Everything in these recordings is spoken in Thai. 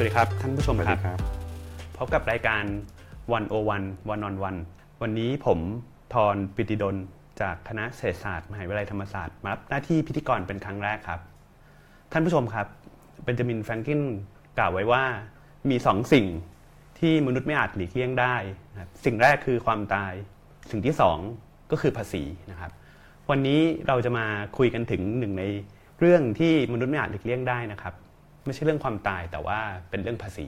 วัสดีครับ ท่านผู้ชมสวัสคดีรับครับ พบกับรายการวันโอวันวันออนวัน วันนี้ผมทรปิติดล จากคณะเศรษฐศาสตร์มหาวิทยาลัยธรรมศาสตร์มารับหน้าที่พิธีกรเป็นครั้งแรกครับ ท่านผู้ชมครับเบนจามินแฟรงกินกล่าวไว้ว่ามีสองสิ่งที่มนุษย์ไม่อาจหลีกเลี่ยงได้นะครับสิ่งแรกคือความตาย สิ่งที่สองก็คือภาษีนะครับ วันนี้เราจะมาคุยกันถึงหนึ่งในเรื่องที่มนุษย์ไม่อาจหลีกเลี่ยงได้นะครับ ไม่ใช่เรื่องความตายแต่ว่าเป็นเรื่องภาษี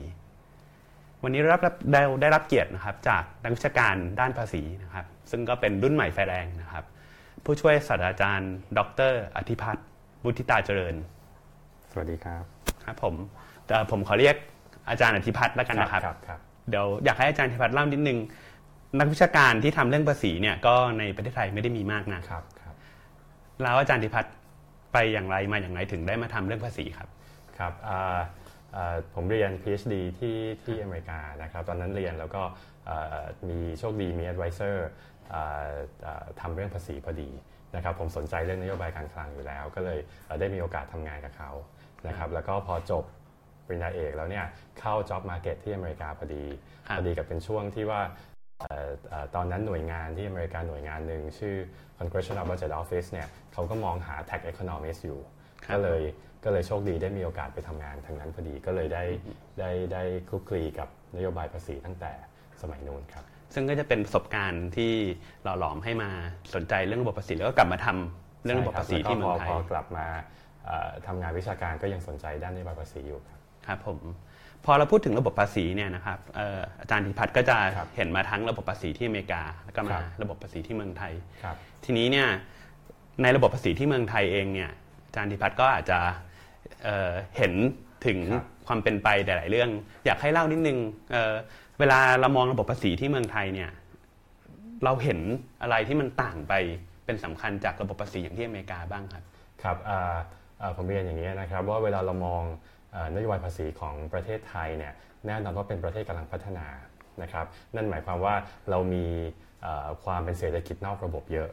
วันนี้รับรับได้ได้รับเกียรตินะครับ จากนักวิชาการด้านภาษีนะครับ ซึ่งก็เป็นรุ่นใหม่ไฟแรงนะครับ ผู้ช่วยศาสตราจารย์ ดร อธิพัฒน์บุติตาเจริญ สวัสดีครับครับผมแต่ผมขอเรียกอาจารย์อธิพัฒน์แล้วกันนะครับครับครับเดี๋ยวอยากให้อาจารย์อธิพัฒน์เล่านิดนึงนักวิชาการที่ทำเรื่องภาษีเนี่ยก็ในประเทศไทยไม่ได้มีมากนะครับครับแล้วอาจารย์อธิพัฒน์ไปอย่างไรมาอย่างไรถึงได้มาทำเรื่องภาษีครับ ครับอ่าอ่าผมเรียน PhD ที่ที่อเมริกานะครับตอนนั้นเรียนแล้วก็อ่ามีโชคดีมี advisor อ่าอ่าทำเรื่องภาษีพอดีนะครับผมสนใจเรื่องนโยบายการคลังอยู่แล้ว ก็เลยเอ่อได้มีโอกาสทำงานกับเขานะครับแล้วก็พอจบปริญญาเอกแล้วเนี่ยเข้า job market ที่อเมริกาพอดีครับพอดีกับเป็นช่วงที่ว่าเอ่อเอ่อตอนนั้นหน่วยงานที่อเมริกาหน่วยงานหนึ่งชื่อ Congressional Budget Office เนี่ยเขาก็มองหา tax economist อยู่ครับก็เลย ก็เลยโชคดีได้มีโอกาสไปทำงานทางนั้นพอดีก็เลยได้ได้ได้คลุกคลีกับนโยบายภาษีตั้งแต่สมัยนู้นครับ ซึ่งก็จะเป็นประสบการณ์ที่หล่อหลอมให้มาสนใจเรื่องระบบภาษีแล้วก็กลับมาทำเรื่องระบบภาษีที่เมืองไทยใช่ครับแล้วก็พอพอกลับมาเอ่อทำงานวิชาการก็ยังสนใจด้านนโยบายภาษีอยู่ครับครับผมพอเราพูดถึงระบบภาษีเนี่ยนะครับเอ่ออาจารย์ธิพัฒน์ก็จะครับเห็นมาทั้งระบบภาษีที่อเมริกา แล้วก็คมารับระบบภาษีที่เมืองไทยครับทีนี้เนี่ยในระบบภาษีที่เมืองไทยเองเนี่ยอาจารย์ธิพัฒน์ก็อาจจะ เอ่อเห็นถึงครับความเป็นไปหลาย ๆ เรื่อง อยากให้เล่านิดนึงเอ่อเวลาเรามองระบบภาษีที่เมืองไทยเนี่ยเราเห็นอะไรที่มันต่างไปเป็นสำคัญจากระบบภาษีอย่างที่อเมริกาบ้างครับครับอ่าอ่าผมเรียนอย่างนี้นะครับว่าเวลาเรามองเอ่อนโยบายภาษีของประเทศไทยเนี่ยแน่นอนว่าเป็นประเทศกำลังพัฒนานะครับนั่นหมายความว่าเรามีเอ่อความเป็นเศรษฐกิจนอกระบบเยอะ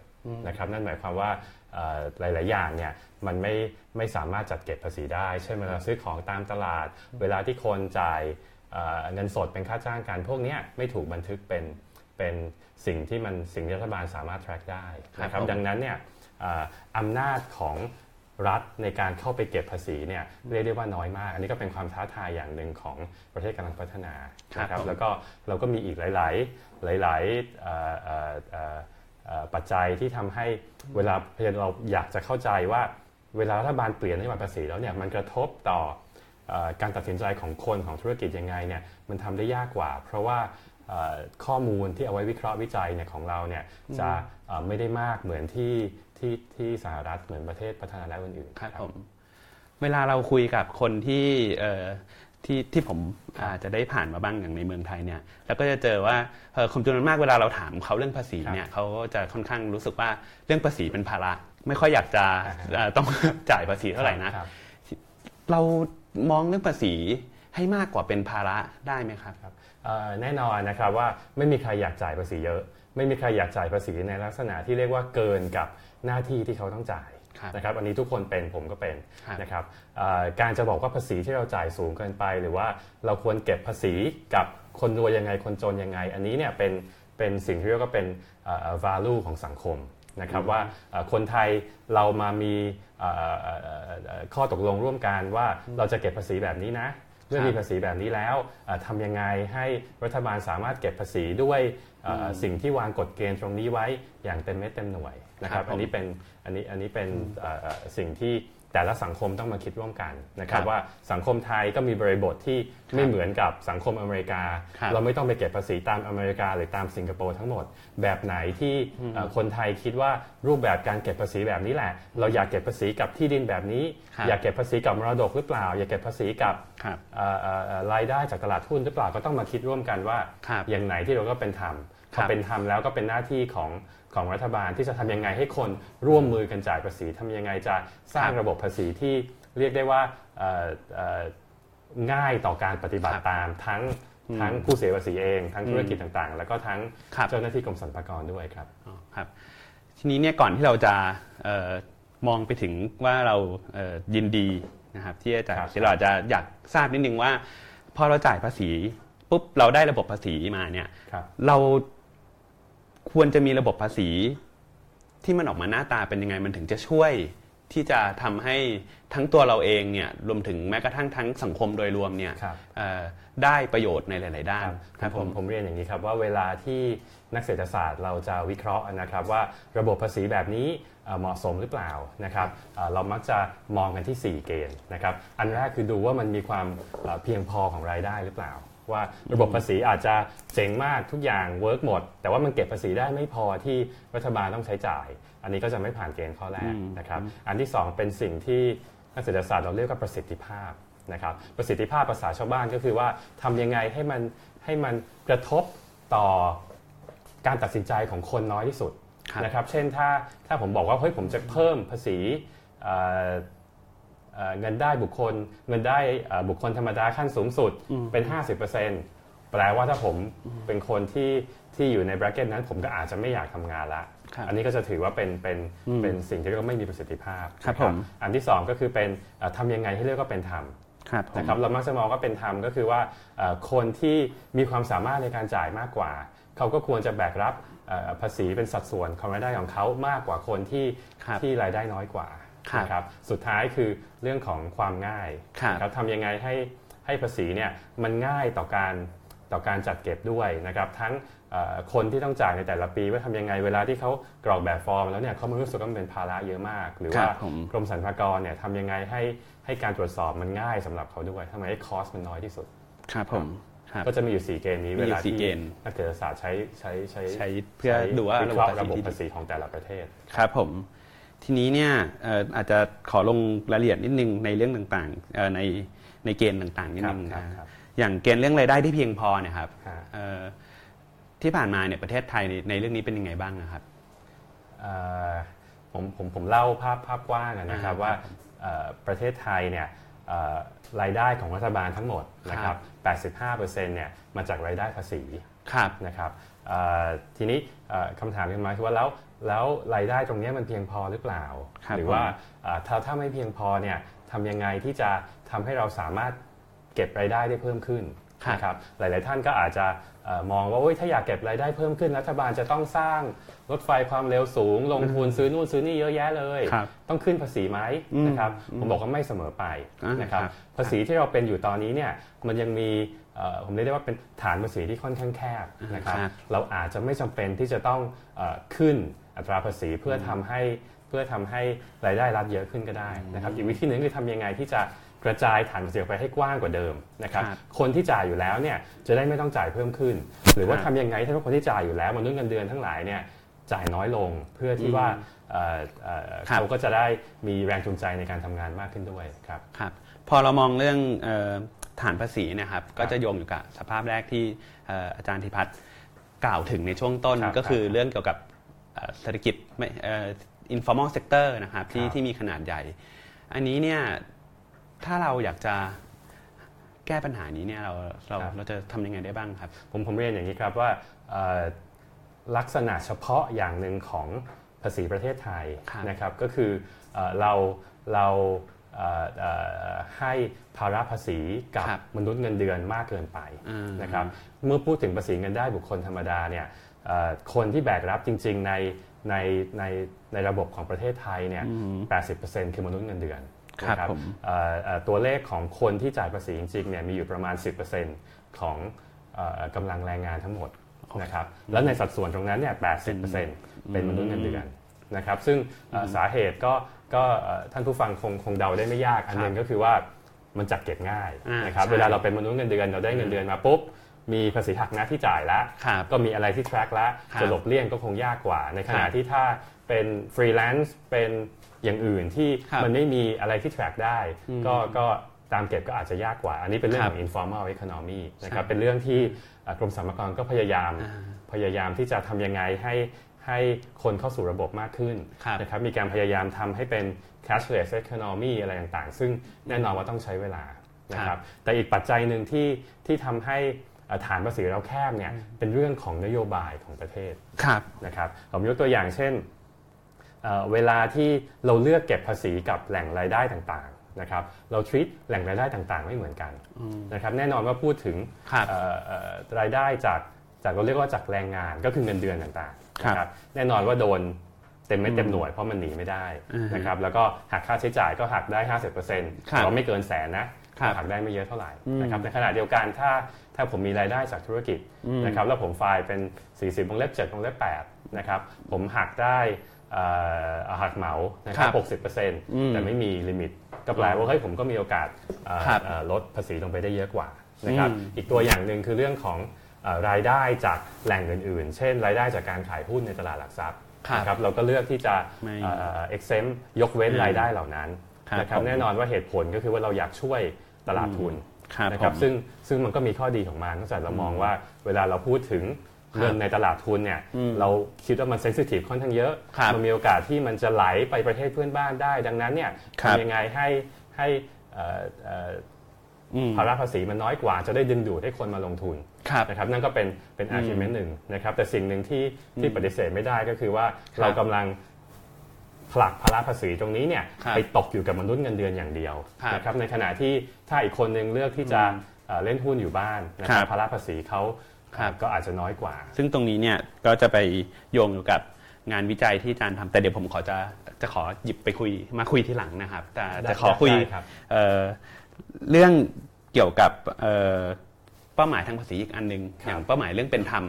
นะครับนั่นหมายความว่าเอ่อหลาย ๆ อย่างเนี่ยมันไม่ไม่สามารถจัดเก็บภาษีได้ เช่นเวลาซื้อของตามตลาด เวลาที่คนจ่ายเอ่อเงินสดเป็นค่าจ้างกันพวกเนี้ยไม่ถูกบันทึกเป็นเป็นสิ่งที่มันสิ่งที่รัฐบาลสามารถ track ได้นะคครัรับบผมดังนั้นเนี่ยเอ่ออำนาจของรัฐในการเข้าไปเก็บภาษีเนี่ยเรียกได้ว่าน้อยมาก อันนี้ก็เป็นความท้าทายอย่างหนึ่งของประเทศกำลังพัฒนาครับนะครับผมแล้วก็เราก็มีอีกหลาย ๆ หลาย ๆ เอ่อเอ่อเอ่อเอ่อปัจจัยที่ทำให้เวลาเราอยากจะเข้าใจว่าเวลารัฐบาลเปลี่ยนนโยบายภาษีแล้วเนี่ยมันกระทบต่อเอ่อการตัดสินใจของคนของธุรกิจยังไงเนี่ยมันทำได้ยากกว่า เพราะว่าเอ่อข้อมูลที่เอาไว้วิเคราะห์วิจัยเนี่ยของเราเนี่ยจะเอ่อไม่ได้มากเหมือนที่ที่ที่สหรัฐเหมือนประเทศพัฒนาแล้วอื่นๆครับผมเวลาเราคุยกับคนที่เอ่อ ที่ที่ผมอาจจะได้ผ่านมาบ้างอย่างในเมืองไทยเนี่ยแล้วก็จะเจอว่าเอ่อคนจำนวนมากเวลาเราถามเขาเรื่องภาษีเนี่ยเขาก็จะค่อนข้างรู้สึกว่าเรื่องภาษีเป็นภาระไม่ค่อยอยากจะเอ่อต้องจ่ายภาษีเท่าไหร่นะครับเรามองเรื่องภาษีให้มากกว่าเป็นภาระได้ไหมครับครับเอ่อแน่นอนนะครับว่าไม่มีใครอยากจ่ายภาษีเยอะ ไม่มีใครอยากจ่ายภาษีในลักษณะที่เรียกว่าเกินกับหน้าที่ที่เขาต้องจ่ายครับ นะครับอันนี้ทุกคนเป็นผมก็เป็นครับนะครับเอ่อการจะบอกว่าภาษีที่เราจ่ายสูงเกินไป หรือว่าเราควรเก็บภาษีกับคนรวยยังไงคนจนยังไง อันนี้เนี่ยเป็นเป็นสิ่งที่เรียกว่าเป็นเอ่อ value ของสังคมนะครับว่าเอ่อคนไทยเรามามีเอ่อเอ่อเอ่อเอ่อข้อตกลงร่วมกันว่าเราจะเก็บภาษีแบบนี้นะ เมื่อมีภาษีแบบนี้แล้วเอ่อทำยังไงให้รัฐบาลสามารถเก็บภาษีด้วยเอ่ออสิ่งที่วางกฎเกณฑ์ตรงนี้ไว้อย่างเต็มเม็ดเต็มหน่วยนะคครัรับบผมอันนี้เป็นอันนี้อันนี้เป็นเอ่อเอ่อสิ่งที่ แต่ละสังคมต้องมาคิดร่วมกันนะครับครับว่าสังคมไทยก็มีบริบทที่ไม่เหมือนกับสังคมอเมริกาครับเราไม่ต้องไปเก็บภาษีตามอเมริกาหรือตามสิงคโปร์ทั้งหมด แบบไหนที่เอ่อคนไทยคิดว่ารูปแบบการเก็บภาษีแบบนี้แหละ เราอยากเก็บภาษีกับที่ดินแบบนี้ครับอยากเก็บภาษีกับมรดกหรือเปล่า อยากเก็บภาษีกับครับเอ่อเอ่อเอ่อรายได้จากตลาดหุ้นหรือเปล่าก็ต้องมาคิดร่วมกันว่าครับอย่างไหนที่เราก็เป็นธรรมคพรัอบเป็นธรรมแล้วก็เป็นหน้าที่ของ ของรัฐบาลที่จะทำยังไงให้คนร่วมมือกันจ่ายภาษีทำยังไงจะสร้างครับระบบภาษีที่เรียกได้ว่าเอ่อเอ่อง่ายต่อการปฏิบัติครับตามทั้งทั้งผู้เสียภาษีเอง ทั้งธุรกิจต่างๆ แล้วก็ทั้งครับเจ้าหน้าที่กรมสรรพากรด้วยครับอ๋อครับ ทีนี้เนี่ยก่อนที่เราจะเอ่อมองไปถึงว่าเราเอ่อยินดีนะครับที่จะครับที่เราอาจจะอยากทราบนิดนึงว่าพพอเราจ่ายภาษีปุ๊บเราได้ระบบภาษีมาเนี่ยครับเรา ควรจะมีระบบภาษีที่มันออกมาหน้าตาเป็นยังไงมันถึงจะช่วยที่จะทำให้ทั้งตัวเราเองเนี่ยรวมถึงแม้กระทั่งทั้งสังคมโดยรวมเนี่ยครับเอ่อได้ประโยชน์ในหลาย ๆ ด้านครับผมผมเรียนอย่างนี้ครับว่าเวลาที่นักเศรษฐศาสตร์เราจะวิเคราะห์นะครับว่าระบบภาษีแบบนี้เอ่อเหมาะสมหรือเปล่านะครับเอ่อเรามักจะมองกันที่ 4 เกณฑ์นะครับอันแรกคือดูว่ามันมีความเอ่อเพียงพอของรายได้หรือเปล่า ว่าระบบภาษีอาจจะเจ๋งมากทุกอย่างเวิร์กหมด แต่ว่ามันเก็บภาษีได้ไม่พอที่รัฐบาลต้องใช้จ่าย อันนี้ก็จะไม่ผ่านเกณฑ์ข้อแรกนะครับอันที่สองเป็นสิ่งที่นักเศรษฐศาสตร์เราเรียกว่าประสิทธิภาพนะครับประสิทธิภาพภาษาชาวบ้านก็คือว่าทำยังไงให้มันให้มันกระทบต่อการตัดสินใจของคนน้อยที่สุดครับนะครับ เช่นถ้าถ้าผมบอกว่าเฮ้ยผมจะเพิ่มภาษี เอ่อเอ่อเงินได้บุคคล เงินได้เอ่อบุคคลธรรมดาขั้นสูงสุดเป็น 50%แปลว่าถ้าผมเป็นคนที่ที่อยู่ใน bracket นั้นผมก็อาจจะไม่อยากทำงานละครับอันนี้ก็จะถือว่าเป็นเป็นเป็นสิ่งที่เรียกว่าไม่มีประสิทธิภาพครับนะผมอันที่สองก็คือเป็นเอ่อทำยังไงให้เรียกว่าเป็นธรรมครับผมนะครับเรามักจะมองว่าเป็นธรรมก็คือว่าเอ่อคนที่มีความสามารถในการจ่ายมากกว่า เขาก็ควรจะแบกรับเอ่อภาษีเป็นสัดส่วนของรายได้ของเขามากกว่าคนที่ครับที่รายได้น้อยกว่าครับ นะครับสุดท้ายคือเรื่องของความง่ายครับนะครับทำยังไงให้ให้ภาษีเนี่ยมันง่ายต่อการต่อการจัดเก็บด้วยนะครับทั้งเอ่อคนที่ต้องจ่ายในแต่ละปีว่าทำยังไงเวลาที่เขากรอกแบบฟอร์มแล้วเนี่ยเขาไม่รู้สึกว่ามันเป็นภาระเยอะมาก หรือครัว่าบผมกรมสรรพากรเนี่ยทำยังไงให้ให้การตรวจสอบมันง่ายสำหรับเขาด้วยทำไมให้คอสมันน้อยที่สุดครับผมครับก็จะมีอยู่ 4 เกณฑ์นี้มีเวอยู่ลาสี่ที่เกณฑ์นักเศรษฐศาสตร์ใช้ใช้ใช้ใช้เพื่อใช้ดูว่าวิเคราะห์ระระบบบบภาษีภาษีของแต่ละประเทศครับผม ทีนี้เนี่ยเอ่ออาจจะขอลงรายละเอียดนิดนึงในเรื่องต่างๆเอ่อในในเกณฑ์ต่างๆนิดนึงครับนะครับอย่างเกณฑ์เรื่องรายได้ที่เพียงพอเนี่ยครับฮะเอ่อที่ผ่านมาเนี่ยประเทศไทยในในเรื่องนี้เป็นยังไงบ้างนะครับเอ่อผมผมผมเล่าภาพภาพกว้างอะนะครับอ่าว่าเอ่อประเทศไทยเนี่ยเอ่อรายได้ของรัฐบาลทั้งหมดนะครับ 85%เนี่ยมาจากรายได้ภาษีครับนะครับเอ่อทีนี้เอ่อคำถามขึ้นมาคือว่าแล้ว แล้วรายได้ตรงเนี้ยมันเพียงพอหรือเปล่าครับหรือว่าเอ่อถ้าถ้าไม่เพียงพอเนี่ยทำยังไงที่จะทำให้เราสามารถเก็บรายได้ได้เพิ่มขึ้นครับนะครับหลาย ๆ ท่านก็อาจจะเอ่อมองว่าโอ๊ยถ้าอยากเก็บรายได้เพิ่มขึ้นรัฐบาลจะต้องสร้างรถไฟความเร็วสูง ลงทุนซื้อนู่นซื้อนี่เยอะแยะเลยครับต้องขึ้นภาษีไหมอืมนะครับผมบอกว่าไม่เสมอไปอ่านนะครับครับภาษีที่เราเป็นอยู่ตอนนี้เนี่ยมันยังมีเอ่อผมเรียกได้ว่าเป็นฐานภาษีที่ค่อนข้างแคบนะครับครับเราอาจจะไม่จำเป็นที่จะต้องเออขึ้น อัตราภาษีเพื่อทำให้เพื่อทำให้รายได้รัฐเยอะขึ้นก็ได้นะครับอีกวิธีหนึ่งคือทำยังไงที่จะกระจายฐานภาษีออกไปให้กว้างกว่าเดิมนะครับครับ คนที่จ่ายอยู่แล้วเนี่ยจะได้ไม่ต้องจ่ายเพิ่มขึ้น หรือว่าครับทำยังไงให้คนที่จ่ายอยู่แล้วมนุษย์เงินเดือนทั้งหลายเนี่ยจ่ายน้อยลงเพื่อที่ว่าเอ่อเอ่อครับเขาก็จะได้มีแรงจูงใจในการทำงานมากขึ้นด้วยครับครับพอเรามองเรื่องเอ่อฐานภาษีเนะครับก็จะโยงอยู่กับสภาพแรกที่เอ่ออาจารย์ธิพัฒน์กล่าวถึงในช่วงต้นครับก็คือครับเรื่องเกี่ยวกับ เอ่อเศรษฐกิจไม่เอ่อ informal sector นะครับที่ครับที่มีขนาดใหญ่ อันนี้เนี่ยถ้าเราอยากจะแก้ปัญหานี้เนี่ยเราเราเราจะทำยังไงได้บ้างครับ ผมผมเรียนอย่างนี้ครับว่าเอ่อลักษณะเฉพาะอย่างหนึ่งของภาษีประเทศไทยครับนะครับก็คือเอ่อเราเราเอ่อเอ่อให้ภาระภาษีกับครับมนุษย์เงินเดือนมากเกินไปอ่านนะครับเมื่อพูดถึงภาษีเงินได้บุคคลธรรมดาเนี่ยเอ่อ คนที่แบกรับจริง ๆ ในในในในระบบของประเทศไทยเนี่ย 80%คือมนุษย์เงินเดือนครับนะผมเอ่อเอ่อตัวเลขของคนที่จ่ายภาษีจริงๆเนี่ยมีอยู่ประมาณ 10%ของเอ่อกำลังแรงงานทั้งหมดนะครับ แล้วในสัดส่วนตรงนั้นเนี่ย 80%เป็นมนุษย์เงินเดือนนะครับ ซึ่งเอ่อสาเหตุก็ก็เอ่อท่านผู้ฟังคงคงเดาได้ไม่ยาก อันหนึงก็คือว่ามันจัดเก็บง่ายอ่านนะครับใช่เวลาเราเป็นมนุษย์เงินเดือนเราได้เงินเดือนมาปุ๊บ มีภาษีหักหน้าที่จ่ายแล้วครับก็มีอะไรที่ track แล้วครับจะหลบเลี่ยงก็คงยากกว่า ในขณะครับที่ถ้าเป็นฟรีแลนซ์เป็นอย่างอื่นที่ครับมันไม่มีอะไรที่ track ได้ ก็ก็ตามเก็บก็อาจจะยากกว่า อันนี้เป็นเรื่องครัขบอง informal economy นะครับใช่เป็นเรื่องที่เอ่อกรมสรรพากรก็พยายามอ่าพยายามที่จะทำยังไงให้ให้คนเข้าสู่ระบบมากขึ้นครับนะครับมีการพยายามทำให้เป็น cashless economy อะไรต่างๆ ซึ่งแน่นอนว่าต้องใช้เวลานะคครัรับบแต่อีกปัจจัยหนึ่งที่ที่ทำให้เอ่อ ฐานภาษีเราแคบเนี่ยเป็นเรื่องของนโยบายของประเทศครับนะครับผมยกตัวอย่างเช่นเอ่อเวลาที่เราเลือกเก็บภาษีกับแหล่งรายได้ต่างๆนะครับเรา treat แหล่งรายได้ต่างๆ ไม่เหมือนกันนะครับแน่นอนว่าพูดถึงครับเอ่อเอ่อรายได้จากจากเราเรียกว่าจากแรงงานก็คือเงินเดือนต่างๆนะครับแน่นอนว่าโดนเต็มไม่เต็มหน่วยเพราะมันหนีไม่ได้อือฮึนะครับแล้วก็หักค่าใช้จ่ายก็หักได้ 50%ครับเราไม่เกินแสนนะครับ หักได้ไม่เยอะเท่าไหร่นะครับในขณะเดียวกันถ้าถ้าผมมีรายได้จากธุรกิจนะครับแล้วผมไฟล์เป็น 40วงเล็บ7วงเล็บ8นะครับผมหักได้เอ่อหักเหมานะคครัรับ60%แต่ไม่มีลิมิตก็แปลว่าเฮ้ยผมก็มีโอกาสเอ่อครับเอ่อลดภาษีลงไปได้เยอะกว่านะครับอืมอีกตัวอย่างหนึ่งคือเรื่องของเอ่อรายได้จากแหล่งอื่นๆ เช่น รายได้จากการขายหุ้นในตลาดหลักทรัพย์ครับนะครับเราก็เลือกที่จะไม่เอ่อ exempt ยกเว้นอืมรายได้เหล่านั้นครับนะครับผมแน่นอนว่าเหตุผลก็คือว่าเราอยากช่วย ตลาดทุนครับนะครับผมซึ่งซึ่งมันก็มีข้อดีของมันตั้งแต่เรามองว่าเวลาเราพูดถึงเงินในตลาดทุนเนี่ยเราคิดว่ามันเซนซิทีฟค่อนข้างเยอะครับมันมีโอกาสที่มันจะไหลไปประเทศเพื่อนบ้านได้ ดังนั้นเนี่ยครับทำยังไงให้ให้เอ่อเอ่ออืมภาระภาษีมันน้อยกว่าจะได้ดึงดูดให้คนมาลงทุนครับนะครับนั่นก็เป็นเป็น argument หนึ่งนะครับแต่สิ่งหนึ่งที่ที่ปฏิเสธไม่ได้ก็คือว่าครับเรากำลัง ผลักภาระภาษีตรงนี้เนี่ยครับไปตกอยู่กับมนุษย์เงินเดือนอย่างเดียวครับนะครับในขณะที่ถ้าอีกคนหนึ่งเลือกที่จะเอ่อเล่นหุ้นอยู่บ้านนะคครัรับบภาระภาษีเขาครับ ก็อาจจะน้อยกว่า ซึ่งตรงนี้เนี่ยก็จะไปโยงอยู่กับงานวิจัยที่อาจารย์ทำแต่เดี๋ยวผมขอจะจะขอหยิบไปคุยมาคุยทีหลังนะครับ แต่ได้จะขอคุยได้ครับ เอ่อเรื่องเกี่ยวกับเอ่อเป้าหมายทางภาษีอีกอันหนึงครับอย่างเป้าหมายเรื่องเป็นธรรม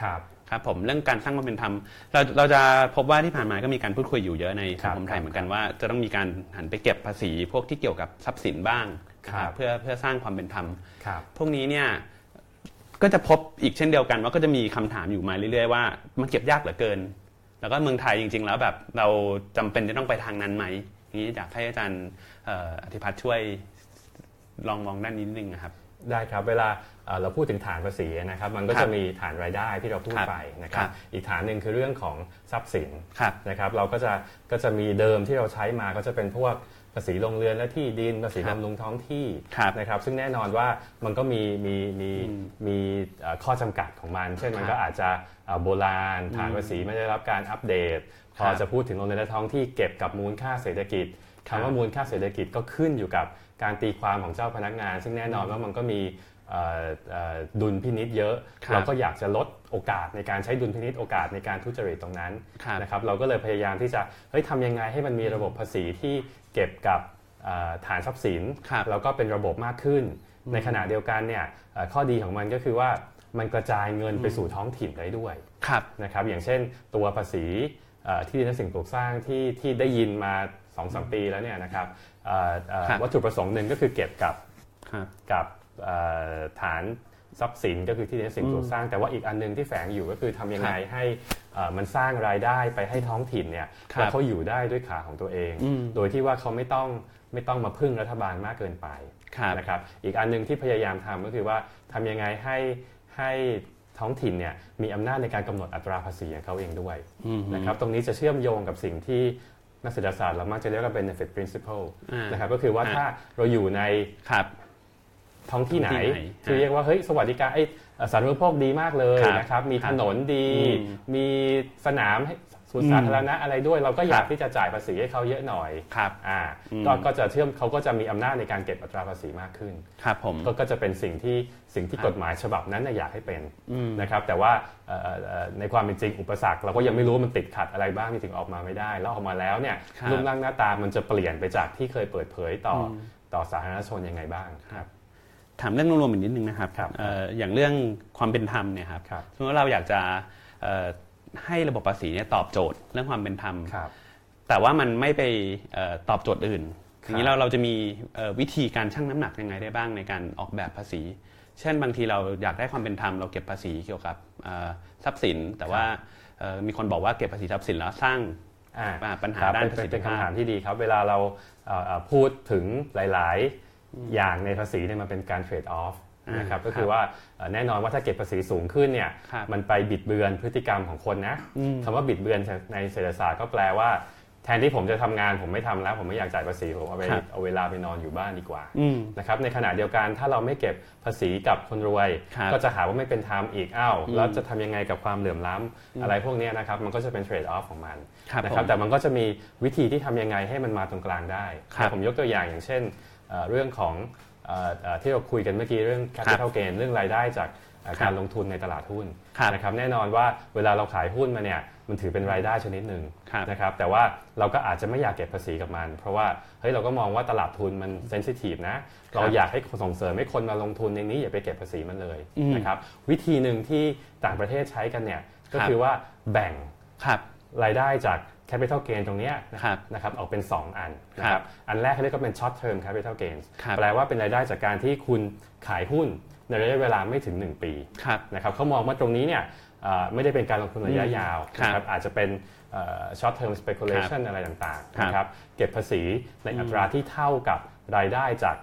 ครับ ครับผมเรื่องการสร้างความเป็นธรรมเราเราจะพบว่าที่ผ่านมาก็มีการพูดคุยอยู่เยอะในครัสังบคมไทยครับเหมือนกันว่าจะต้องมีการหันไปเก็บภาษีพวกที่เกี่ยวกับทรัพย์สินบ้างนะครับเพื่อเพื่อสร้างความเป็นธรรมครับพวกนี้เนี่ยก็จะพบอีกเช่นเดียวกันว่าก็จะมีคำถามอยู่มาเรื่อย ๆ ว่ามันเก็บยากเหลือเกิน แล้วก็เมืองไทยจริง ๆ แล้วแบบเราจำเป็นจะต้องไปทางนั้นไหมนี้อยากให้อาจารย์เอ่ออธิพัฒน์ช่วยลองมองด้านนี้นิดนึงนะครับ ได้ครับเวลาเอ่อเราพูดถึงฐานภาษีนะครับมันก็ครับจะมีฐานรายได้ที่เราพูดครับไปนะคครัรับบอีกฐานหนึ่งคือเรื่องของทรัพย์สินครับนะครับเราก็จะก็จะมีเดิมที่เราใช้มาก็จะเป็นพวกภาษีลงเรือนและที่ดินภาษีครับบำรุงท้องที่ครับนะครับซึ่งแน่นอนว่ามันก็มีมีมีอืมมีเอ่อข้อจำกัดของมัน เช่นมันครับก็อาจจะเอ่อโบราณฐานภาษีไม่ได้รับการอัปเดต พอครับจะพูดถึงโรงเรียนและท้องที่เก็บกับมูลค่าเศรษฐกิจครับคำว่ามูลค่าเศรษฐกิจก็ขึ้นอยู่กับ การตีความของเจ้าพนักงาน ซึ่งแน่นอนว่ามันก็มีเอ่อเอ่อดุลพินิษเยอะครับเราก็อยากจะลดโอกาสในการใช้ดุลพินิษโอกาสในการทุจริตตรงนั้นครับนะครับเราก็เลยพยายามที่จะเฮ้ยทำยังไงให้มันมีระบบภาษีที่เก็บกับเอ่อฐานทรัพย์สินครับแล้วก็เป็นระบบมากขึ้น ในขณะเดียวกันเนี่ยเอ่อข้อดีของมันก็คือว่ามันกระจายเงินไปสู่ท้องถิ่นได้ด้วยครับนะครับอย่างเช่นตัวภาษีเอ่อที่ดินและสิ่งปลูกสร้างที่ที่ได้ยินมา2อสปีแล้วเนี่ยนะครับ เอ่อเอ่อครับวัตถุประสงค์หนึ่งก็คือเก็บกับครับกับเอ่อฐานทรัพย์สินก็คือที่ดินและสิ่งปลูกสร้าง แต่ว่าอีกอันหนึงที่แฝงอยู่ก็คือทำยังไงให้เอ่อมันสร้างรายได้ไปให้ท้องถิ่นเนี่ยครับแล้วเขาอยู่ได้ด้วยขาของตัวเองอืมโดยที่ว่าเขาไม่ต้องไม่ต้องมาพึ่งรัฐบาลมากเกินไปครับนะครับอีกอันหนึงที่พยายามทำก็คือว่าทำยังไงให้ให้ท้องถิ่นเนี่ยมีอำนาจในการกำหนดอัตราภาษีของเขาเองด้วยอืมนะครับตรงนี้จะเชื่อมโยงกับสิ่งที่ นักเศรษฐศาสตร์เรามักจะเรียกว่า benefit principle อ่านนะครับก็คือว่าอ่าถ้าเราอยู่ในครับท้องที่ไหนท้องที่ไหนที่เรียกว่าเฮ้ยสวัสดิการไอ้เอ่อสาธารณูปโภคดีมากเลยครับนะครับ มีครัถบนนดีอืมมีสนามให้ สวนอืมสาธารณะอะไรด้วยเราก็อยากครับที่จะจ่ายภาษีให้เขาเยอะหน่อยครับอ่าอืมก็ก็จะเชื่อมเขาก็จะมีอำนาจในการเก็บอัตราภาษีมากขึ้นครับผมก็ก็จะเป็นสิ่งที่สิ่งที่ครับกฎหมายฉบับนั้นน่ะอยากให้เป็นอืมนะครับแต่ว่าเอ่อเอ่อเอ่อในความเป็นจริงอุปสรรคเราก็ยังไม่รู้ว่ามันติดขัดอะไรบ้างที่ถึงออกมาไม่ได้ แล้วออกมาแล้วเนี่ยครับรูปร่างหน้าตามันจะเปลี่ยนไปจากที่เคยเปิดเผยต่ออมต่อสาธารณชนยังไงบ้างครับถามเรื่องรวมๆอีกนิดนึงนะครับครับเอ่ออย่างเรื่องความเป็นธรรมเนี่ยครับครับสมมติว่าเราอยากจะเอ่อ ให้ระบบภาษีเนี่ยตอบโจทย์เรื่องความเป็นธรรมครับแต่ว่ามันไม่ไปเอ่อตอบโจทย์อื่นครับอย่างนี้เราเราจะมีเอ่อวิธีการชั่งน้ำหนักยังไงได้บ้างในการออกแบบภาษี เช่นบางทีเราอยากได้ความเป็นธรรมเราเก็บภาษีเกี่ยวกับเอ่อทรัพย์สิน แต่ว่าเอ่อมีคนบอกว่าเก็บภาษีทรัพย์สินแล้วสร้างอ่าอ่าปัญหาครับด้านเป็นประสิทธิเป็นภาพคำถามที่ดีครับเวลาเราเอ่อเอ่อพูดถึงหลาย ๆ อย่างในภาษีเนี่ยมันเป็นการเทรดออฟอ่า นนะครับก็คคืรัอบว่าเอ่อแน่นอนว่าถ้าเก็บภาษีสูงขึ้นเนี่ยครับมันไปบิดเบือนพฤติกรรมของคนนะอืมคำว่าบิดเบือนในเศรษฐศาสตร์ก็แปลว่า แทนที่ผมจะทำงานผมไม่ทำแล้ว ผมไม่อยากจ่ายภาษีผมเอาไปครับเอาเวลาไปนอนอยู่บ้านดีกว่าอืมนะครับในขณะเดียวกันถ้าเราไม่เก็บภาษีกับคนรวยครับก็จะหาว่าไม่เป็นธรรมอีกอ้าวอืมแล้วจะทำยังไงกับความเหลื่อมล้ำอะไรพวกเนี้ยนะครับมันก็จะเป็นเทรดออฟของมันครับนะครับผมแต่มันก็จะมีวิธีที่ทำยังไงให้มันมาตรงกลางได้ครับผมยกตัวอย่างอย่างเช่นเอ่อเรื่องของเอ่อเอ่อ ที่เราคุยกันเมื่อกี้เรื่อง capital gain เรื่องรายได้จากเอ่อครับการลงทุนในตลาดหุ้นครับนะครับแน่นอนว่าเวลาเราขายหุ้นมาเนี่ยมันถือเป็นรายได้ชนิดหนึ่งครับนะครับแต่ว่าเราก็อาจจะไม่อยากเก็บภาษีกับมัน เพราะว่าเฮ้ยเราก็มองว่าตลาดทุนมันเซนซิทีฟนะเราอยากให้ส่งเสริมให้คนมาลงทุนในนี้อย่าไปเก็บภาษีมันเลยอืมนะครับวิธีหนึ่งที่ต่างประเทศใช้กันเนี่ยก็ครับคือว่าแบ่งค รับรายได้จาก capital gain ตรงเนี้ยนะครับนะครับออกเป็น 2 อันนะคครัรับบอันแรกเขาเรียกว่าเป็น short term capital gains ครับแปลว่าเป็นรายได้จากการที่คุณขายหุ้นในระยะเวลาไม่ถึง 1 ปีครับนะครับเขามองว่าตรงนี้เนี่ยเอ่อไม่ได้เป็นการลงทุนระยะยาวครับนะครับอาจจะเป็นเอ่อ short term speculation อะไรต่างๆครับนะครับเก็บภาษีในอัตราที่เท่ากับรายได้จาก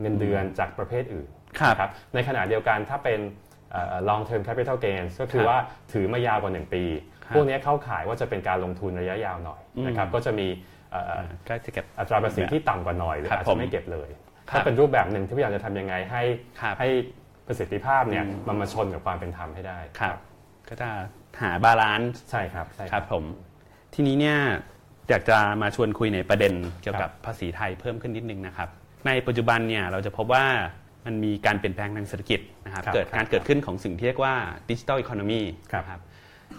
เงินเดือนจากประเภทอื่นครับนะครับในขณะเดียวกันถ้าเป็นเอ่อ long term capital gains ก็คือครับว่าถือมายาวกว่า 1 ปีครับ พวกนี้เข้าข่ายว่าจะเป็นการลงทุนระยะยาวหน่อยนะครับอืมก็จะมีเอ่ออ่าก็จะเก็บอัตราภาษีที่ต่ำกว่าหน่อยหรือครับผมอาจจะไม่เก็บเลยครับถ้าเป็นรูปแบบหนึ่งที่พยายามจะทำยังไงให้ครับให้ประสิทธิภาพเนี่ยอืมมันมาชนกับความเป็นธรรมให้ได้ครับ ก็จะหา balance ใช่ครับใช่ครับผมทีนี้เนี่ยอยากจะมาชวนคุยในประเด็นเกี่ยวกับภาษีไทยเพิ่มขึ้นนิดนึงนะครับ ในปัจจุบันเนี่ยเราจะพบว่ามันมีการเปลี่ยนแปลงทางเศรษฐกิจนะครับครับเกิดครับการเกิดขึ้นของสิ่งที่เรียกว่าดิจิ t a ลอีโคโนมีครับนะครับ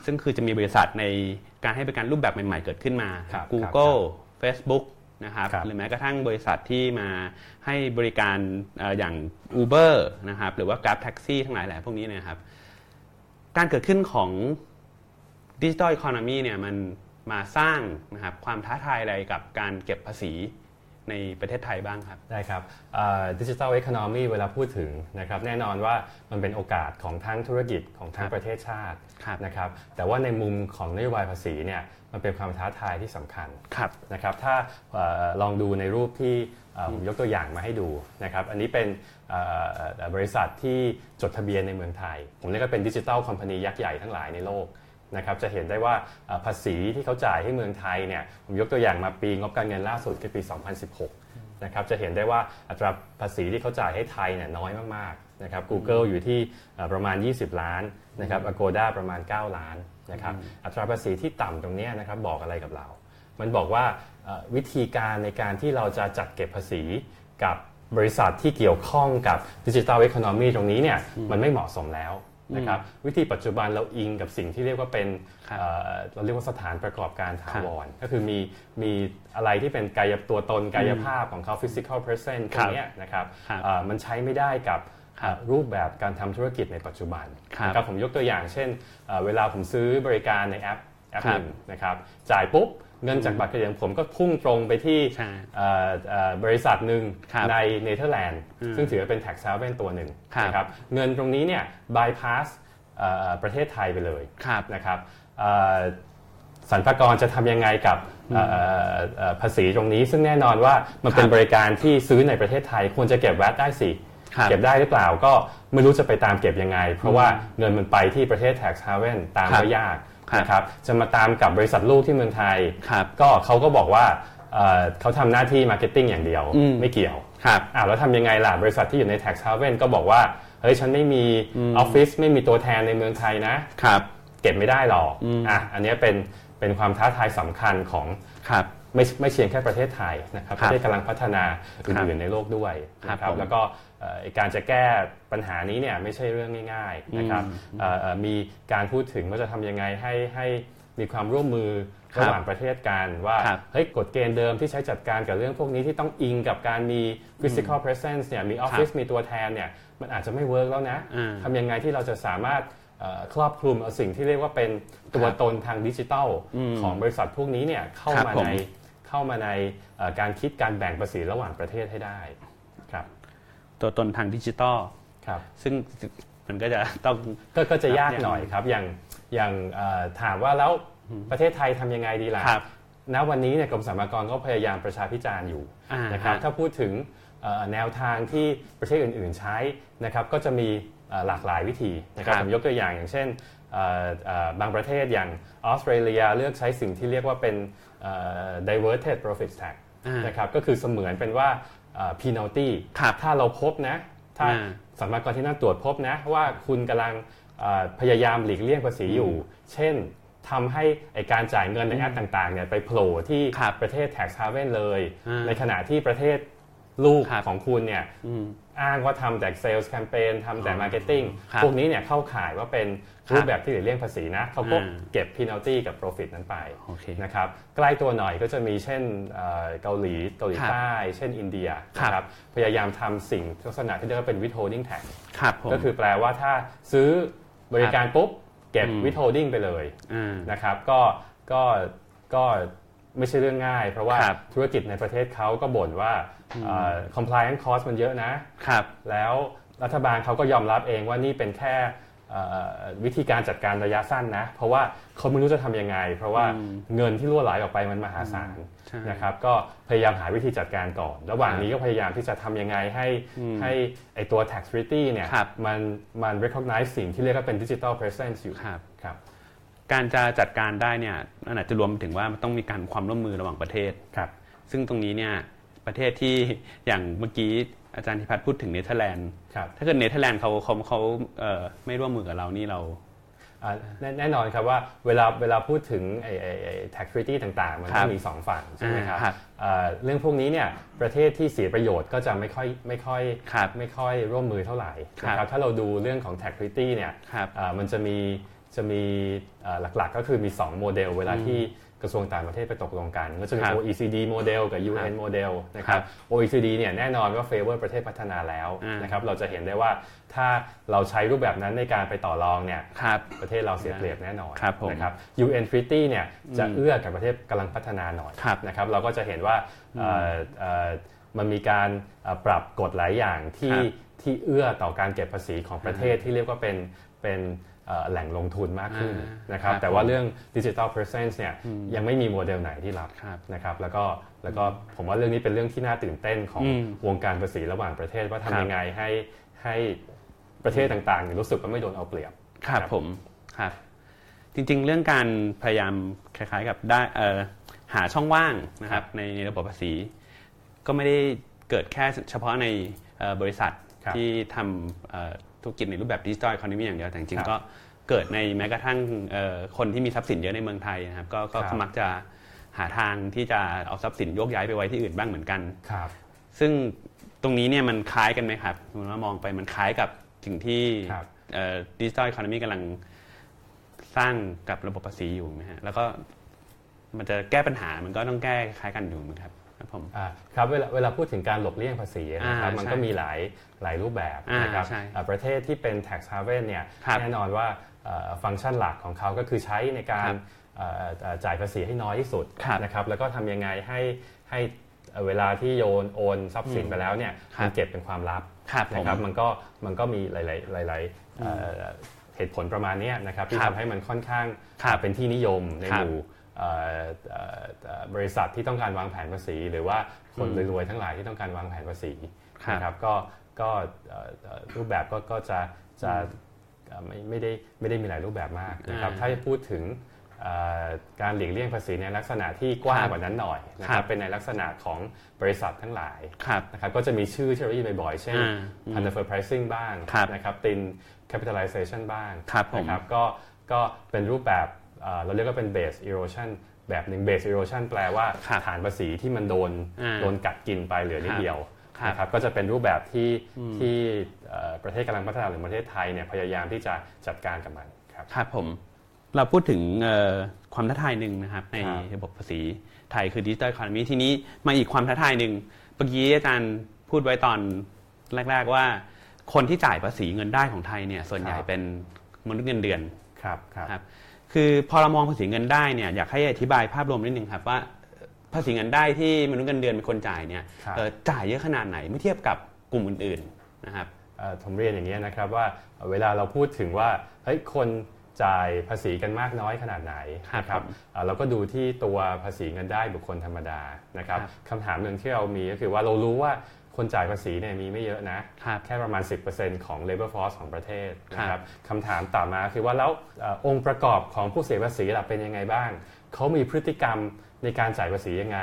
ซึ่งคือจะมีบริษัทในการให้บริการรูปแบบใหม่ๆ เกิดขึ้นมาครับ Google Facebook นะครับครับหรือแม้กระทั่งบริษัทที่มาให้บริการเอ่ออย่าง Uber นะครับหรือว่า Grab Taxi ทั้งหลายแหละพวกนี้เนยนะครับ การเกิดขึ้นของดิจิ t a ลอีโคโนมีเนี่ยมันมาสร้างนะครับความท้าทายอะไรกับการเก็บภาษี ในประเทศไทยบ้างครับ ได้ครับดิจิทัลเอ o n o m y เวลาพูดถึงนะครับแน่นอนว่ามันเป็นโอกาสของทั้งธุรกิจของทั้คงรับประเทศชาติครับนะครับแต่ว่าในมุมของนโยบายภาษีเนี่ยมันเป็นความท้าทายที่สำคัญครับนะครับถ้าเอ่อลองดูในรูปที่เอ่อผมยกตัวอย่างมาให้ดูนะครับอันนี้เป็นเอ่อเอ่อบริษัทที่จดทะเบียนในเมืองไทย ผมเรียกว่าเป็นดิจิทัลคอมพานียักษ์ใหญ่ทั้งหลายในโลก นะครับจะเห็นได้ว่าเอ่อภาษีที่เขาจ่ายให้เมืองไทยเนี่ยผมยกตัวอย่างมาปีงบการเงินล่าสุดคือปี 2016 นะครับจะเห็นได้ว่าอัตราภาษีที่เขาจ่ายให้ไทยเนี่ยน้อยมากๆนะครับ Google อยู่ที่เอ่อประมาณ 20 ล้านนะครับ Agoda ประมาณ 9 ล้านนะครับอัตราภาษีที่ต่ำตรงเนี้ยนะครับบอกอะไรกับเรา มันบอกว่าเอ่อวิธีการในการที่เราจะจัดเก็บภาษีกับบริษัทที่เกี่ยวข้องกับดิจิทัลเอ o n o m y ตรงนี้เนี่ยมันไม่เหมาะสมแล้ว นะครับวิธีปัจจุบันเราอิงกับสิ่งที่เรียกว่าเป็นครับเอ่อเราเรียกว่าสถานประกอบการถาวรก็คือมีมีอะไรที่เป็นกายตัวตนกายภาพของเขา physical present ตรงเนี้ยนะครับครับเอ่อมันใช้ไม่ได้กับครับเอ่อรูปแบบการทำธุรกิจในปัจจุบันครับนะครับผมยกตัวอย่างเช่นเอ่อเวลาผมซื้อบริการในแอปแอปครัหบนึ่งนะครับจ่ายปุ๊บ เงินจากบัตรเครดิตของผมก็พุ่งตรงไปที่ใช่เอ่อเอ่อบริษัทหนึ่งครับในเนเธอร์แลนด์อืมซึ่งถือว่าเป็น tax haven ตัวหนึ่งครับนะครับเงินตรงนี้เนี่ย bypass เอ่อประเทศไทยไปเลยครับนะครับเอ่อสรรพากรจะทำยังไงกับเอ่อเอ่อเอ่อภาษีตรงนี้ ซึ่งแน่นอนว่ามันเป็นครับบริการที่ซื้อในประเทศไทย ควรจะเก็บแวตได้สิครับเก็บได้หรือเปล่าก็ไม่รู้จะไปตามเก็บยังไง เพราะว่าเงินมันไปที่ประเทศ tax haven ตามครับก็ยากครับ นะครับจะมาตามกับบริษัทลูกที่เมืองไทยครับก็เขาก็บอกว่าเอ่อเขาทำหน้าที่ marketing อย่างเดียวอืมไม่เกี่ยวครับอ้าวแล้วทำยังไงล่ะบริษัทที่อยู่ใน tax haven ก็บอกว่าเฮ้ยฉันไม่มีออฟฟิศไม่มีตัวแทนในเมืองไทยนะครับเก็บไม่ได้หรอกอะอันเนี้ยเป็นเป็นความท้าทายสำคัญของครับไม่ไม่เพียงแค่ประเทศไทยนะครับครับระเทศกำลังพัฒนาอื่นๆครัอื่บในโลกด้วยครับนะครับผมแล้วก็เอ่อ การจะแก้ปัญหานี้เนี่ยไม่ใช่เรื่องง่ายๆนะครับเอ่อเอ่อมีการพูดถึงว่าจะทำยังไงให้ให้มีความร่วมมือครับระหว่างประเทศกันว่าครับเฮ้ยกฎเกณฑ์เดิมที่ใช้จัดการกับเรื่องพวกนี้ที่ต้องอิงกับการมี physical presence เนี่ยมีออฟฟิศมีตัวแทนเนี่ยมันอาจจะไม่เวิร์กแล้วนะอ่าทำยังไงที่เราจะสามารถเอ่อครอบคลุมเอาสิ่งที่เรียกว่าเป็นตัวครับตนทางดิจิทัลอืมของบริษัทพวกนี้เนี่ยเข้าครับมาผมในเข้ามาในเอ่อการคิดการแบ่งภาษีระหว่างประเทศให้ได้ครับ ตัวตนทางดิจิตอลครับซึ่งมันก็จะต้องก็ก็จะยากครับหน่อยครับอย่างอย่างเอ่อถามว่าแล้วประเทศไทยทำยังไงดีล่ะครับณวันนี้เนี่ยกรมสรรพากรก็พยายามประชาพิจารณ์อยู่อ่านะครับฮะถ้าพูดถึงเอ่อแนวทางที่ประเทศอื่น ๆใช้นะครับก็จะมีเอ่อหลากหลายวิธีนะครับครับผมยกตัวอย่างอย่างเช่นเอ่อเอ่อบางประเทศอย่างออสเตรเลียเลือกใช้สิ่งที่เรียกว่าเป็นเอ่อ diverted profit tax อ่านะครับก็คือเสมือนเป็นว่า เอ่อ penalty ครับถ้าเราพบนะ ถ้าอ่าสำนักงานที่นั่นตรวจพบนะ ว่าคุณกำลังเอ่อพยายามหลีกเลี่ยงภาษีอยู่ เช่นทำให้ไอ้การจ่ายเงินในแอปต่างๆเนี่ยไปโผล่ที่ครับประเทศ tax haven เลยอ่าในขณะที่ประเทศลูกครับของคุณเนี่ย อืมอ้างว่าทำแต่ sales campaign ทำแต่อ๋อ marketing ครับพวกนี้เนี่ยเข้าข่ายว่าเป็นครับรูปแบบที่หลีกเลี่ยงภาษีนะเขาก็อ่าเก็บ penalty กับ profit นั้นไปโอเคนะครับใกล้ตัวหน่อยก็จะมีเช่นเอ่อเกาหลีเกาหลีครับใต้ เช่นอินเดียครับนะครับพยายามทำสิ่งลักษณะที่เรียกว่าเป็น withholding tax ครับผมก็คือแปลว่าถ้าซื้อบริการปุ๊บเก็บอืม withholding ไปเลยอ่านะครับก็ก็ก็ ไม่ใช่เรื่องง่าย เพราะว่าครับธุรกิจในประเทศเขาก็บ่นว่าเอ่อ compliance cost มันเยอะนะครับแล้วรัฐบาลเขาก็ยอมรับเองว่านี่เป็นแค่เอ่อวิธีการจัดการระยะสั้นนะ เพราะว่าเขาไม่รู้จะทำยังไง เพราะว่าอืมเงินที่รั่วไหลออกไปมันมหาศาลใช่นะครับก็พยายามหาวิธีจัดการก่อน ระหว่างครับนี้ก็พยายามที่จะทำยังไงให้อืมให้ไอตัว tax treaty เนี่ยครับมันมัน recognize สิ่งที่เรียกว่าเป็น digital presence อยู่ครับครับ การจะจัดการได้เนี่ยมันอาจจะรวมถึงว่ามันต้องมีการความร่วมมือระหว่างประเทศครับ ซึ่งตรงนี้เนี่ยประเทศที่อย่างเมื่อกี้อาจารย์อธิภัทรพูดถึงเนเธอร์แลนด์ครับถ้าเกิดเนเธอร์แลนด์เขาเขาเขาเอ่อไม่ร่วมมือกับเรานี่เราอ่าแน่แน่นอนครับว่าเวลาเวลาพูดถึงไอ้ไอ้ไอ้ tax treaty ต่างๆ มันก็ครับมีสองฝั่งใช่ไหมครับอ่าครับอ่าเรื่องพวกนี้เนี่ยประเทศที่เสียประโยชน์ก็จะไม่ค่อยไม่ค่อยครับไม่ค่อยร่วมมือเท่าไหร่ครับนะครับถ้าเราดูเรื่องของ tax treaty เนี่ยครับอ่ามันจะมี จะมีอ่าหลักๆ ก็คือมี 2 โมเดล เวลาที่กระทรวงต่างประเทศไปตกลงกัน ก็จะมีครับ OECD โมเดลกับครั UN บโมเดลนะคครัรับบ OECD เนี่ยแน่นอนว่า favor ประเทศพัฒนาแล้วอ่านนะครับเราจะเห็นได้ว่าถ้าเราใช้รูปแบบนั้นในการไปต่อรองเนี่ยครับประเทศเราเสียเปรียบแน่นอนครับผมนะครับ UN Treaty เนี่ยจะอืมเอื้อกับประเทศกำลังพัฒนาหน่อยครับนะครับเราก็จะเห็นว่าเอ่อเอ่อมันมีการเอ่อปรับกฎหลายอย่างที่ครับที่เอื้อต่อการเก็บภาษีของประเทศที่เรียกว่าเป็นเป็นเอ่อ แหล่งลงทุนมากขึ้นอ่านนะครับครับแต่ว่าเรื่อง Digital Presence เนี่ยยังไม่มีโมเดลไหนที่รับครับนะครับแล้วก็แล้วก็ผมว่าเรื่องนี้เป็นเรื่องที่น่าตื่นเต้นของอืมวงการภาษีระหว่างประเทศว่าครับทำยังไงให้ให้ประเทศต่างๆเนี่ยรู้สึกว่าไม่โดนเอาเปรียบครับครับผมครับจริงๆ เรื่องการพยายามคล้ายๆกับได้เอ่อหาช่องว่างนะครับในในระบบภาษี ก็ไม่ได้เกิดแค่เฉพาะในเอ่อบริษัทครับที่ทำเอ่อ ธุรกิจในรูปแบบดิจิทัล e อ o นมีอย่างเดียวแต่จริงครับๆก็เกิดในแม้กระทั่งเอ่อคนที่มีทรัพย์สินเยอะในเมืองไทยนะครับก็ก็ครับมักจะหาทางที่จะเอาทรัพย์สินโยกย้ายไปไว้ที่อื่นบ้างเหมือนกันครับ ซึ่งตรงนี้เนี่ยมันคล้ายกันไหมครับคุณว่ามองไปมันคล้ายกับสิ่งที่ครับดิจิทัลอีโคโนมีกำลังสร้างกับระบบภาษีอยู่ไหมฮะแล้วก็มันจะแก้ปัญหามันก็ต้องแก้คล้ายกันอยู่เหมือนครับ ครับผมอ่าครับเวลาเวลาพูดถึงการหลบเลี่ยงภาษีนะครับอ่ามันใช่ก็มีหลายหลายรูปแบบอ่านนะครับใช่อ่าประเทศที่เป็น tax haven เนี่ยครับแน่นอนว่าเอ่อฟังก์ชันหลักของเขาก็คือใช้ในกาครรับเอ่อเอ่อจ่ายภาษีให้น้อยที่สุดครับนะครับแล้วก็ทำยังไงให้ให้เอ่อเวลาที่โยนโอนทรัพย์สินไปแล้วเนี่ยครับมันเก็บเป็นความลับครับผมนะครับมันก็มันก็มีหลาย ๆ หลาย ๆเอ่อเหตุผลประมาณเนี้ยนะครับที่ครับทำให้มันค่อนข้างครับเป็นที่นิยมในครัหบมู่ บริษัทที่ต้องการวางแผนภาษี หรือว่าคนอืมรวยๆทั้งหลายที่ต้องการวางแผนภาษีครับนะครับก็ก็เอ่อเอ่อรูปแบบก็ก็จะจะเอ่อไม่ไม่ได้ไม่ได้มีหลายรูปแบบมากนะครับอ่าถ้าจะพูดถึงเอ่อการหลีกเลี่ยงภาษีในลักษณะที่กว้างครับกว่านั้นหน่อยนะคครัรับบเป็นในลักษณะของบริษัททั้งหลายครับนะครับก็จะมีชื่อที่เราได้ยินบ่อยๆเช่นอ่าอืม transfer pricing บ้างครับนะครับติน capitalization บ้างครับผมนะครับก็ก็เป็นรูปแบบเอ่อเราเรียกว่าเป็น base erosion แบบหนึ่ง base erosion แปลว่าครับฐานภาษีที่มันโดนอ่าโดนกัดกินไปเหลือนิดเดียวครับนะครับก็จะเป็นรูปแบบที่ที่เอ่อประเทศกำลังพัฒนาหรือประเทศไทยเนี่ยพยายามที่จะจัดการกับมันครับครับผมเราพูดถึงเอ่อความท้าทายหนึ่งนะครับในครับระบบภาษีไทยคือดิจิทัล e อ o นมีทีนี้มาอีกความท้าทายหนึ่งเมื่อกี้อาจารย์พูดไว้ตอนแรก ๆว่า คนที่จ่ายภาษีเงินได้ของไทยเนี่ยส่วนใหญ่ครับเป็นมนุษย์เงินเดือนครับครับ ครับคือพอเรามองภาษีเงินได้เนี่ยอยากให้อธิบายภาพรวมนิดนึงครับว่าภาษีเงินได้ที่มนุษย์เงินเดือนเป็นคนจ่ายเนี่ยครับเอ่อจ่ายเยอะขนาดไหนเมื่อเทียบกับกลุ่มอื่นๆนะครับเอ่อผมเรียนอย่างนี้ยนะครับว่าเวลาเราพูดถึงว่าเฮ้ยคนจ่ายภาษีกันมากน้อยขนาดไหนครับนะครับเอ่อเราก็ดูที่ตัวภาษีเงินได้บุคคลธรรมดานะครับครับคำถามหนึ่งที่เรามีก็คือว่าเรารู้ว่า คนจ่ายภาษีเนี่ยมีไม่เยอะนะครับแค่ประมาณ 10%ของ labor force ของประเทศนะคครัรับบคำถามต่อมาคือว่าแล้วเอ่อองค์ประกอบของผู้เสียภาษีล่ะเป็นยังไงบ้าง เขามีพฤติกรรมในการจ่ายภาษียังไง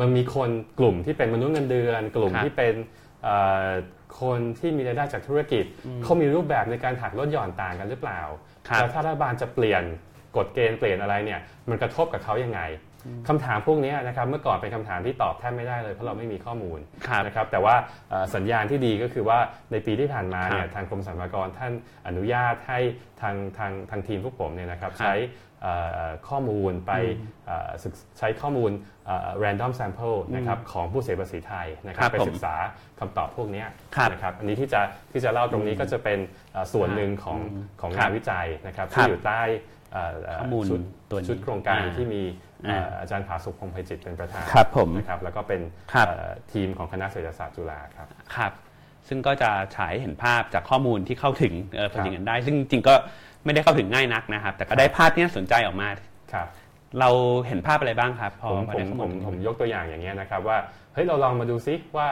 มันมีคนกลุ่มที่เป็นมนุษย์เงินเดือน กลุ่มครับที่เป็นเอ่อคนที่มีรายได้จากธุรกิจ เขามีรูปแบบในการหักลดหย่อนต่างกันหรือเปล่าครับแล้วถ้ารัฐบาลจะเปลี่ยนกฎเกณฑ์เปลี่ยนอะไรเนี่ยมันกระทบกับเขายังไง คำถามพวกนี้นะครับเมื่อก่อนเป็นคำถามที่ตอบแทบไม่ได้เลยเพราะเราไม่มีข้อมูลครับนะครับแต่ว่าเอ่อสัญญาณที่ดีก็คือว่าในปีที่ผ่านมาเนี่คยรับทางกรมสรรพากรท่านอนุญาตให้ทางทางทางทีมพวกผมเนี่ยนะครับครับใช้เอ่อข้อมูลไปเอ่อศึกใช้ข้อมูลเอ่อ random sample นะครับของผู้เสียภาษีไทยนะครัครับบไปผมศึกษาคำตอบพวกเนี้ยครับนะครับอันนี้ที่จะที่จะเล่าตรงนี้ก็จะเป็นเอ่อส่วนหนึ่งของของครังาบนวิจัยนะครับครัที่บอยู่ใต้เอ่อเข้อมูลชุดตัวนี้ชุดโครงการอ่าที่มีเอ่ออ่าอาจารย์ผาสุขพงษ์ไพจิตรเป็นประธานครับผมนะครับแล้วก็เป็นครับเอ่อทีมของคณะเศรษฐศาสตร์จุฬาครับครับซึ่งก็จะฉายให้เห็นภาพจากข้อมูลที่เข้าถึงเออครับเป็นอย่างนั้นได้ ซึ่งจริงๆก็ไม่ได้เข้าถึงง่ายนักนะครับ แต่ก็ได้ภาพที่น่าสนใจออกมาครับเราเห็นภาพอะไรบ้างครับพอผมพอผได้มข้อผมูลมผมยกตัวอย่างอย่างเงี้ยนะครับว่าเฮ้ยเราลองมาดูซิว่า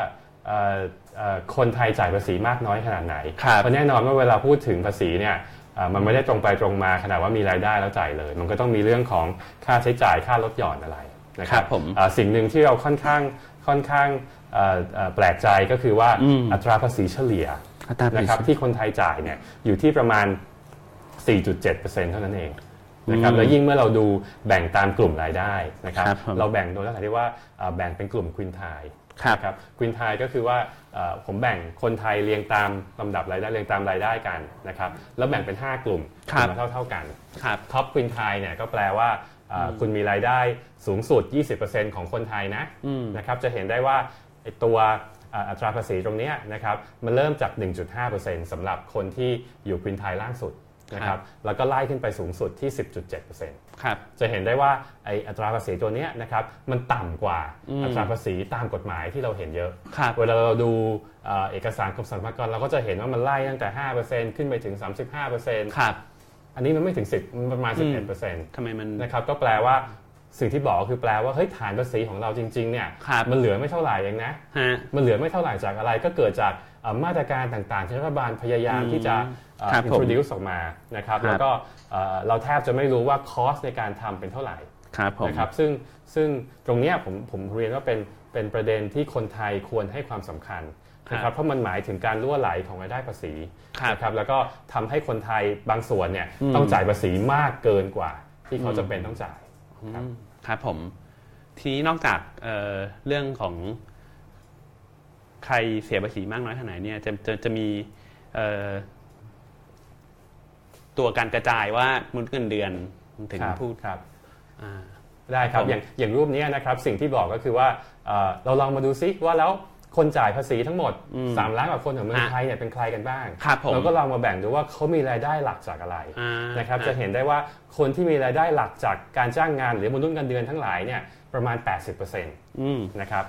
เอ่อเอ่อคนไทยจ่ายภาษีมากน้อยขนาดไหนครับเพราะแน่นอนว่าเวลาพูดถึงภาษีเนี่ยเอ่อ มันไม่ได้ตรงไปตรงมาขนาดว่ามีรายได้แล้วจ่ายเลย มันก็ต้องมีเรื่องของค่าใช้จ่ายค่าลดหย่อนอะไรนะคครัรับบผมเอ่อสิ่งหนึ่งที่เราค่อนข้างค่อนข้างเอ่อเอ่อแปลกใจก็คือว่าอืมอัตราภาษีเฉลี่ยอัตราภาษีนะครับที่คนไทยจ่ายเนี่ยอยู่ที่ประมาณ 4.7%เท่านั้นเองนะครับอืมแล้วยิ่งเมื่อเราดูแบ่งตามกลุ่มรายได้นะครับครับผมเราแบ่งโดยลักษณะที่ว่าเอ่อแบ่งเป็นกลุ่มควินไทยครับ นะครับควินไทยก็คือว่าเอ่อผมแบ่งคนไทยเรียงตามลำดับรายได้เรียงตามรายได้กันนะครับแล้วแบ่งเป็น 5 กลุ่มครับกลุ่มละเท่าเท่าๆกันครับท็อปควินไทยเนี่ยก็แปลว่าเอ่ออคุณมีรายได้สูงสุด 20%ของคนไทยนะอืมนะครับจะเห็นได้ว่าไอ้ตัวเอ่ออัตราภาษีตรงเนี้ยนะครับมันเริ่มจาก 1.5%สำหรับคนที่อยู่ควินไทยล่างสุด นะคครัรับบแล้วก็ไล่ขึ้นไปสูงสุดที่ 10.7%ครับจะเห็นได้ว่าไออัตราภาษีตัวเนี้ยนะครับมันต่ำกว่าอืมอัตราภาษีตามกฎหมายที่เราเห็นเยอะครับเวลาเราดูเอ่อเอกสารกรมสรรพากรเราก็จะเห็นว่ามันไล่ตั้งแต่ 5%ขึ้นไปถึง 35%ครับอันนี้มันไม่ถึง 10 มันประมาณ 11%ทำไมมันนะครับก็แปลว่าสิ่งที่บอกก็คือแปลว่าเฮ้ยฐานภาษีของเราจริงๆเนี่ยครับมันเหลือไม่เท่าไหร่เองนะฮะมันเหลือไม่เท่าไหร่จากอะไรก็เกิดจากเอ่อมาตรการต่างๆที่รัฐบาลพยายามอืมที่จะเอ่อครับผม introduce ออกมานะครับครับแล้วก็เอ่อเราแทบจะไม่รู้ว่าคอสในการทำเป็นเท่าไหร่ครับผมนะครับซึ่งซึ่งตรงเนี้ยผมผมเรียนว่าเป็นเป็นประเด็นที่คนไทยควรให้ความสำคัญนะคครัรับบเพราะมันหมายถึงการล่วไหลของรายได้ภาษีครับนะครับแล้วก็ทำให้คนไทยบางส่วนเนี่ยอืมต้องจ่ายภาษีมากเกินกว่า ที่เขาจะเป็นต้องจ่ายครับอืมครับผมทีนี้นอกจากเอ่อเรื่องของใครเสียภาษีมากน้อยขนาดไหนเนี่ยจะจะจะมีเอ่อ ตัวการกระจายว่ามุนเงินเดือนถึงครับพูดครับอ่าได้ครับผมอย่างอย่างรูปเนี้ยนะครับสิ่งที่บอกก็คือว่าเอ่อเราลองมาดูซิว่าแล้วคนจ่ายภาษีทั้งหมดอืม3ล้านกว่าคนของเมืองฮะไทยเนี่ยเป็นใครกันบ้างครับผมเราก็ลองมาแบ่งดูว่าเขามีรายได้หลักจากอะไรอ่านะครับฮจะเห็นได้ว่าคนที่มีรายได้หลักจากการจ้างงานหรือมนุษย์เงินเดือนทั้งหลายเนี่ยประมาณ 80%นอืมะครับ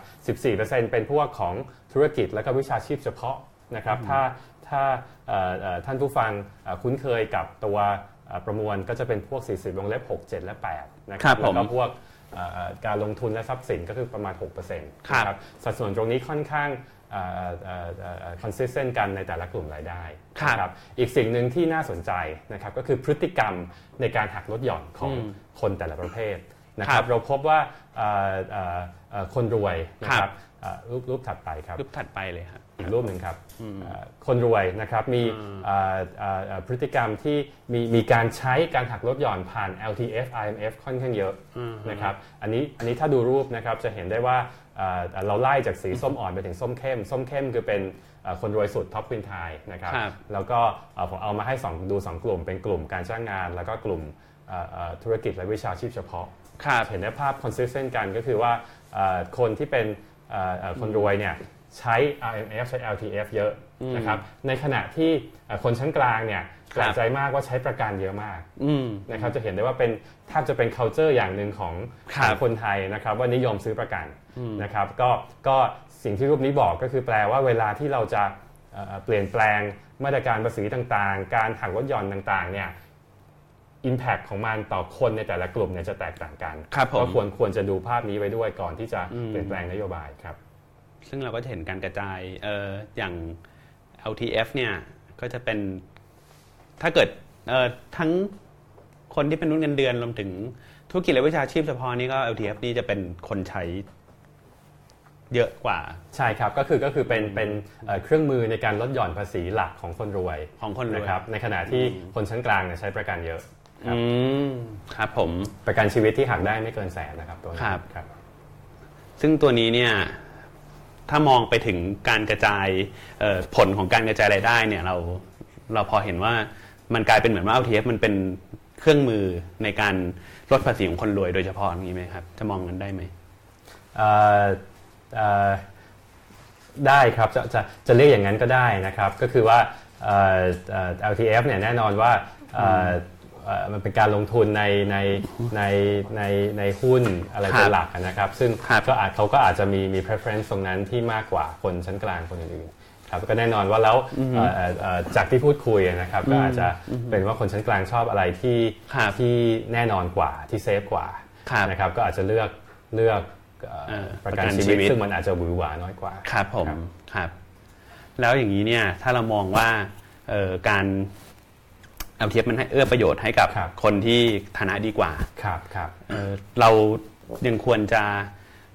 14%เป็นพวกของธุรกิจและก็วิชาชีพเฉพาะนะครับถ้าถ้าเอ่อเอ่อ ท่านผู้ฟังเอ่อคุ้นเคยกับตัวเอ่อประมวลก็จะเป็นพวก 40 วงเล็บ 6 7 และ 8 นะคครัรับบผมแล้วก็พวกเอ่อเอ่อการลงทุนและทรัพย์สินก็คือประมาณ 6%นะครับสัดส่วนตรงนี้ค่อนข้างเอ่อเอ่อเอ่อเอ่อ consistent กันในแต่ละกลุ่มรายได้ครับนะอีกสิ่งหนึ่งที่น่าสนใจนะครับก็คือพฤติกรรมในการหักลดหย่อนของอืมคนแต่ละประเภทนะคครัรับบเราพบว่าเอ่อเอ่อเอ่อคนรวยนะคครัรับบเอ่อ รูปรูปถัดไปครับรูปถัดไปเลยครับอีกรูปหนึ่งครับเอ่อคนรวยนะครับมีเอ่อเอ่อเอ่อพฤติกรรมที่มีมีการใช้การหักลดหย่อนผ่าน LTF IMF ค่อนข้างเยอะนะครับอันนี้อันนี้ถ้าดูรูปนะครับจะเห็นได้ว่าเอ่อเราไล่จากสีส้มอ่อนไปถึงส้มเข้ม ส้มเข้มคือเป็นเอ่อคนรวยสุดท็อปควินไทยนะครับครับแล้วก็เอ่อผมเอามาให้สองดู 2 กลุ่ม เป็นกลุ่มการจ้างงาน แล้วก็กลุ่มเอ่อเอ่อธุรกิจและวิชาชีพเฉพาะครับเห็นได้ภาพ consistent กันก็คือว่าเอ่อคนที่เป็นเอ่อเอ่อ คนรวยเนี่ยใช้ RMF ใช้ LTF เยอะนะครับในขณะที่เอ่อคนชั้นกลางเนี่ยแปลกใจมากว่าใช้ประกันเยอะมากอืมนะครับจะเห็นได้ว่าเป็นแทบจะเป็น culture อย่างหนึ่งของครับของคนไทยนะครับว่านิยมซื้อประกันนะครับก็ก็สิ่งที่รูปนี้บอกก็คือแปลว่าเวลาที่เราจะเอ่อเปลี่ยนแปลงมาตรการภาษีต่างๆ การหักลดหย่อนต่างๆเนี่ย Impact ของมันต่อคนในแต่ละกลุ่มเนี่ยจะแตกต่างกันครับผมก็ควรควรจะดูภาพนี้ไว้ด้วยก่อนที่จะเปลี่ยนแปลงนโยบายครับ ซึ่งเราก็จะเห็นการกระจายเอ่ออย่าง LTF เนี่ยก็จะเป็นถ้าเกิดเอ่อทั้งคนที่เป็นนุ่นเงินเดือนรวมถึงธุรกิจและวิชาชีพเฉพาะนี่ก็ LTF นี่จะเป็นคนใช้เยอะกว่า ใช่ครับก็คือก็คือเป็นเป็นเอ่อเครื่องมือในการลดหย่อนภาษีหลักของคนรวยของคนรวยนะครับในขณะที่คนชั้นกลางเนี่ยใช้ประกันเยอะครับ อืมครับผมประกันชีวิตที่หักได้ไม่เกินแสนนะครับตัวนี้ครับครับ ซึ่งตัวนี้เนี่ยถ้ามองไปถึงการกระจายเอ่อผลของการกระจายรายได้เนี่ยเราเราพอเห็นว่ามันกลายเป็นเหมือนว่า LTF มันเป็นเครื่องมือในการลดภาษีของคนรวยโดยเฉพาะอย่างนี้ไหมครับ จะมองกันได้ไหมเอ่อเอ่อได้ครับจะจะจะเรียกอย่างนั้นก็ได้นะครับ ก็คือว่าเอ่อเอ่อ LTF เนี่ยแน่นอนว่าเอ่อเอ่อ มันเป็นการลงทุนในในในในในหุ้นอะไรครับเป็นหลักนะครับ ซึ่งครับก็อาจเขาก็อาจจะมีมี preference ตรงนั้นที่มากกว่าคนชั้นกลางคนอื่นๆครับก็แน่นอนว่าแล้วเอ่อเอ่อเอ่อจากที่พูดคุยนะครับ ก็อาจจะเป็นว่าคนชั้นกลางชอบอะไรที่ครับที่แน่นอนกว่าที่เซฟกว่าครับนะครับก็อาจจะเลือกเลือกเอ่อเอ่อประกันประกันชีชีวิตวิตซึ่งมันอาจจะหวือหวาน้อยกว่าครับผมครับครับแล้วอย่างนี้เนี่ยถ้าเรามองว่าเอ่อการ LTF มันให้เอื้อประโยชน์ให้กับครับ คนที่ฐานะดีกว่าครับครับ เอ่อเรายังควรจะ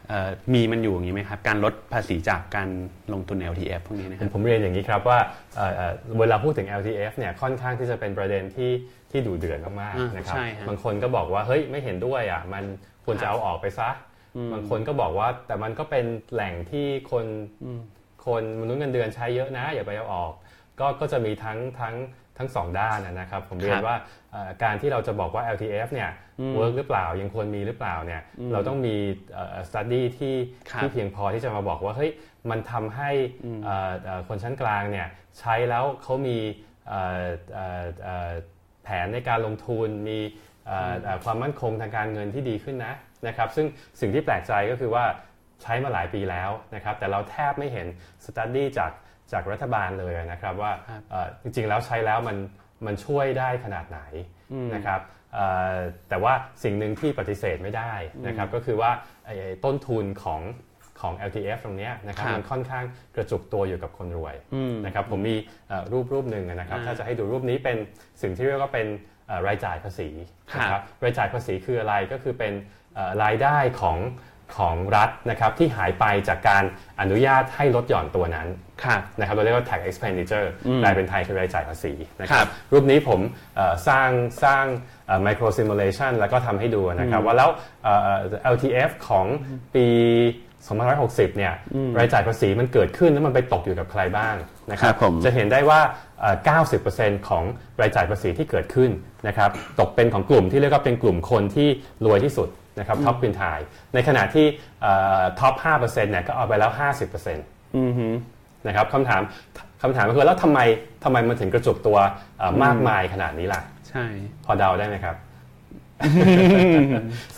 เอ่อมีมันอยู่อย่างนี้ไหมครับ การลดภาษีจากการลงทุน LTF พวกนี้นะผครัมบผมเรียนอย่างนี้ครับว่าเอ่อเอ่อเวลาพูดถึง LTF เนี่ยค่อนข้างที่จะเป็นประเด็นที่ที่ดุเดือดมากอ่าๆนะครับ ใช่ฮะบางคนก็บอกว่าเฮ้ยไม่เห็นด้วยอะมันควรจะเอาออกไปซะ บางคนก็บอกว่าแต่มันก็เป็นแหล่งที่คนคนมนุษย์เงินเดือนใช้เยอะนะ อย่าไปเอาออก ก็ก็จะมีทั้งทั้ง ทั้งสองด้านนะนะครับผมเรียครันบว่าเอ่อการที่เราจะบอกว่า LTF เนี่ยเวิร์กหรือเปล่ายังควรมีหรือเปล่าเนี่ยเราต้องมีเอ่อ study ที่ครับที่เพียงพอที่จะมาบอกว่าเฮ้ยมันทำให้เอ่อเอ่อคนชั้นกลางเนี่ยใช้แล้วเขามีเอ่อเอ่อเอ่อแผนในการลงทุนมีเอ่อเอ่อความมั่นคงทางการเงินที่ดีขึ้นนะนะครับซึ่งสิ่งที่แปลกใจก็คือว่าใช้มาหลายปีแล้วนะครับแต่เราแทบไม่เห็นสตัดดี้จาก จากรัฐบาลเลยนะครับว่าครับเอ่อจริงๆแล้วใช้แล้วมันมันช่วยได้ขนาดไหนนะครับเอ่อแต่ว่าสิ่งหนึ่งที่ปฏิเสธไม่ได้นะครับก็คือว่าไอ้ไอ้ต้นทุนของของ LTF ตรงเนี้ยนะครับครับมันค่อนข้างกระจุกตัวอยู่กับคนรวยนะครับผมมีเอ่อรูปรูปหนึ่งนะครับอ่าถ้าจะให้ดูรูปนี้เป็นสิ่งที่เรียกว่าเป็นเอ่อรายจ่ายภาษีนะคครัรับบรายจ่ายภาษีคืออะไรก็คือเป็นเอ่อรายได้ของ ของรัฐนะครับที่หายไปจากการอนุญาตให้ลดหย่อนตัวนั้นครับนะครับเราเรียกว่า tax expenditure แปลเป็นไทยคือรายจ่ายภาษีนะคครัรับบรูปนี้ผมเอ่อสร้างสร้างเอ่อ micro simulation แล้วก็ทำให้ดูนะครับว่าแล้วเอ่อ LTF ของปี2560 เนี่ยรายจ่ายภาษีมันเกิดขึ้นแล้วมันไปตกอยู่กับใครบ้างนะคครัรับบผมจะเห็นได้ว่าเอ่อ90%ของรายจ่ายภาษีที่เกิดขึ้นนะครับตกเป็นของกลุ่มที่เรียกว่าเป็นกลุ่มคนที่รวยที่สุด นะครับท็อปพินทายในขณะที่ท็อป5%เนี่ยก็เอาไปแล้ว 50%อือฮึนะครับคำถามคำถามก็คือแล้วทำไมทำไมมันถึงกระจุกตัวเอ่อมากมายขนาดนี้ล่ะ ใช่ พอเดาได้ไหมครับ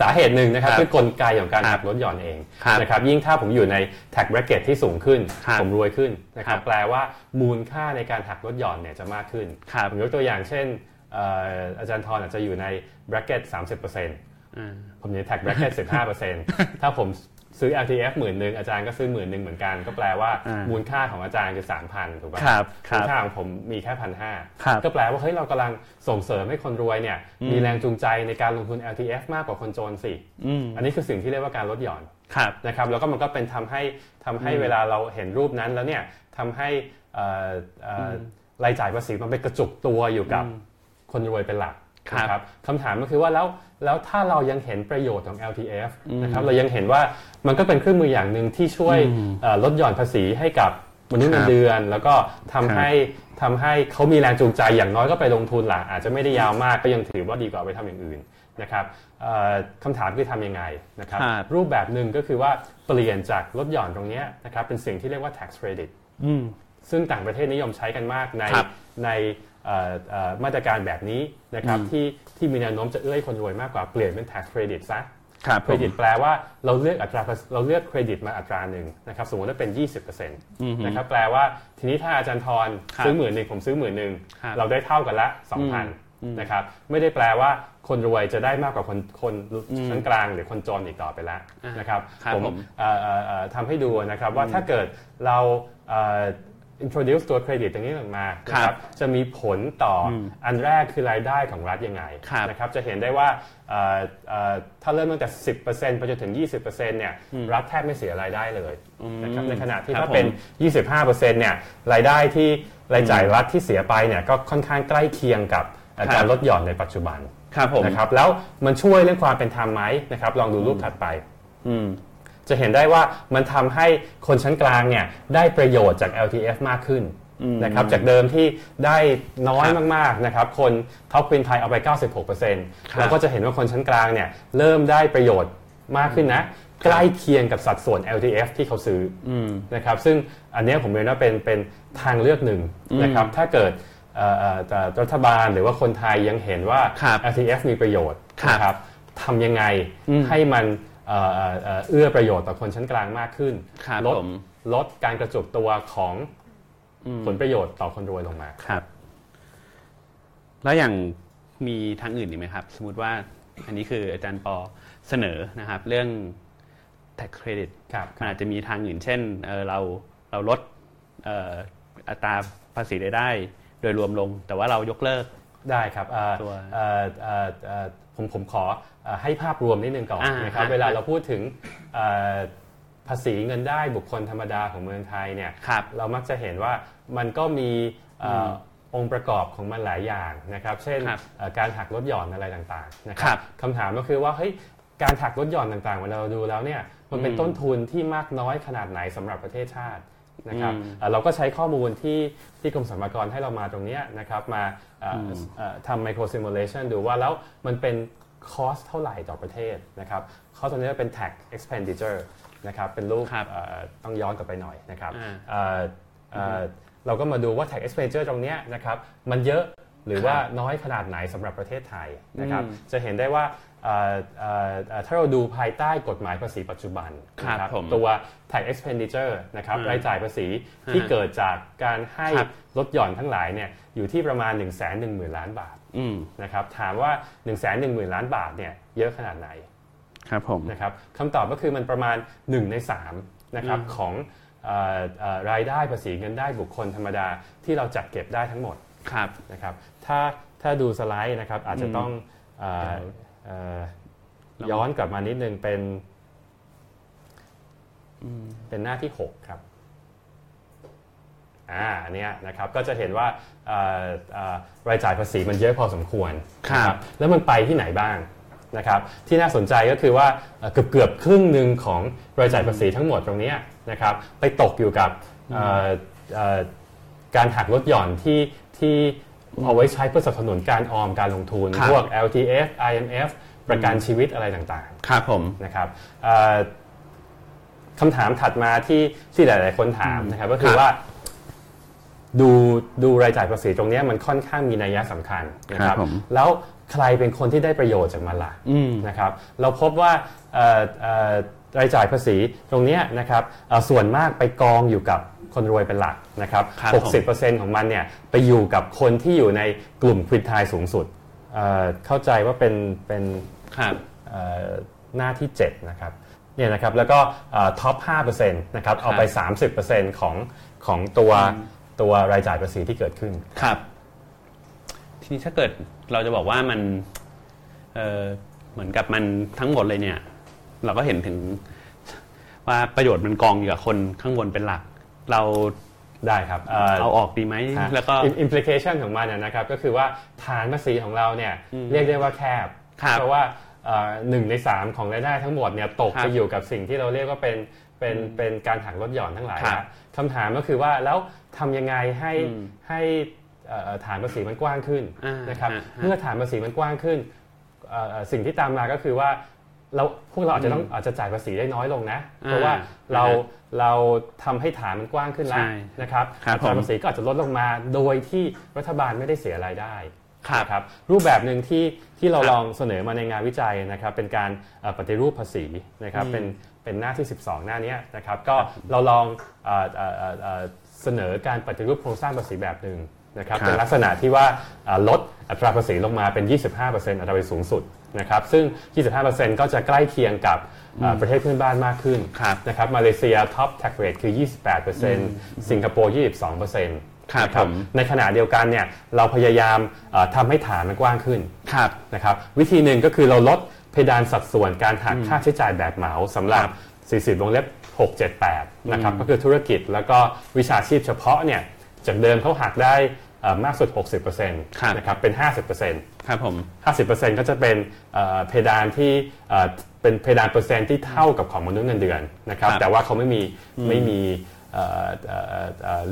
สาเหตุหนึ่งนะครับครับคือกลไกของการครับหักลดหย่อนเองครับนะครับยิ่งถ้าผมอยู่ใน tax bracket ที่สูงขึ้นครับผมรวยขึ้นนะครัครับบแปลว่ามูลค่าในการหักลดหย่อนเนี่ยจะมากขึ้นครับผมยกตัวอย่างเช่นเอ่ออาจารย์ทรอาจจะอยู่ใน bracket 30%อ่าผมอยู่ใน tax bracket 15%ถ้าผมซื้อ LTF หมื่นหนึ่งอาจารย์ก็ซื้อหมื่นหนึ่งเหมือนกัน ก็แปลว่าอ่ามูมูลค่าของอาจารย์คือ3,000ถูกป่ะครับคมูรัลบค่าของผมมีแค่พันห้าครับก็แปลว่าเฮ้ยเรากำลังส่งเสริมให้คนรวยเนี่ยมีแรงจูงใจในการลงทุน LTF มากกว่าคนจนสิอืมอันนี้คือสิ่งที่เรียกว่าการลดหย่อนครับนะครับแล้วก็มันก็เป็นทำให้ทำให้เวลาเราเห็นรูปนั้นแล้วเนี่ยทำให้เอ่อเอ่ออรายจ่ายภาษีมันไปกระจุกตัวอยู่กับคนรวยเป็นหลัก ครับนะครับคำถามก็คือว่าแล้วแล้วถ้าเรายังเห็นประโยชน์ของ LTF นะครับเรายังเห็นว่ามันก็เป็นเครื่องมืออย่างหนึ่งที่ช่วยเอ่อลดหย่อนภาษีให้กับมนุษย์ครัเงิบนเดือน แล้วก็ทำครับให้ทำให้เขามีแรงจูงใจอย่างน้อยก็ไปลงทุนล่ะอาจจะไม่ได้ยาวมากก็ยังถือว่าดีกว่าไปทำอย่างอื่นนะครับเอ่อคำถามคือทำยังไงนะครับครับรูปแบบหนึ่งก็คือว่าเปลี่ยนจากลดหย่อนตรงเนี้ยนะครับเป็นสิ่งที่เรียกว่า tax credit อืมซึ่งต่างประเทศนิยมใช้กันมากในครับในเอ่อเอ่อ มาตรการแบบนี้นะครับที่ที่มีแนวโน้มจะเอื้อให้คนรวยมากกว่าเปลี่ยนเป็น tax credit ซะครับเครดิตแปลว่าเราเลือกอัตราภาษีเราเลือกเครดิตมาอัตราหนึ่งนะครับสมมติว่าเป็น 20%นะครับแปลว่าทีนี้ถ้าอาจารย์ทรครับซื้อหมื่นหนึ่งผมซื้อหมื่นหนึ่งครับเราได้เท่ากันละ2,000นะครับไม่ได้แปลว่าคนรวยจะได้มากกว่าคนคนชั้นกลางหรือคนจนอีกต่อไปแล้วอะนะครับครับผมเอ่อเอ่อเอ่อทำให้ดูนะครับว่าถ้าเกิดเราเอ่อ introduce ตัวเครดิตตรงนี้ออกมานะคครัรับบจะมีผลต่ออมอันแรกคือรายได้ของรัฐยังไงครับนะครับจะเห็นได้ว่าเอ่อเอ่อถ้าเริ่มตั้งแต่ 10%ไปจนถึง 20%เนี่ยรัฐแทบไม่เสียรายได้เลยนะครับในขณะที่ครับถ้าเป็น 25%เนี่ยรายได้ที่รายจ่ายรัฐที่เสียไปเนี่ยก็ค่อนข้างใกล้เคียงกับเอ่อครับการลดหย่อนในปัจจุบันครับผมนะครับแล้วมันช่วยเรื่องความเป็นธรรมไหมนะครับลองดูรูปถัดไปอืม จะเห็นได้ว่ามันทำให้คนชั้นกลางเนี่ยได้ประโยชน์จาก LTF มากขึ้นนะครับจากเดิมที่ได้น้อยครับมากๆนะครับคนท็อปควินไทยเอาไป 96%แล้วก็จะเห็นว่าคนชั้นกลางเนี่ยเริ่มได้ประโยชน์มากขึ้นนะ ใกล้เคียงกับสัดส่วน LTF ที่เขาซื้ออนะครับซึ่งอันเนี้ยผมเรียนว่าเป็นเป็นทางเลือกหนึ่งนะครับถ้าเกิดเอ่อเอ่อแต่รัฐบาลหรือว่าคนไทยยังเห็นว่าครับ LTF มีประโยชน์ครับนะครับทำยังไงให้มัน เอ่อเอ่อเอ่อเอื้อประโยชน์ต่อคนชั้นกลางมากขึ้นครับลดผมลดการกระจุกตัวของผลประโยชน์ต่อคนรวยลงมาครับ แล้วอย่างมีทางอื่นอีกไหมครับ สมมติว่าอันนี้คืออาจารย์ปอเสนอนะครับ เรื่อง tax credit ครับมันอาจจะมีทางอื่น เช่นเอ่อเราเราลดเอ่ออัตราภาษีรายได้ โดยรวมลง แต่ว่าเรายกเลิกได้ครับเอ่อตัว เอ่อเอ่อเอ่อผมผมขอเอ่อให้ภาพรวมนิดนึงก่อนอ่านนะครับอ่าเวลาเราพูดถึงเอ่อภาษีเงินได้บุคคลธรรมดาของเมืองไทยเนี่ยครับเรามักจะเห็นว่ามันก็มีเอ่ออองค์ประกอบของมันหลายอย่างนะครับ เช่นครับเอ่อการหักลดหย่อนอะไรต่างๆนะคครัรับบคำถามก็คือว่าเฮ้ยการหักลดหย่อนต่างๆเวลาเราดูแล้วเนี่ยมันเป็นอืมต้นทุนที่มากน้อยขนาดไหนสำหรับประเทศชาติ นะครับอืมเอ่อเราก็ใช้ข้อมูลที่ที่กรมสรรพากรให้เรามาตรงเนี้ยนะครับมาเอ่ออเอ่อทำ micro simulation ดูว่าแล้วมันเป็น cost เท่าไหร่ต่อประเทศนะครับข้อตัวนี้เป็น tax expenditure นะครับเป็นรูปครับเอ่อต้องย้อนกลับไปหน่อยนะครับอ่าเอ่อเอ่อเราก็มาดูว่า tax expenditure ตรงเนี้ยนะครับมันเยอะหรือว่าน้อยขนาดไหนสำหรับประเทศไทยนะครับอืมจะเห็นได้ว่า เอ่อเอ่อเอ่อถ้าเราดูภายใต้กฎหมายภาษีปัจจุบันครับนะผมตัว tax expenditure นะครับอืมรายจ่ายภาษีที่อ่าเกิดจากการให้ครับลดหย่อนทั้งหลายเนี่ยอยู่ที่ประมาณ 1 1 0 0 0 0 ล้านบาทอืมนะครับถามว่า 1 1 0 0 0 0 ล้านบาทเนี่ยเยอะขนาดไหนครับผมนะครับคำตอบก็คือมันประมาณ 1 ใน3นะครับของเอ่อเอ่อรายได้ภาษีเงินได้บุคคลธรรมดาที่เราจัดเก็บได้ทั้งหมดครับนะครับถ้าถ้าดูสไลด์นะครับอาจจะต้องเอ่อเอ่อ ย้อนกลับมานิดนึงเป็นเป็นหน้าที่ 6 ครับอ่าอันเนี้ยนะครับก็จะเห็นว่าเอ่อเอ่อรายจ่ายภาษีมันเยอะพอสมควรครับนะแล้วมันไปที่ไหนบ้างนะครับที่น่าสนใจก็คือว่าเอ่อเกือบเกือบครึ่งหนึ่งของรายจ่ายภาษีทั้งหมดตรงเนี้ยนะครับไปตกอยู่กับเอ่อเอ่อการหักลดหย่อนที่ที่ เอาไว้ใช้เพื่อสนับสนุนการออมการลงทุนครับพวก LTF IMF ประกันชีวิตอะไรต่างครับผมๆนะครับเอ่อคำถามถัดมาที่ที่หลาย ๆ คนถามนะครับ ก็คือครับว่า ดูดูรายจ่ายภาษีตรงเนี้ยมันค่อนข้างมีนัยยะสำคัญนะคครัรับบผมแล้วใครเป็นคนที่ได้ประโยชน์จากมันล่ะอืมนะครับ เราพบว่าเอ่อเอ่อรายจ่ายภาษีตรงเนี้ยนะครับเอ่อส่วนมากไปกองอยู่กับ คนรวยเป็นหลักนะครับครับ60%ของมันเนี่ยไปอยู่กับคนที่อยู่ในกลุ่มควินทายสูงสุดเอ่อเข้าใจว่าเป็นเป็น ครับ เอ่อหน้าที่ 7 นะครับเนี่ยนะครับแล้วก็ท็อป5%นะครับเอาไป 30%ของของตัวตัวรายจ่ายภาษีที่เกิดขึ้น ครับ ทีนี้ถ้าเกิดเราจะบอกว่ามันเออเหมือนกับมันทั้งหมดเลยเนี่ย เราก็เห็นถึงว่าประโยชน์มันกองอยู่กับคนข้างบนเป็นหลัก เราได้ครับเอ่อเอาออกดีไหมฮะแล้วก็ im- implication ของมันนะนะครับก็คือว่าฐานภาษีของเราเนี่ยเรียกได้ว่าแคบครับเพราะว่าเอ่อหนึ่งในสามของรายได้ทั้งหมดเนี่ยตกครับไปอยู่กับสิ่งที่เราเรียกว่าเป็นเป็นเป็นการหักลดหย่อนทั้งหลายครับนะคำถามก็คือว่าแล้วทำยังไงให้อืมให้เอ่อฐานภาษีมันกว้างขึ้นอ่านนะครับอ่าฮะเมื่อฐานภาษีมันกว้างขึ้นเอ่อเอ่อสิ่งที่ตามมาก็คือว่า เราพวกเราอาจจะต้องอาจจะจ่ายภาษีได้น้อยลงนะ เพราะว่าเราอ่าเราทำให้ฐานมันกว้างขึ้นแล้วใช่นะครับครับอัตราผมภาษีก็อาจจะลดลงมาโดยที่รัฐบาลไม่ได้เสียรายได้ครับนะครับรูปแบบหนึ่งที่ที่เราครับลองเสนอมาในงานวิจัยนะครับ เป็นการเอ่อปฏิรูปภาษีนะครับอืมเป็นเป็นหน้าที่ 12 หน้าเนี้ยนะครับก็เราลองเอ่อเอ่อเอ่อเอ่อเสนอการปฏิรูปโครงสร้างภาษีแบบหนึ่งนะครับครับเป็นลักษณะที่ว่าเอ่อลดอัตราภาษีลงมาเป็น 25%อัตราภาษีสูงสุด นะครับซึ่ง 25%ก็จะใกล้เคียงกับเอ่อประเทศเพื่อนบ้านมากขึ้นครับนะครับมาเลเซียท็อป tax rate คือ 28%สิงคโปร์ 22%ครับนะผมในขณะเดียวกันเนี่ยเราพยายามเอ่อทำให้ฐานมันกว้างขึ้นครับนะครับวิธีหนึ่งก็คือเราลดเพดานสัดส่วนการหักค่าใช้จ่ายแบบเหมาสำหรับ 40 วงเล็บ 678 นะครับก็คือธุรกิจแล้วก็วิชาชีพเฉพาะเนี่ยจากเดิมเขาหักได้เอ่อ มากสุด 60%ครับนะครับเป็น 50%ครับผม50%ก็จะเป็นเอ่อเพดานที่เอ่อเป็นเพดานเปอร์เซ็นต์ที่เท่ากับของมนุษย์เงินเดือนนะครับครับแต่ว่าเขาไม่มีไม่มี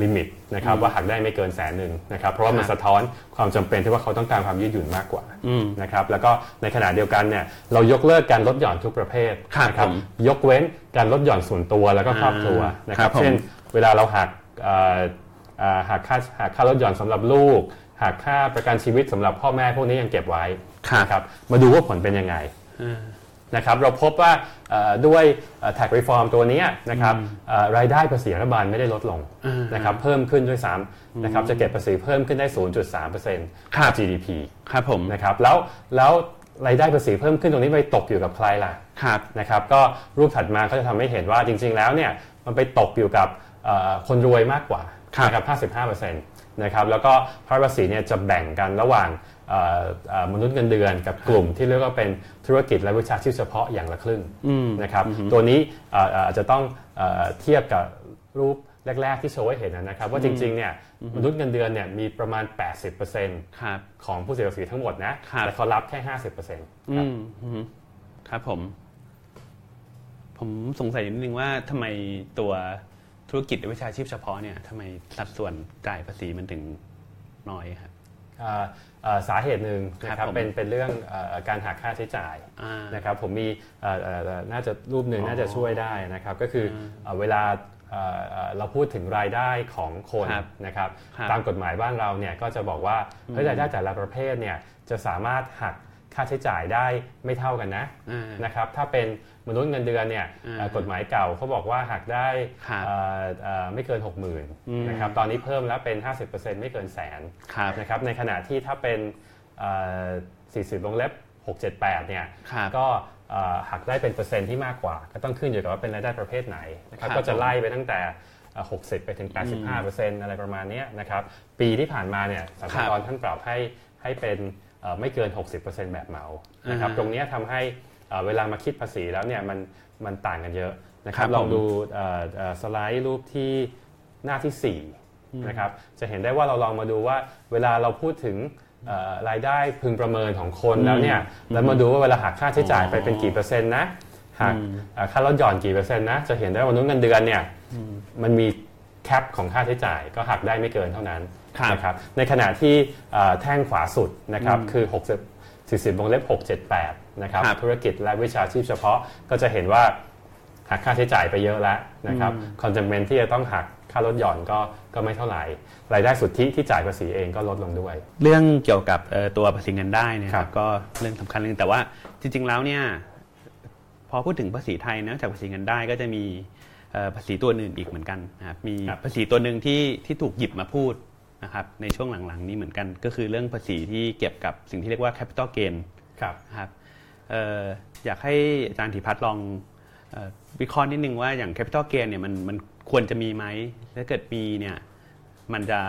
limit นะครับว่าหักได้ไม่เกินแสนหนึ่งนะครับเพราะว่ามันครับสะท้อนความจำเป็นที่ว่าเขาต้องการความยืดหยุ่นมากกว่าอืมนะครับแล้วก็ในขณะเดียวกันเนี่ยเรายกเลิกการลดหย่อนทุกประเภทครับนะผมยกเว้นการลดหย่อนส่วนตัวแล้วก็ครอบครัวอ่านะครับครับผมเช่นเวลาเราหักเอ่อเอ่อ หักค่าหักค่าลดหย่อนสำหรับลูกหักค่าประกันชีวิตสำหรับพ่อแม่พวกนี้ยังเก็บไว้ครับนะครับมาดูว่าผลเป็นยังไงอ่านะครับเราพบว่าเอ่อด้วยเอ่อ tax reform ตัวเนี้ยนะครับเอ่อรายได้ภาษีรัฐบาลไม่ได้ลดลงอ่านนะครับเพิ่มขึ้นด้วยซ้ำนะครับจะเก็บภาษีเพิ่มขึ้นได้ 0.3%ครับ GDP ครับผมนะครับแล้วแล้วรายได้ภาษีเพิ่มขึ้นตรงนี้ไปตกอยู่กับใครล่ะครับนะครับก็รูปถัดมาก็จะทำให้เห็นว่าจริง ๆ แล้วเนี่ยมันไปตกอยู่กับเอ่อคนรวยมากกว่าครับ นะครับ55%นะครับแล้วก็ภาษีภาษีเนี่ยจะแบ่งกันระหว่างเอ่อเอ่อมนุษย์เงินเดือนกับกลุ่มที่เรียกว่าเป็นธุรกิจและวิชาชีพเฉพาะอย่างละครึ่งอืมนะครับตัวนี้เอ่อเอ่ออาจจะต้องเอ่อเทียบกับรูปแรก ๆ ที่โชว์ให้เห็นนะครับ ว่าจริงๆเนี่ยมนุษย์เงินเดือนเนี่ยมีประมาณ 80%ครับของผู้เสียภาษีทั้งหมดนะครับแต่เขารับแค่ 50%คอืรับมอืมครับผม ผมสงสัยนิดนึงว่าทำไมตัว ธุรกิจหรือวิชาชีพเฉพาะเนี่ยทำไมสัดส่วนจ่ายภาษีมันถึงน้อยครับเอ่อเอ่อสาเหตุหนึ่งนะคครัรับบผมเป็นเป็นเรื่องเอ่อการหักค่าใช้จ่ายอ่านะครับผมมีเอ่อเอ่อเอ่อน่าจะรูปหนึ่งอ๋อน่าจะช่วยได้นะครับก็คือเอ่อเวลาเอ่อเอ่อเราพูดถึงรายได้ของคนครับนะครับครับตามกฎหมายบ้านเราเนี่ยก็จะบอกว่าเฮ้ยรายได้แต่ละประเภทเนี่ยจะสามารถหัก ค่าใช้จ่ายได้ไม่เท่ากันนะอ่านะครับถ้าเป็นมนุษย์เงินเดือนเนี่ยอ่าเอ่อกฎหมายเก่าเขาบอกว่าหักได้ครับเอ่อเอ่อไม่เกินอืม60,000นะครับตอนนี้เพิ่มแล้วเป็น 50%ไม่เกินแสนครับนะครับในขณะที่ถ้าเป็นเอ่อ40วงเล็บ678เนี่ยครับก็เอ่อหักได้เป็นเปอร์เซ็นต์ที่มากกว่า ก็ต้องขึ้นอยู่กับว่าเป็นรายได้ประเภทไหนนะครับครับก็จะไล่ไปตั้งแต่เอ่อ60 ไปถึง 85%อะไรประมาณเนี้ยนะครับปีที่ผ่านมาเนี่ยสัมภาระท่านปรับให้ให้เป็นเอ่อ ไม่เกิน 60%แบบเหมานะครับอ่าฮะตรงเนี้ยทำให้เอ่อเวลามาคิดภาษีแล้วเนี่ยมันมันต่างกันเยอะนะครัครับบลองผมดูเอ่อเอ่อสไลด์รูปที่หน้าที่ 4 นะครับ จะเห็นได้ว่าเราลองมาดูว่าเวลาเราพูดถึงเอ่อรายได้พึงประเมินของคนแล้วเนี่ยแล้วมาดูว่าเวลาหักค่าใช้จ่ายไปเป็นกี่เปอร์เซ็นต์นะหักเอ่อค่าลดหย่อนกี่เปอร์เซ็นต์นะจะเห็นได้ว่ามนุษย์เงินเดือนเนี่ยมันมีแคปของค่าใช้จ่ายก็หักได้ไม่เกินเท่านั้นครับ นะครับในขณะที่เอ่อแท่งขวาสุดนะครับคือ60 40วงเล็บ678นะครับครับธุรกิจและวิชาชีพเฉพาะก็จะเห็นว่าหักค่าใช้จ่ายไปเยอะแล้วนะครับคอนจำเป็นที่จะต้องหักค่าลดหย่อนก็ก็ไม่เท่าไหร่รายได้สุทธิที่จ่ายภาษีเองก็ลดลงด้วย เรื่องเกี่ยวกับเอ่อตัวภาษีเงินได้เนี่ยครับก็เรื่องสำคัญเรื่องแต่ว่าจริง ๆ แล้วเนี่ยพอพูดถึงภาษีไทยนอกจากภาษีเงินได้ก็จะมีเอ่อภาษีตัวอื่นอีกเหมือนกันนะครับมีภาษีตัวหนึ่งที่ที่ถูกหยิบมาพูด นะครับในช่วงหลังๆ นี้เหมือนกัน ก็คือเรื่องภาษีที่เก็บกับสิ่งที่เรียกว่า capital gain ครับนะครับเอ่ออยากให้อาจารย์ธิพัฒน์ลองเออวิเคราะห์นิดนึงว่าอย่าง capital gain เนี่ยมันมันควรจะมีไหมถ้าเกิดมีเนี่ยมันจะ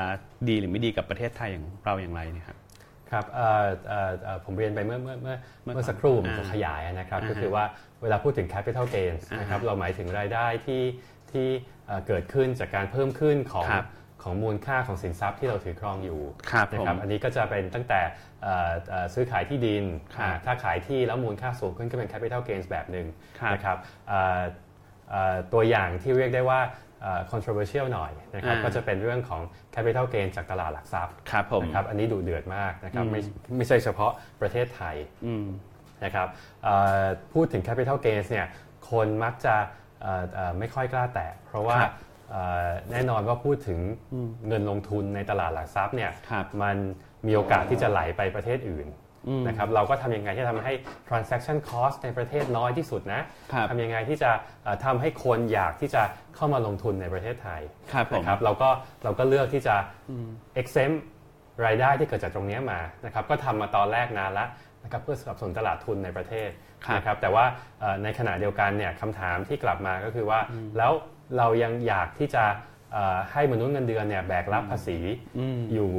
ดีหรือไม่ดีกับประเทศไทยอย่างเราอย่างไรเนี่ยครับครับเอ่อเอ่อเอ่อผมเรียนไปเมื่อเมื่อเมื่อเมื่อเมื่อสักครู่ผมอ่าจะขยายนะครับอ่าฮะก็คือว่าเวลาพูดถึง capital gains อ่าฮะนะครับเราหมายถึงรายได้ที่ที่เอ่อเกิดขึ้นจากการเพิ่มขึ้นของครับ ของมูลค่าของสินทรัพย์ที่เราถือครองอยู่ครับนะผมครับอันนี้ก็จะเป็นตั้งแต่เอ่อเอ่อซื้อขายที่ดินครับอ่าถ้าขายที่แล้วมูลค่าสูงขึ้นก็เป็น capital gains แบบหนึ่งครับนะครับเอ่อเอ่อตัวอย่างที่เรียกได้ว่าเอ่อ controversial หน่อยนะครับอ่าก็จะเป็นเรื่องของ capital gain จากตลาดหลักทรัพย์ครับผมนะครับอันนี้ดูเดือดมากนะครับอืมไม่ไม่ใช่เฉพาะประเทศไทยอืมนะครับเอ่อพูดถึง capital gains เนี่ยคนมักจะเอ่อเอ่อไม่ค่อยกล้าแตะเพราะว่าครับเอ่อ แน่นอนว่าพูดถึงเงินลงทุนในตลาดหลักทรัพย์เนี่ยครับมันมีโอกาสที่จะไหลไปประเทศอื่นอืมนะครับเราก็ทำยังไงที่ทำให้ transaction cost ในประเทศน้อยที่สุดนะครับทำยังไงที่จะเอ่อทำให้คนอยากที่จะเข้ามาลงทุนในประเทศไทยครับผมนะครับเราก็เราก็เลือกที่จะ exempt รายได้ที่เกิดจากตรงเนี้ยมานะครับก็ทำมาตอนแรกนานละนะครับเพื่อสนับสนุนตลาดทุนในประเทศครับนะครับแต่ว่าเอ่อในขณะเดียวกันเนี่ยคำถามที่กลับมาก็คือว่าแล้ว เรายังอยากที่จะเอ่อให้มนุษย์เงินเดือนเนี่ยแบกรับภาษีอืมอยู่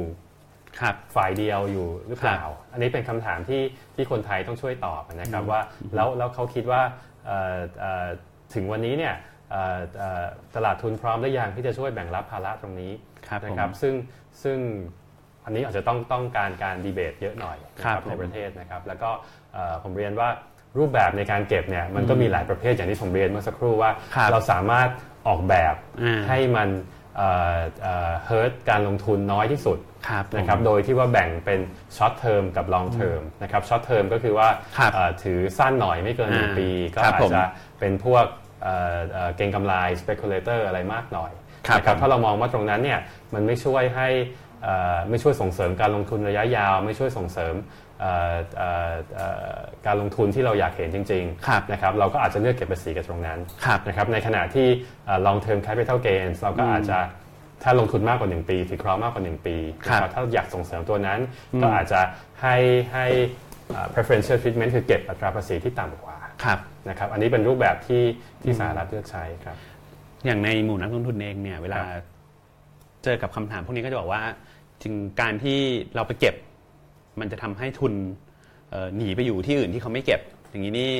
ครับฝ่ายเดียวอยู่หรือเปล่าครับอันนี้เป็นคำถามที่ที่คนไทยต้องช่วยตอบนะครับว่าแล้วแล้วเขาคิดว่าเอ่อเอ่อถึงวันนี้เนี่ยเอ่อเอ่อตลาดทุนพร้อมหรือยังที่จะช่วยแบ่งรับภาระตรงนี้ครับนะผมครับซึ่งซึ่งอันนี้อาจจะต้องต้องการการดีเบตเยอะหน่อยนะคครัรับบผมในประเทศนะครับ แล้วก็เอ่อผมเรียนว่ารูปแบบในการเก็บเนี่ยมันก็มีหลายประเภทอย่างที่ผมเรียนเมื่อสักครู่ว่าครับเราสามารถ ออกแบบอ่าให้มันเฮิร์ตการลงทุนน้อยที่สุดครับผมนะครับโดยที่ว่าแบ่งเป็น short term กับ long term นะครับ short term ก็คือว่าครับเอ่อถือสั้นหน่อยไม่เกินหนึ่งอ่าปี ก็ครับผมอาจจะเป็นพวกเอ่อเอ่อเก็งกำไร speculator อะไรมากหน่อยครับนะครับผมถ้าเรามองว่าตรงนั้นเนี่ยมันไม่ช่วยให้เอ่อไม่ช่วยส่งเสริมการลงทุนระยะยาว ไม่ช่วยส่งเสริม เอ่อเอ่อเอ่อการลงทุนที่เราอยากเห็นจริงๆครับนะครับเราก็อาจจะเลือกเก็บภาษีกับตรงนั้นครับนะครับในขณะที่เอ่อ long term capital gains เราก็อาจจะถ้าลงทุนมากกว่า 1 ปีถือครองมากกว่า 1 ปีครับนะถ้าอยากส่งเสริมตัวนั้น ก็อาจจะให้ให้เอ่อ preferential treatment คือเก็บอัตราภาษีที่ต่ำกว่าครับนะครับอันนี้เป็นรูปแบบที่ที่สหรัฐเลือกใช้ครับ อย่างในหมู่นักลงทุนเองเนี่ยเวลาครับเจอกับคำถามพวกนี้ก็จะบอกว่าจึงการที่เราไปเก็บ มันจะทำให้ทุนเอ่อหนีไปอยู่ที่อื่นที่เขาไม่เก็บ อย่างนี้นี่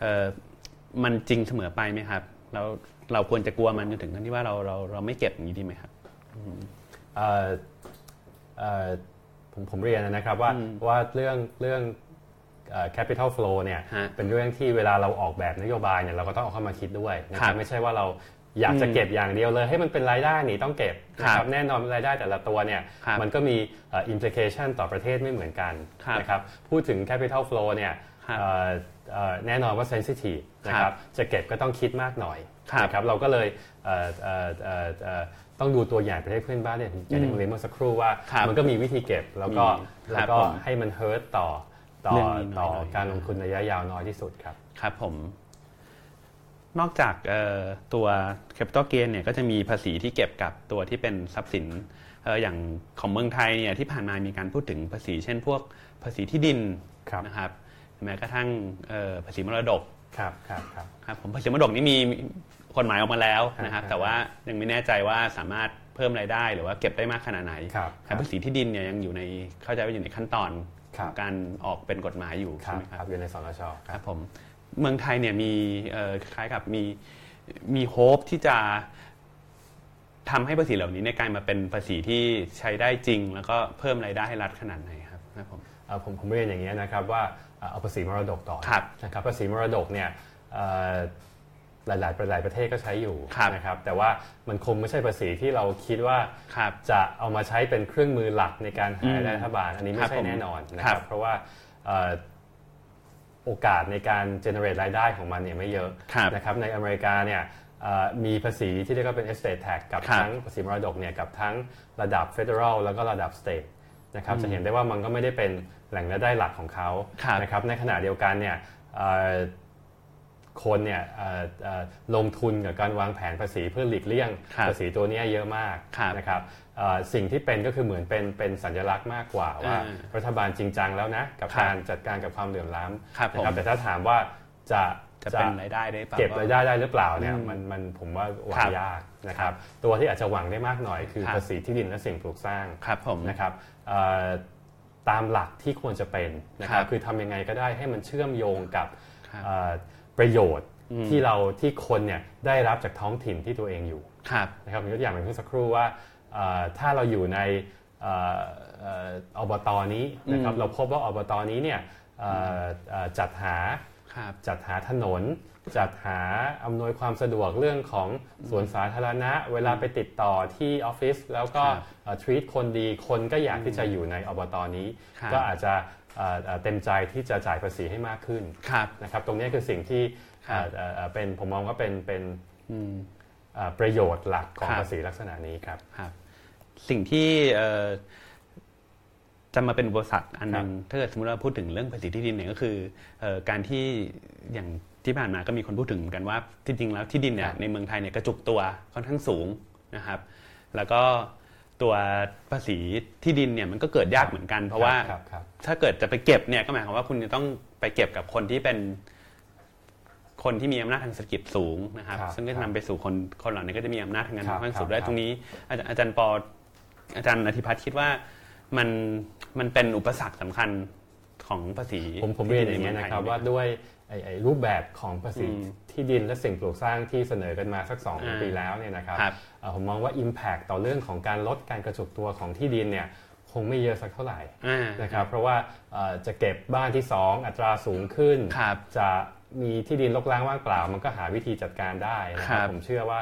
เอ่อมันจริงเสมอไปไหมครับแล้วเราควรจะกลัวมันจนถึงขั้นที่ว่าเราเราเราไม่เก็บอย่างนี้ดีไหมครับเอ่อเอ่อผมผมเรียนนะครับว่าว่าเรื่องเรื่องเอ่อ capital flow เนี่ยฮะเป็นเรื่องที่เวลาเราออกแบบนโยบายเนี่ยเราก็ต้องเอาเข้ามาคิดด้วยนะคครัรับบไม่ใช่ว่าเรา อยากจะเก็บอย่างเดียวเลยให้มันเป็นรายได้นี่ต้องเก็บนะคครัรับบแน่นอนรายได้แต่ละตัวเนี่ยครับมันก็มีเอ่อ implication ต่อประเทศไม่เหมือนกันครับนะครับพูดถึง capital flow เนี่ยครับเอ่อเอ่อแน่นอนว่า sensitive นะคครัรับบจะเก็บก็ต้องคิดมากหน่อยครับนะครับเราก็เลยเอ่อเอ่อเอ่อเอ่อต้องดูตัวอย่างประเทศเพื่อนบ้านเนี่ยอย่างที่ผมเรียนเมื่อสักครู่ว่าครับมันก็มีวิธีเก็บแล้วก็มีแล้วก็ครับผมให้มันเฮิร์ตต่อต่อเรื่องนี้น้อยหน่อยต่อการลงทุนระยะยาวน้อยที่สุดครับครับผม นอกจากเอ่อตัว capital gain เนี่ยก็จะมีภาษีที่เก็บกับตัวที่เป็นทรัพย์สินเอ่ออย่างของเมืองไทยเนี่ยที่ผ่านมามีการพูดถึงภาษี เช่นพวกภาษีที่ดินครับนะครับแม้กระทั่งเอ่อภาษีมรดกครับครับครับครับผมภาษีมรดกนี่มีกฎหมายออกมาแล้วนะครับครับ แต่ว่ายังไม่แน่ใจว่าสามารถเพิ่มรายได้ หรือว่าเก็บได้มากขนาดไหนครับภาษีที่ดินเนี่ยยังอยู่ในเข้าใจว่าอยู่ในขั้นตอนครับการออกเป็นกฎหมายอยู่ครัใช่บไหมคครัรับบอยู่ในสนชคครัรับบผม เมืองไทยเนี่ยมีเอ่อคล้ายกับมีมีโฮปที่จะทำให้ภาษีเหล่านี้ในยกลายมาเป็นภาษีที่ใช้ได้จริง แล้วก็เพิ่มรายได้ให้รัฐขนาดไหนครับครับผมเอ่อผมผมเรียนอย่างนี้ยนะครับว่าเอ่อเอาภาษีมรดกก่อนครับนะครับภาษีมรดกเนี่ยเอ่อหลายๆหลายประเทศก็ใช้อยู่ครับนะครับแต่ว่ามันคงไม่ใช่ภาษีที่เราคิดว่าครับจะเอามาใช้เป็นเครื่องมือหลักในการหารายได้รัฐบาลอันนี้คไม่รับใช่ผมแน่นอนนะคครัรับบเพราะว่าเอ่อ โอกาสในการ generate รายได้ของมันเนี่ยไม่เยอะครับนะครับในอเมริกาเนี่ยเอ่อมีภาษีที่เรียกว่าเป็น estate tax กับครับทั้งภาษีมรดกเนี่ยกับทั้งระดับ federal แล้วก็ระดับ state นะครับจะเห็นได้ว่ามันก็ไม่ได้เป็นแหล่งรายได้หลักของเขาครับนะครับในขณะเดียวกันเนี่ยเอ่อ คนเนี่ยเอ่อเอ่อลงทุนกับการวางแผนภาษีเพื่อหลีกเลี่ยงครับภาษีตัวเนี้ยเยอะมากครับนะครับเอ่อสิ่งที่เป็นก็คือเหมือนเป็นเป็นสัญลักษณ์มากกว่าว่าอ่ารัฐบาลจริงจังแล้วนะกับครับการจัดการกับความเหลื่อมล้ำครับผมนะครับแต่ถ้าถามว่าจะจะเป็นรายได้ได้เปล่าเก็บรายได้ได้หรือเปล่าเนี่ยอืมมันมันผมว่าหวัครังบยากนะครับตัวที่อาจจะหวังได้มากหน่อยคือครับภาษีที่ดินและสิ่งปลูกสร้างครับผมนะครับเอ่อตามหลักที่ควรจะเป็นนะคครัรับบคือทำยังไงก็ได้ให้มันเชื่อมโยงกับครับเอ่อ ประโยชน์อืมที่เราที่คนเนี่ยได้รับจากท้องถิ่นที่ตัวเองอยู่ครับนะครับยกตัวอย่างเป็นเมื่อสักครู่ว่าเอ่อถ้าเราอยู่ในเอ่อเอ่ออบตนี้นะครับอืมเราพบว่าอบตนี้เนี่ยเอ่อเอ่อจัดหาครับจัดหาถนน จัดหาอำนวยความสะดวกเรื่องของสวนสาธารณะ เวลาไปติดต่อที่ออฟฟิศแล้วก็ครับทรีตคนดีคนก็อยากที่จะอยู่ในอบตนี้ครับก็อาจจะ เอ่อเอ่อเต็มใจที่จะจ่ายภาษีให้มากขึ้นครับนะครับตรงนี้คือสิ่งที่ครับเอ่อเอ่อเป็นผมมองว่าเป็นเป็นอืมเอ่อประโยชน์หลักของครับภาษีลักษณะนี้ครับครับสิ่งที่เอ่อจะมาเป็นอุปสรรคอันหนึงถ้าเกิดสมมติเราพูดถึงเรื่องภาษีที่ดินเนี่ยก็คือเอ่อการที่อย่างที่ผ่านมาก็มีคนพูดถึงเหมือนกันว่าที่จริงแล้วที่ดินเนี่คยรับในเมืองไทยเนี่ยกระจุกตัวค่อนข้างสูงนะครับ แล้วก็ ตัวภาษีที่ดินเนี่ยมันก็เกิดยากเหมือนกัน เพราะว่าครับครับถ้าเกิดจะไปเก็บเนี่ยก็หมายความว่าคุณจะต้องไปเก็บกับคนที่เป็นคนที่มีอำนาจทางเศรษฐกิจสูงนะครับครับซึ่งก็จะนำไปสู่คนคนเหล่านี้ก็จะมีอำนาจทางการครับค่อนข้างสูงครับด้วยตรงนี้อาจารย์อาจารย์ปออาจารย์อธิพัฒน์คิดว่ามันมันเป็นอุปสรรคสำคัญของภาษีผมผมเรียนอย่างนี้ยนะครับว่าด้วยไอ้ไอ้รูปแบบของภาษีอืมที่ดินและสิ่งปลูกสร้างที่เสนอกันมาสักสองอ่าปีแล้วเนี่ยนะครับครับเอ่อ ผมมองว่า Impact ต่อเรื่องของการลดการกระจุกตัวของที่ดินเนี่ยคงไม่เยอะสักเท่าไหร่อ่านะครับเพราะว่าเอ่อจะเก็บบ้านที่ 2 อัตราสูงขึ้นครับจะมีที่ดินรกร้างว่างเปล่า มันก็หาวิธีจัดการได้นะครัครับบผมเชื่อว่า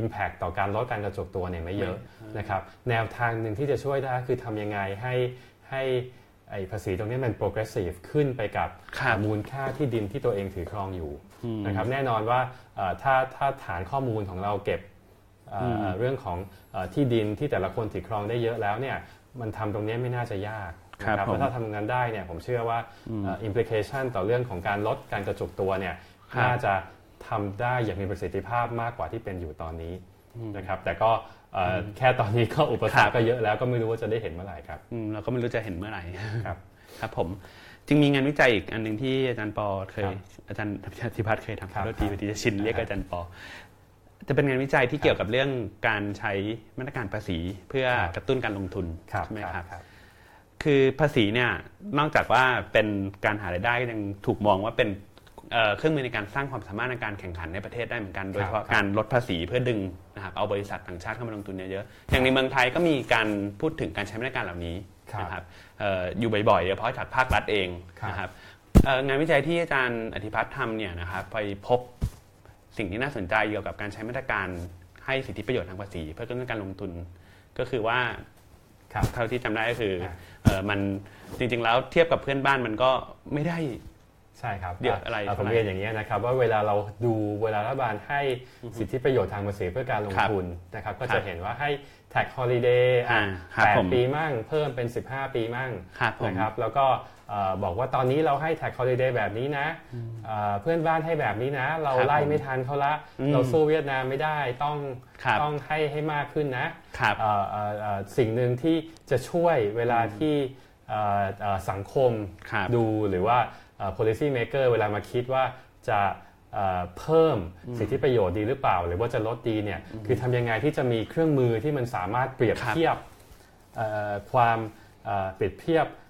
Impact ต่อการลดการกระจุกตัวเนี่ยไม่เยอะนะครับแนวทางหนึ่งที่จะช่วยได้คือทำยังไงให้ให้ไอ้ภาษีตรงนี้มัน progressive ขึ้นไปกับครับมูลค่าที่ดินที่ตัวเองถือครองอยู่นะครับแน่นอนว่าเอ่อถ้าถ้าฐานข้อมูลของเราเก็บ เอ่ออเรื่องของเอ่อที่ดินที่แต่ละคนถือครองได้เยอะแล้วเนี่ยมันทำตรงนี้ไม่น่าจะยากครับนะผมแล้วถ้าทำงานได้เนี่ยผมเชื่อว่าเอ่อ implication ต่อเรื่องของการลดการกระจุกตัวเนี่ยครับน่าจะทำได้อย่างมีประสิทธิภาพมากกว่าที่เป็นอยู่ตอนนี้นะครับแต่ก็เอ่ออแค่ตอนนี้ก็อุปสรรครัคบก็เยอะแล้วก็ไม่รู้ว่าจะได้เห็นเมื่อไหร่ครับอืมเราก็ไม่รู้จะเห็นเมื่อไหร่ครับครับผมจึงมีงานวิจัยอีกอันหนึ่งที่อาจารย์ปอเคยครับอาจารย์ธิพัฒน์เคยทำครับโทษทีครับปฏิจะชินเรียกอาจารย์ปอ จะเป็นงานวิจัยที่เกี่ยวกับเรื่องการใช้มาตรการภาษีเพื่อครับกระตุ้นการลงทุนครับใช่ไหมคครัรับบครับ คือภาษีเนี่ยนอกจากว่าเป็นการหารายได้ก็ยังถูกมองว่าเป็นเอ่อเครื่องมือในการสร้างความสามารถในการแข่งขันในประเทศได้เหมือนกันโดยเฉพาะครับการลดภาษีเพื่อดึงนะครับเอาบริษัทต่างชาติเข้ามาลงทุนเยอะๆอย่างในเมืองไทยก็มีการพูดถึงการใช้มาตรการเหล่านี้ครับนะครับเอ่ออยู่บ่อยๆโดยเฉพาะจากภาครัฐเองครับนะครับเอ่องานวิจัยที่อาจารย์อธิพัฒน์ทำเนี่ยนะครับไปพบ สิ่งที่น่าสนใจเกี่ยวกับการใช้มาตรการให้สิทธิประโยชน์ทางภาษี เพื่อกระตุ้นการลงทุนก็คือว่าครับเท่าที่จำได้ก็คืออ่าเออมันจริง ๆ แล้วเทียบกับเพื่อนบ้านมันก็ไม่ได้ใช่ครับเดี๋ยวอะไราผมเท่าไหร่เรียนอย่างนี้ยนะครับว่าเวลาเราดูเวลารัฐบาลให้สิทธิประโยชน์ทางภาษีเพื่อการลงครับทุนนะครับก็ครัจะบเห็นว่าให้ tax holiday อะอ่าครับแปดผมปีมั่งเพิ่มเป็น 15 ปีมั่งครับผมนะครับแล้วก็เอ่อ บอกว่าตอนนี้เราให้ tax holiday แบบนี้นะเอ่อเพื่อนบ้านให้แบบนี้นะ เราครับไล่ผมไม่ทันเขาละอืมเราสู้เวียดนามไม่ได้ต้องครับต้องให้ให้มากขึ้นนะครับเอ่อเอ่อเอ่อสิ่งหนึ่งที่จะช่วยเวลาที่เอ่อเอ่อสังคมครับดูหรือว่าเอ่อ policy maker เวลามาคิดว่าจะเอ่อเพิ่มสิทธิประโยชน์ดีหรือเปล่า หรือว่าจะลดดีเนี่ยคือทำยังไงที่จะมีเครื่องมือที่มันสามารถเปรียบครับเทียบเอ่อความเอ่อเปรียบเทียบเอ่อ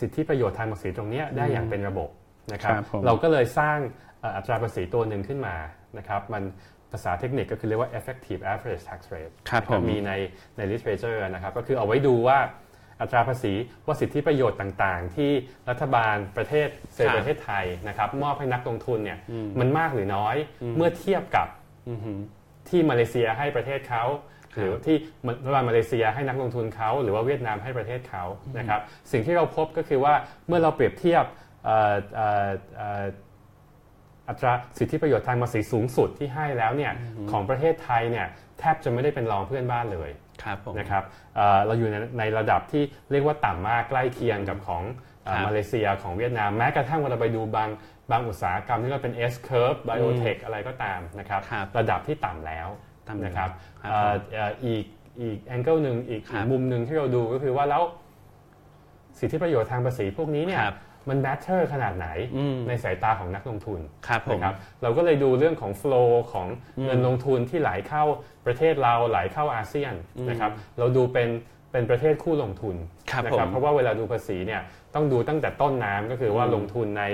สิทธิประโยชน์ทางภาษีตรงเนี้ยได้อย่างเป็นระบบนะครับครับผมเราก็เลยสร้างเอ่ออัตราภาษีตัวหนึ่งขึ้นมานะครับ มันภาษาเทคนิคก็คือเรียกว่า effective average tax rate ครับนะผมมีในใน literature นะครับ ก็คือเอาไว้ดูว่าอัตราภาษีว่าสิทธิประโยชน์ต่างๆ ที่รัฐบาลประเทศเซลครับประเทศไทยนะครับมอบให้นักลงทุนเนี่ยมันมากหรือน้อยเมื่อเทียบกับอือหือที่มาเลเซียให้ประเทศเขาครับ หรือที่รัฐบาลมาเลเซียให้นักลงทุนเขาหรือว่าเวียดนามให้ประเทศเขานะครับสิ่งที่เราพบก็คือว่าเมื่อเราเปรียบเทียบเอ่อเอ่อเอ่ออัตราสิทธิประโยชน์ทางภาษีสูงสุดที่ให้แล้วเนี่ยของประเทศไทยเนี่ยแทบจะไม่ได้เป็นรองเพื่อนบ้านเลยครับผมนะครับเอ่อเราอยู่ในในระดับที่เรียกว่าต่ำมากใกล้เคียงกับของเอ่อครับมาเลเซียของเวียดนามแม้กระทั่งเวลาไปดูบางบางอุตสาหกรรมที่เราเป็น S curve biotech อะไรก็ตามนะครับครับระดับที่ต่ำแล้วต่ำแล้ว นะครับครับเอ่อเอ่ออีกอีกแองเกิลหนึ่งอีกครับอีกมุมหนึ่งที่เราดูก็คือว่าแล้วสิทธิประโยชน์ทางภาษีพวกนี้เนี่ยครับมัน matter ขนาดไหนอืมในสายตาของนักลงทุนครับผมนะครับเราก็เลยดูเรื่องของ flow ของเงินลงทุนที่ไหลเข้าประเทศเราไหลเข้าอาเซียนนะครับเราดูเป็นเป็นประเทศคู่ลงทุนครับนะผมเพราะว่าเวลาดูภาษีเนี่ยต้องดูตั้งแต่ต้นน้ำก็คือว่าลงทุนใน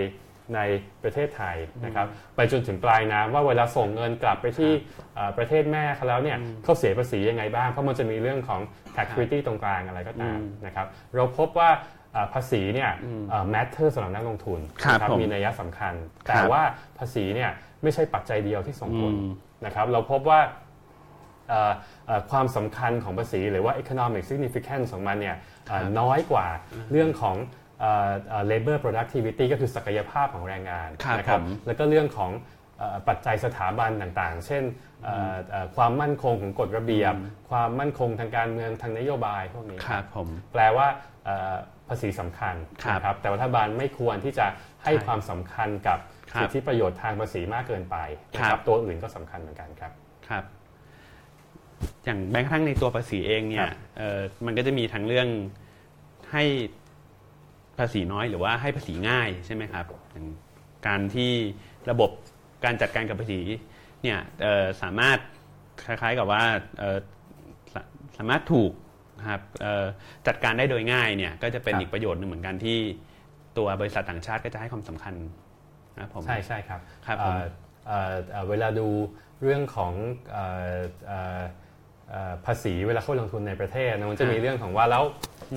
ในประเทศไทยนะครับไปจนถึงปลายน้ำว่าเวลาส่งเงินกลับไปที่เอ่อประเทศแม่เขาแล้วเนี่ยเขาเสียภาษียังไงบ้าง เพราะมันจะมีเรื่องของ tax equity ตรงกลางอะไรก็ตามนะครับเราพบว่าเอ่อภาษีเนี่ยเอ่อ matter สำหรับนักลงทุนครับนะผมมีนัยสำคัญคแต่รับว่าภาษีเนี่ยไม่ใช่ปัจจัยเดียวที่ส่งผลอืมนะครับเราพบว่าเอ่อเอ่อความสำคัญของภาษีหรือว่า economic significance ของมันเนี่ยเอ่อน้อยกว่าเรื่องของเอ่อเอ่อ labor productivity ก็คือศักยภาพของแรงงานครับนะครับผมแล้วก็เรื่องของเอ่อปัจจัยสถาบันต่างๆ เช่นเอ่อเอ่อความมั่นคงของกฎระเบียบ ความมั่นคงทางการเมืองทางนโยบายพวกนี้ครับผมแปลว่าเอ่อภาษีสำคัญครับนะครับแต่รัฐบาลไม่ควรที่จะให้ใช่ความสำคัญกับครับสิทธิประโยชน์ทางภาษีมากเกินไปนะคครัรับบตัวอื่นก็สำคัญเหมือนกันครับครับ อย่างแม้กระทั่งในตัวภาษีเองเนี่คยรับเอ่อมันก็จะมีทั้งเรื่องให้ ภาษีน้อยหรือว่าให้ภาษีง่ายใช่ไหมครับอย่างการที่ระบบการจัดการกับภาษีเนี่ยเอ่อสามารถคล้ายๆกับว่าเอ่อสาสามารถถูกนะครับเอ่อจัดการได้โดยง่ายเนี่ยก็จะเป็นครับอีกประโยชน์หนึ่งเหมือนกันที่ตัวบริษัทต่างชาติก็จะให้ความสำคัญนะครับผมใช่ใช่ครับครับผมเอ่อเอ่อเอ่อเวลาดูเรื่องของ เอ่อเอ่อเอ่อภาษีเวลาเข้าลงทุนในประเทศนะมันจะมีเรื่องของว่าแล้ว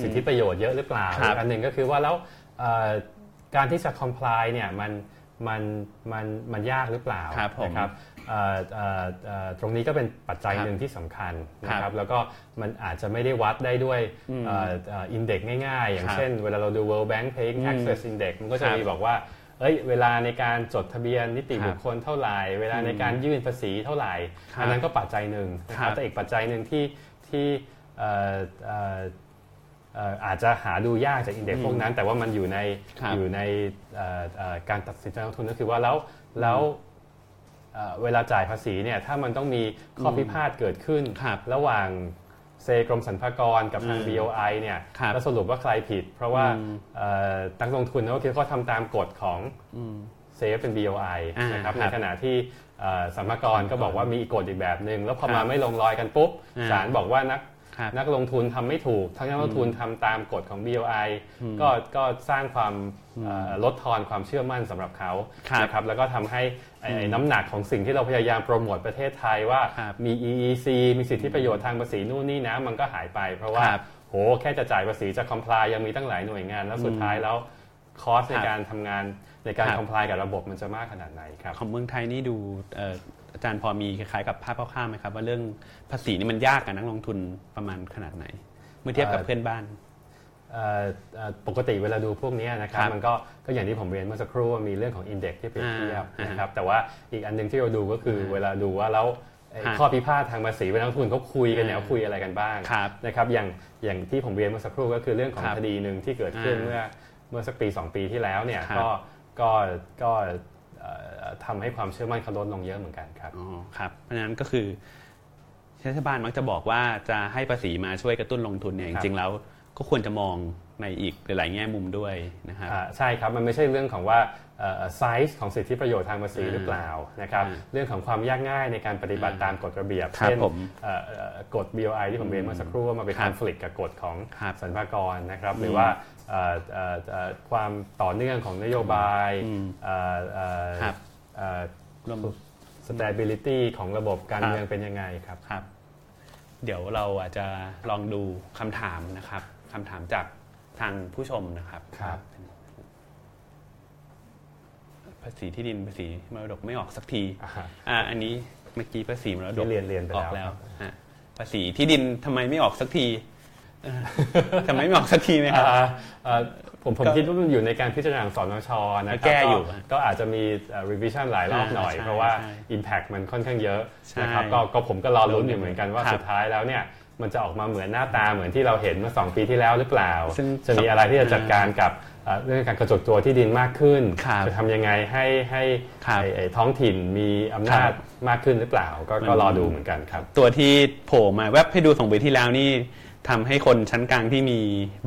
สิทธิประโยชน์เยอะหรือเปล่าครับอีกอันหนึ่งก็คือว่าแล้วเอ่อการที่จะ comply เนี่ยมันมันมันมันยากหรือเปล่าครับผมนะครับเอ่อเอ่อเอ่อตรงนี้ก็เป็นปัจจัยครับหนึ่งที่สำคัญนะคครัรับบแล้วก็มันอาจจะไม่ได้วัดได้ด้วยอืมอินเด็กง่ายๆ อย่างครับเช่นเวลาเราดู World Bank Paying อืม Access Index มันก็จะครับมีบอกว่า เอ้ยเวลาในการจดทะเบียนนิติครับบุคคลเท่าไหร่ เวลาในการยื่นภาษีเท่าไหร่ครับอันนั้นก็ปัจจัยหนึ่งนะคครัรับบแต่อีกปัจจัยหนึ่งที่ที่เอ่อเอ่อเอ่ออาจจะหาดูยากจากอินเด็กอืมพวกนั้น แต่ว่ามันอยู่ในครับอยู่ในเอ่อเอ่อการตัดสินใจลงทุนก็คือว่าแล้วแล้วเอ่อเวลาจ่ายภาษีเนี่ยถ้ามันต้องมีข้อพิพาทเกิดขึ้นครับระหว่าง เซกรมสรรพากรกับทางอืม BOI เนี่ยครับแล้วสรุปว่าใครผิด เพราะว่าอืมเอ่อนักลงทุนเขาคิดว่าเขาทำตามกฎของอืมเซฟเป็น BOI อ่านะครับคในรับขณะที่เอ่อสรรพากรก็บอกว่ามีอีกกฎอีกแบบหนึ่งแล้วพอครัมาบไม่ลงรอยกันปุ๊บอ่าศาลบอกว่านักครับ นักลงทุนทำไม่ถูก ทั้งนักลงทุนทำตามกฎของ BOI ก็ก็สร้างความเอ่อลดทอนความเชื่อมั่นสำหรับเขาครับนะครับแล้วก็ทำให้ไอ้ไอ้น้ำหนักของสิ่งที่เราพยายามโปรโมทประเทศไทยว่าครับมี EEC มีสิทธิประโยชน์ทางภาษีนู่นนี่นะมันก็หายไป เพราะว่าครับโหแค่จะจ่ายภาษีจะ comply ยังมีตั้งหลายหน่วยงาน แล้วสุดท้ายแล้วคอสในครับการทำงานในการครับ comply กับระบบมันจะมากขนาดไหนครับของเมืองไทยนี่ดูเอ่ออา จารย์พอมีคล้ายๆกับภาพคร่าวๆไหมครับว่าเรื่องภาษีนี่มันยากกับนักลงทุนประมาณขนาดไหน เมื่อเทียบกับเอ่อเพื่อนบ้านเอ่อเอ่อปกติเวลาดูพวกนี้นะครับครับมันก็ก็อย่างที่ผมเรียนเมื่อสักครู่ว่ามีเรื่องของอินเด็กที่เปรียบเทียบอ่านนะครับแต่ว่าอีกอันหนึงที่เราดูก็คือเวลาดูว่าแล้วไอ้ฮะข้อพิพาททางภาษีเวลานักลงทุนเขาคุยกันเนี่ยอ่าเขาคุยอะไรกันบ้างครับนะครับอย่างอย่างที่ผมเรียนเมื่อสักครู่ก็คือเรื่องของครับคดีหนึ่งที่เกิดขึ้นอ่าเมื่อเมื่อสักปี 2 ปีที่แล้วเนี่ยครับก็ก็ก็เอ่อ ทำให้ความเชื่อมั่นเขาลดลงเยอะเหมือนกันครับอ๋อครับ เพราะฉะนั้นก็คือรัฐบาลมักจะบอกว่าจะให้ภาษีมาช่วยกระตุ้นลงทุนเนี่ยคจรับริงๆแล้วก็ควรจะมองในอีกหลายๆแง่มุมด้วยนะครับอ่าใช่ครับมันไม่ใช่เรื่องของว่า ไซส์ของสิทธิประโยชน์ทางภาษีอ่าหรือเปล่านะครับอ่าเรื่องของความยากง่ายในการปฏิบัติอ่าตามกฎระเบียบครับเช่นผมเอ่อเอ่อกฎ BOI ที่ผมเรียนเมื่อสักครู่ว่ามาเป็นครัคบอนฟ lict กับกฎของครับสรรพากรนะครับอืมหรือว่าเอ่อเอ่อเอ่อความต่อเนื่องของนโยบายอืมเอ่อเอ่อครับเอ่อรวม stability ของระบบการครับเมืองเป็นยังไงครับครับ เดี๋ยวเราอาจจะลองดูคำถามนะครับคำถามจากทางผู้ชมนะครับครับ ภาษีที่ดินภาษีมรดกไม่ออกสักทีอ่าฮะอ่าอันนี้เมื่อกี้ภาษีมรดกที่เรียนเรียนไปออกแล้แล้ววฮะภาษีที่ดินทำไมไม่ออกสักทีเออทำไมไม่ออกสักทีไหมครับอ่าเอ่อผมผมก็คิดว่ามันอยู่ในการพิจารณาของสนชนะครัแก้อยู่ก็ก็อาจจะมีเอ่อ revision หลายรอบหน่อยใช่เพราะว่าใช่ impact มันค่อนข้างเยอะใช่นะครับก็ก็ผมก็รอลุ้นอยู่เหมือนกันว่าครับสุดท้ายแล้วเนี่ยมันจะออกมาเหมือนหน้าตาเหมือนที่เราเห็นเมื่อ 2 ปีที่แล้วหรือเปล่าซึ่งจะมีอะไรที่จะจัดการกับ เอ่อเรื่องการกระจุกตัวที่ดินมากขึ้นครับจะทำยังไงให้ให้ครับไอ้ไอ้ท้องถิ่นมีอำนาครัจบมากขึ้นหรือเปล่าก็มันก็รอดูเหมือนกันครับ ตัวที่โผล่มาแวบให้ดูสองปีที่แล้วนี่ทำให้คนชั้นกลางที่มี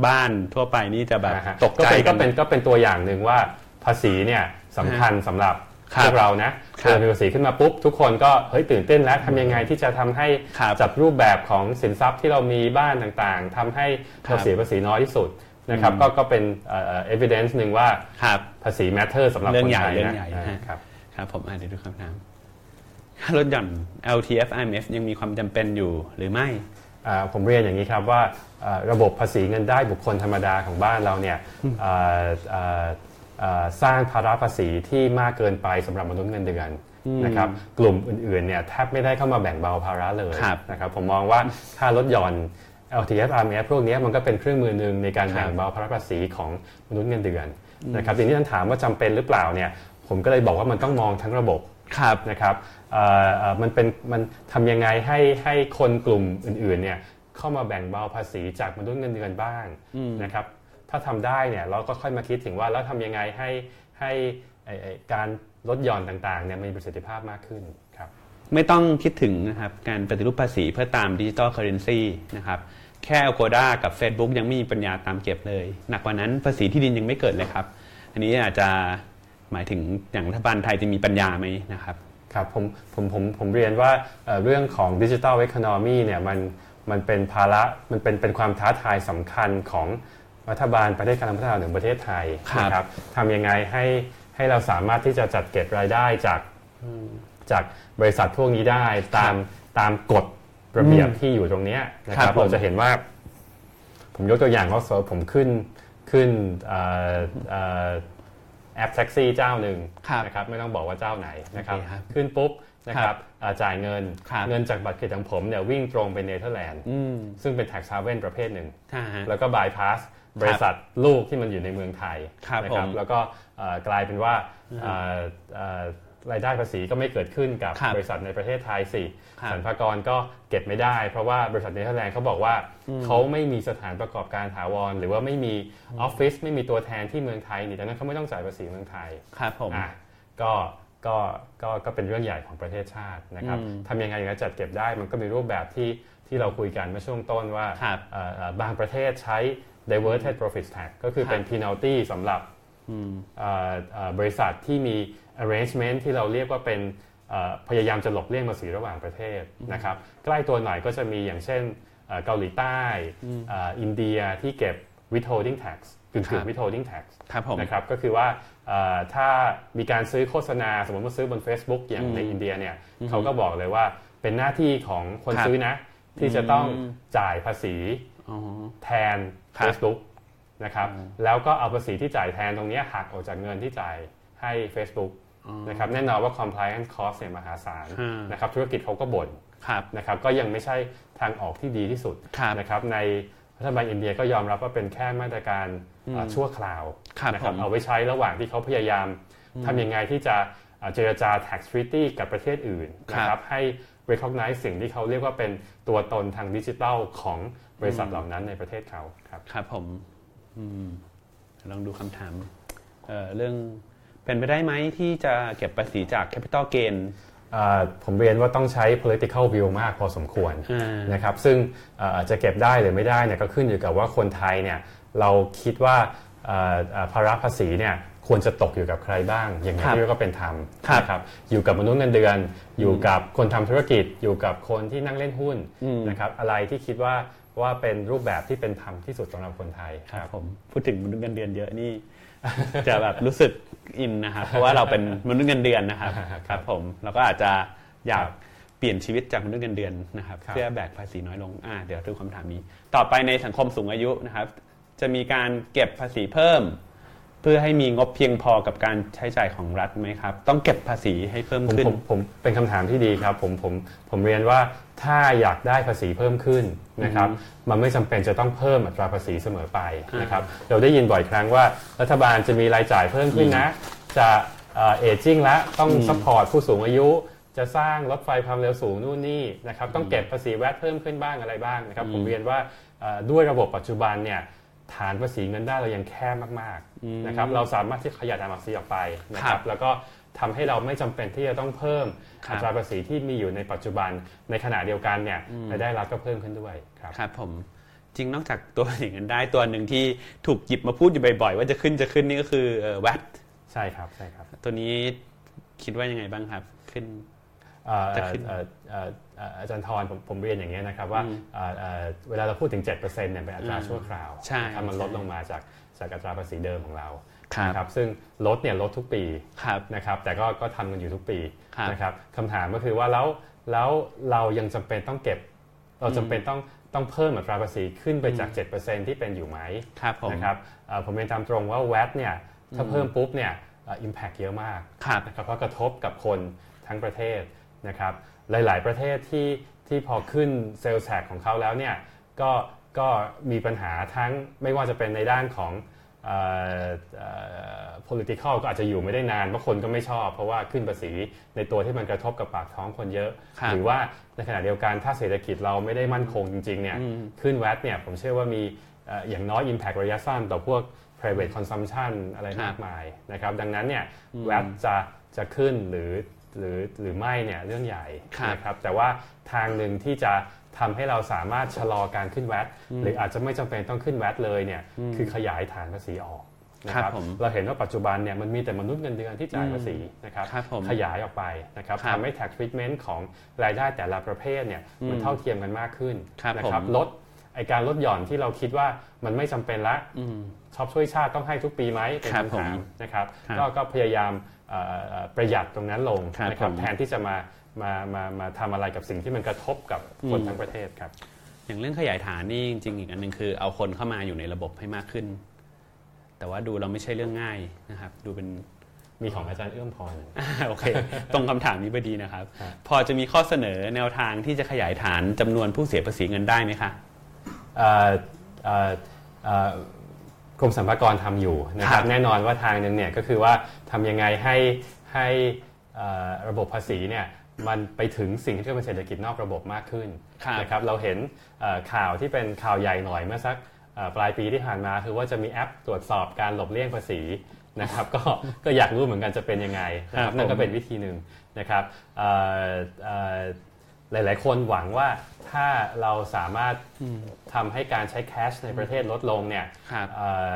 บ้านทั่วไปนี่จะแบบนะฮะตกใจก็เป็นก็เป็นก็เป็นตัวอย่างหนึ่งว่าภาษีเนี่ยสำคัญสำหรับครับพวกเรานะครับเวลามีภาษีขึ้นมาปุ๊บทุกคนก็เฮ้ยตื่นเต้นแล้วทำยังไงที่จะทำให้ครับจัดรูปแบบของสินทรัพย์ที่เรามีบ้านต่างๆทำให้ครับเราเสียภาษีน้อยที่สุด นะครับอืมก็ก็เป็นเอ่อ evidence หนึ่งว่าครับภาษี matter สำหรับเรื่คองนใหญ่ไทยเรื่องนะใหญ่อ่าฮะครับครับผมอ่านเดี๋ยวดูคำถามค่ารถหย่อน LTF IMF ยังมีความจำเป็นอยู่หรือไม่อ่าผมเรียนอย่างนี้ครับว่าอ่าระบบภาษีเงินได้บุคคลธรรมดาของบ้านเราเนี่ยอ่าอ่าอ่าสร้างภาระภาษีที่มากเกินไปสำหรับมนุษย์เงินเดือนนะครับกลุ่มอื่นๆเนี่ยแทบไม่ได้เข้ามาแบ่งเบาภาระเลยครับนะครับผมมองว่าค่าลดหย่อน LTF RMF พวกเนี้ยมันก็เป็นเครื่องมือหนึ่งในการครับแบ่งเบาภาระภาษีของมนุษย์เงินเดือนนะครับทีนี้ท่านถามว่าจำเป็นหรือเปล่าเนี่ยผมก็เลยบอกว่ามันต้องมองทั้งระบบครับนะครับเอ่อเอ่อมันเป็นมันทำยังไงให้ให้คนกลุ่มอื่นๆเนี่ยเข้ามาแบ่งเบาภาษีจากมนุษย์เงินเดือนบ้างนะครับถ้าทำได้เนี่ยเราก็ค่อยมาคิดถึงว่าแล้วทำยังไงให้ให้ไอ้ไอ้การลดหย่อนต่างๆเนี่ยมีประสิทธิภาพมากขึ้นครับอ ไม่ต้องคิดถึงนะครับการปฏิรูปภาษีเพื่อตามดิจิ t a ลเคอร์เรนซีนะครับแค่ Agoda กับ Facebook ยังไม่มีปัญญาตามเก็บเลย หนักกว่านั้นภาษีที่ดินยังไม่เกิดเลยครับ อันนี้อาจจะหมายถึงอย่างรัฐบาลไทยจะมีปัญญาไหมนะครับครับผมผมผมผมเรียนว่าเอ่อเรื่องของดิจิทัลเอ o n น m y เนี่ยมันมันเป็นภาระมันเป็นเป็นความท้าทายสำคัญของรัฐบาลประเทศกำลังพัฒนาถึงประเทศไทยครับนะครับทำยังไงให้ให้เราสามารถที่จะจัดเก็บรายได้จาก จากบริษัทพวกนี้ได้ตามตามกฎระเบียบที่อยู่ตรงเนี้ยนะครับครับผมเราจะเห็นว่า ผมยกตัวอย่างว่าสมมุติผมขึ้นขึ้นเอ่อเอ่อแอปแท็กซี่เจ้าหนึ่งครับนะครับไม่ต้องบอกว่าเจ้าไหนนะครับโอเคครับขึ้นปุ๊บนะครับครับอ่าจ่ายเงินครับเงินจากบัตรเครดิตของผมเนี่ยวิ่งตรงไปเนเธอร์แลนด์อืมซึ่งเป็น tax haven ประเภทหนึ่งใช่ฮะแล้วก็บายพาสบริษัทลูกที่มันอยู่ในเมืองไทยครับนะผมแล้วก็เอ่อกลายเป็นว่าเอ่อเอ่อ รายได้ภาษีก็ไม่เกิดขึ้นกับครับบริษัทในประเทศไทยสิครับสรรพากรก็เก็บไม่ได้ เพราะว่าบริษัทเนเธอร์แลนด์เขาบอกว่าเขาไม่มีสถานประกอบการถาวร หรือว่าไม่มีออฟฟิศไม่มีตัวแทนที่เมืองไทยนี่ดังนั้นเขาไม่ต้องจ่ายภาษีเมืองไทยครับผมอะก็ก็ก็ก็เป็นเรื่องใหญ่ของประเทศชาตินะครับอืมทำยังไงถึงจะจัดเก็บได้มันก็มีรูปแบบที่ที่เราคุยกันเมื่อช่วงต้นว่าครับเอ่อเอ่อบางประเทศใช้ diverted profits tax ก็คือเป็น penalty สำหรับอืมเอ่อเอ่อบริษัทที่มี arrangement ที่เราเรียกว่าเป็นเอ่อพยายามจะหลบเลี่ยงภาษีระหว่างประเทศนะครับใกล้ตัวหน่อยก็จะมีอย่างเช่นเอ่อเกาหลีใต้เอ่ออินเดียที่เก็บ withholding tax กึ่ครังบๆ withholding tax ครับผมนะครับก็คือว่าเอ่อถ้ามีการซื้อโฆษณา สมมติว่าซื้อบน Facebook อย่างอืมในอินเดียเนี่ยเขาก็บอกเลยว่าเป็นหน้าที่ของคนครับซื้อนะ ที่จะต้องอืมจ่ายภาษีอ๋อแทนครับ Facebook นะครับแล้วก็เอาภาษีที่จ่ายแทนตรงเนี้ยหักออกจากเงินที่จ่ายให้ Facebook นะครับแน่นอนว่า compliance cost เนี่ยมหาศาลอืมนะครับธุรกิจเขาก็บ่นครับนะครับก็ยังไม่ใช่ทางออกที่ดีที่สุดครับนะครับในรัฐบาลอินเดียก็ยอมรับว่าเป็นแค่มาตรการอ่าชั่วคราวครับนะครับผมเอาไว้ใช้ระหว่างที่เขาพยายามทำยังไงที่จะอ่าเจรจา tax treaty กับประเทศอื่นนะครับให้ recognize สิ่งที่เขาเรียกว่าเป็นตัวตนทางดิจิทัลของบริษัทเหล่านั้นในประเทศเขาครับครับผมอืมลองดูคำถามเอ่อเรื่อง เป็นไปได้ไหมที่จะเก็บภาษีจาก capital gain อ่าผมเรียนว่าต้องใช้ political view มากพอสมควรอ่านนะครับซึ่งเอ่อจะเก็บได้หรือไม่ได้เนี่ยก็ขึ้นอยู่กับว่าคนไทยเนี่ยเราคิดว่าเอ่อเอ่อภาระภาษีเนี่ยควรจะตกอยู่กับใครบ้าง อย่างไรครับที่เรียกว่าเป็นธรรมครับนะครับอยู่กับมนุษย์เงินเดือน อยู่กับคนทำธุรกิจ อยู่กับคนที่นั่งเล่นหุ้นอืมนะครับอะไรที่คิดว่าว่าเป็นรูปแบบที่เป็นธรรมที่สุดสำหรับคนไทยครับผมพูดถึงมนุษย์เงินเดือนเยอะนี่ จะแบบรู้สึกอินนะครับเพราะว่าเราเป็นมนุษย์เงินเดือนนะครับครับ ผมเราก็อาจจะอยากเปลี่ยนชีวิตจากมนุษย์เงินเดือนนะครับครับเพื่อแบกภาษีน้อยลงอ่าเดี๋ยวดูคำถามนี้ ต่อไปในสังคมสูงอายุนะครับ จะมีการเก็บภาษีเพิ่ม เพื่อให้มีงบเพียงพอกับการใช้จ่ายของรัฐไหมครับ ต้องเก็บภาษีให้เพิ่มผมขึ้นผมผมเป็นคำถามที่ดีครับผมผมผมเรียนว่าถ้าอยากได้ภาษีเพิ่มขึ้นนะครับมันไม่จำเป็นจะต้องเพิ่มอัตราภาษีเสมอไปนะครับเราได้ยินบ่อยครั้งว่ารัฐบาลจะมีรายจ่ายเพิ่มขึ้นนะ จะ aging และต้อง support ผู้สูงอายุจะสร้างรถไฟความเร็วสูงนู่นนี่นะครับต้องเก็บภาษี VAT เพิ่มขึ้นบ้างอะไรบ้างนะครับผมเรียนว่าเอ่อด้วยระบบปัจจุบันเนี่ย ฐานภาษีเงินได้เรายังแคบมากๆนะครับเราสามารถที่ขยายฐานภาษีออกไปนะคครัรับบแล้วก็ทำให้เราไม่จำเป็นที่จะต้องเพิ่มครับอัตราภาษีที่มีอยู่ในปัจจุบันในขณะเดียวกันเนี่ยรายได้รัฐก็เพิ่มขึ้นด้วยครับครับผมจริงนอกจากตัวอย่างนั้นได้ตัวหนึ่งที่ถูกหยิบมาพูดอยู่บ่อยๆ ว่าจะขึ้นจะขึ้นนี่ก็คือแวดใช่ครับใช่ครับ ตัวนี้คิดว่ายังไงบ้างครับ ขึ้นเอ่อจะขึ้นเอ่อเอ่อเอ่ออาจารย์ทรผมผมเรียนอย่างนี้ยนะครับว่าเอ่อเอ่อเวลาเราพูดถึง 7%เนี่ยเป็นอัตราชั่วคราวใช่นะครับมันใช่ลดลงมาจากจากอัตราภาษีเดิมของเราครับนะครับซึ่งลดเนี่ยลดทุกปีครับนะครับแต่ก็ก็ทำกันอยู่ทุกปีครับนะครับคำถามก็คือว่าแล้วแล้วเรายังจำเป็นต้องเก็บ เราจำเป็นต้องต้องเพิ่มอัตราภาษีขึ้นไปจาก 7%ที่เป็นอยู่ไหมครับผมนะครับเอ่อผมเรียนตามตรงว่า VAT เนี่ยถ้าเพิ่มปุ๊บเนี่ยอิมแพกเยอะมากครับนะครับเพราะกระทบกับคนทั้งประเทศนะครับ หลาย ๆ ประเทศที่ที่พอขึ้นเซลล์แท็กของเขาแล้วเนี่ยก็ก็มีปัญหาทั้งไม่ว่าจะเป็นในด้านของเอ่อเอ่อ political ก็อาจจะอยู่ไม่ได้นานเพราะคนก็ไม่ชอบ เพราะว่าขึ้นภาษีในตัวที่มันกระทบกับปากท้องคนเยอะครับหรือว่าในขณะเดียวกันถ้าเศรษฐกิจเราไม่ได้มั่นคงจริงๆเนี่ยขึ้นแวดเนี่ยผมเชื่อว่ามีเอ่ออย่างน้อย impact ระยะสั้นต่อพวก private consumption อะไรครับมากมายนะครับดังนั้นเนี่ยแวดจะจะขึ้นหรือ หรือหรือไม่เนี่ยเรื่องใหญ่ครับนะครับแต่ว่าทางหนึ่งที่จะทำให้เราสามารถชะลอการขึ้นแวตหรืออาจจะไม่จำเป็นต้องขึ้นแวตเลยเนี่ยคือขยายฐานภาษีออกนะคครัรับบผมเราเห็นว่าปัจจุบันเนี่ยมันมีแต่มนุษย์เงินเดือนที่จ่ายภาษีนะครับครับผมขยายออกไปนะครับครับทำให้ tax treatment ของรายได้แต่ละประเภทเนี่ยมันเท่าเทียมกันมากขึ้นครับนะผมลดไอการลดหย่อนที่เราคิดว่ามันไม่จำเป็นละอืมชอบช่วยชาติต้องให้ทุกปีไหมเป็นครับคำถามผมนะครับครับก็ก็พยายามเอ่อเอ่อ ประหยัดตรงนั้นลงครับนะครับผมแทนที่จะมามามามาทำอะไรกับสิ่งที่มันกระทบกับคนอืมทั้งประเทศครับ อย่างเรื่องขยายฐานนี่จริงๆอีกอันหนึ่งคือเอาคนเข้ามาอยู่ในระบบให้มากขึ้น แต่ว่าดูเราไม่ใช่เรื่องง่ายนะครับ ดูเป็นมีของอาจารย์เอื้อมพรโอเค ตรงคำถามนี้พอดีนะครับครับ พอจะมีข้อเสนอแนวทางที่จะขยายฐานจำนวนผู้เสียภาษีเงินได้ไหมคะ กรมสรรพากรทำอยู่นะคครัรับบแน่นอนว่าทางหนึงเนี่ยก็คือว่าทำยังไงให้ให้เอ่อระบบภาษีเนี่ยมันไปถึงสิ่งที่เรียกว่าเศรษฐกิจนอกระบบมากขึ้นครับนะครับเราเห็นเอ่อข่าวที่เป็นข่าวใหญ่หน่อยเมื่อสักเอ่อปลายปีที่ผ่านมาคือว่าจะมีแอปตรวจสอบการหลบเลี่ยงภาษีนะครับก็ก็อยากรู้เหมือนกันจะเป็นยังไงนะคครัรับบนั่นก็ผมเป็นวิธีหนึ่งนะครับเอ่อเอ่อ หลาย ๆ คนหวังว่าถ้าเราสามารถทำให้การใช้แคชในประเทศลดลงเนี่ยครับเอ่อ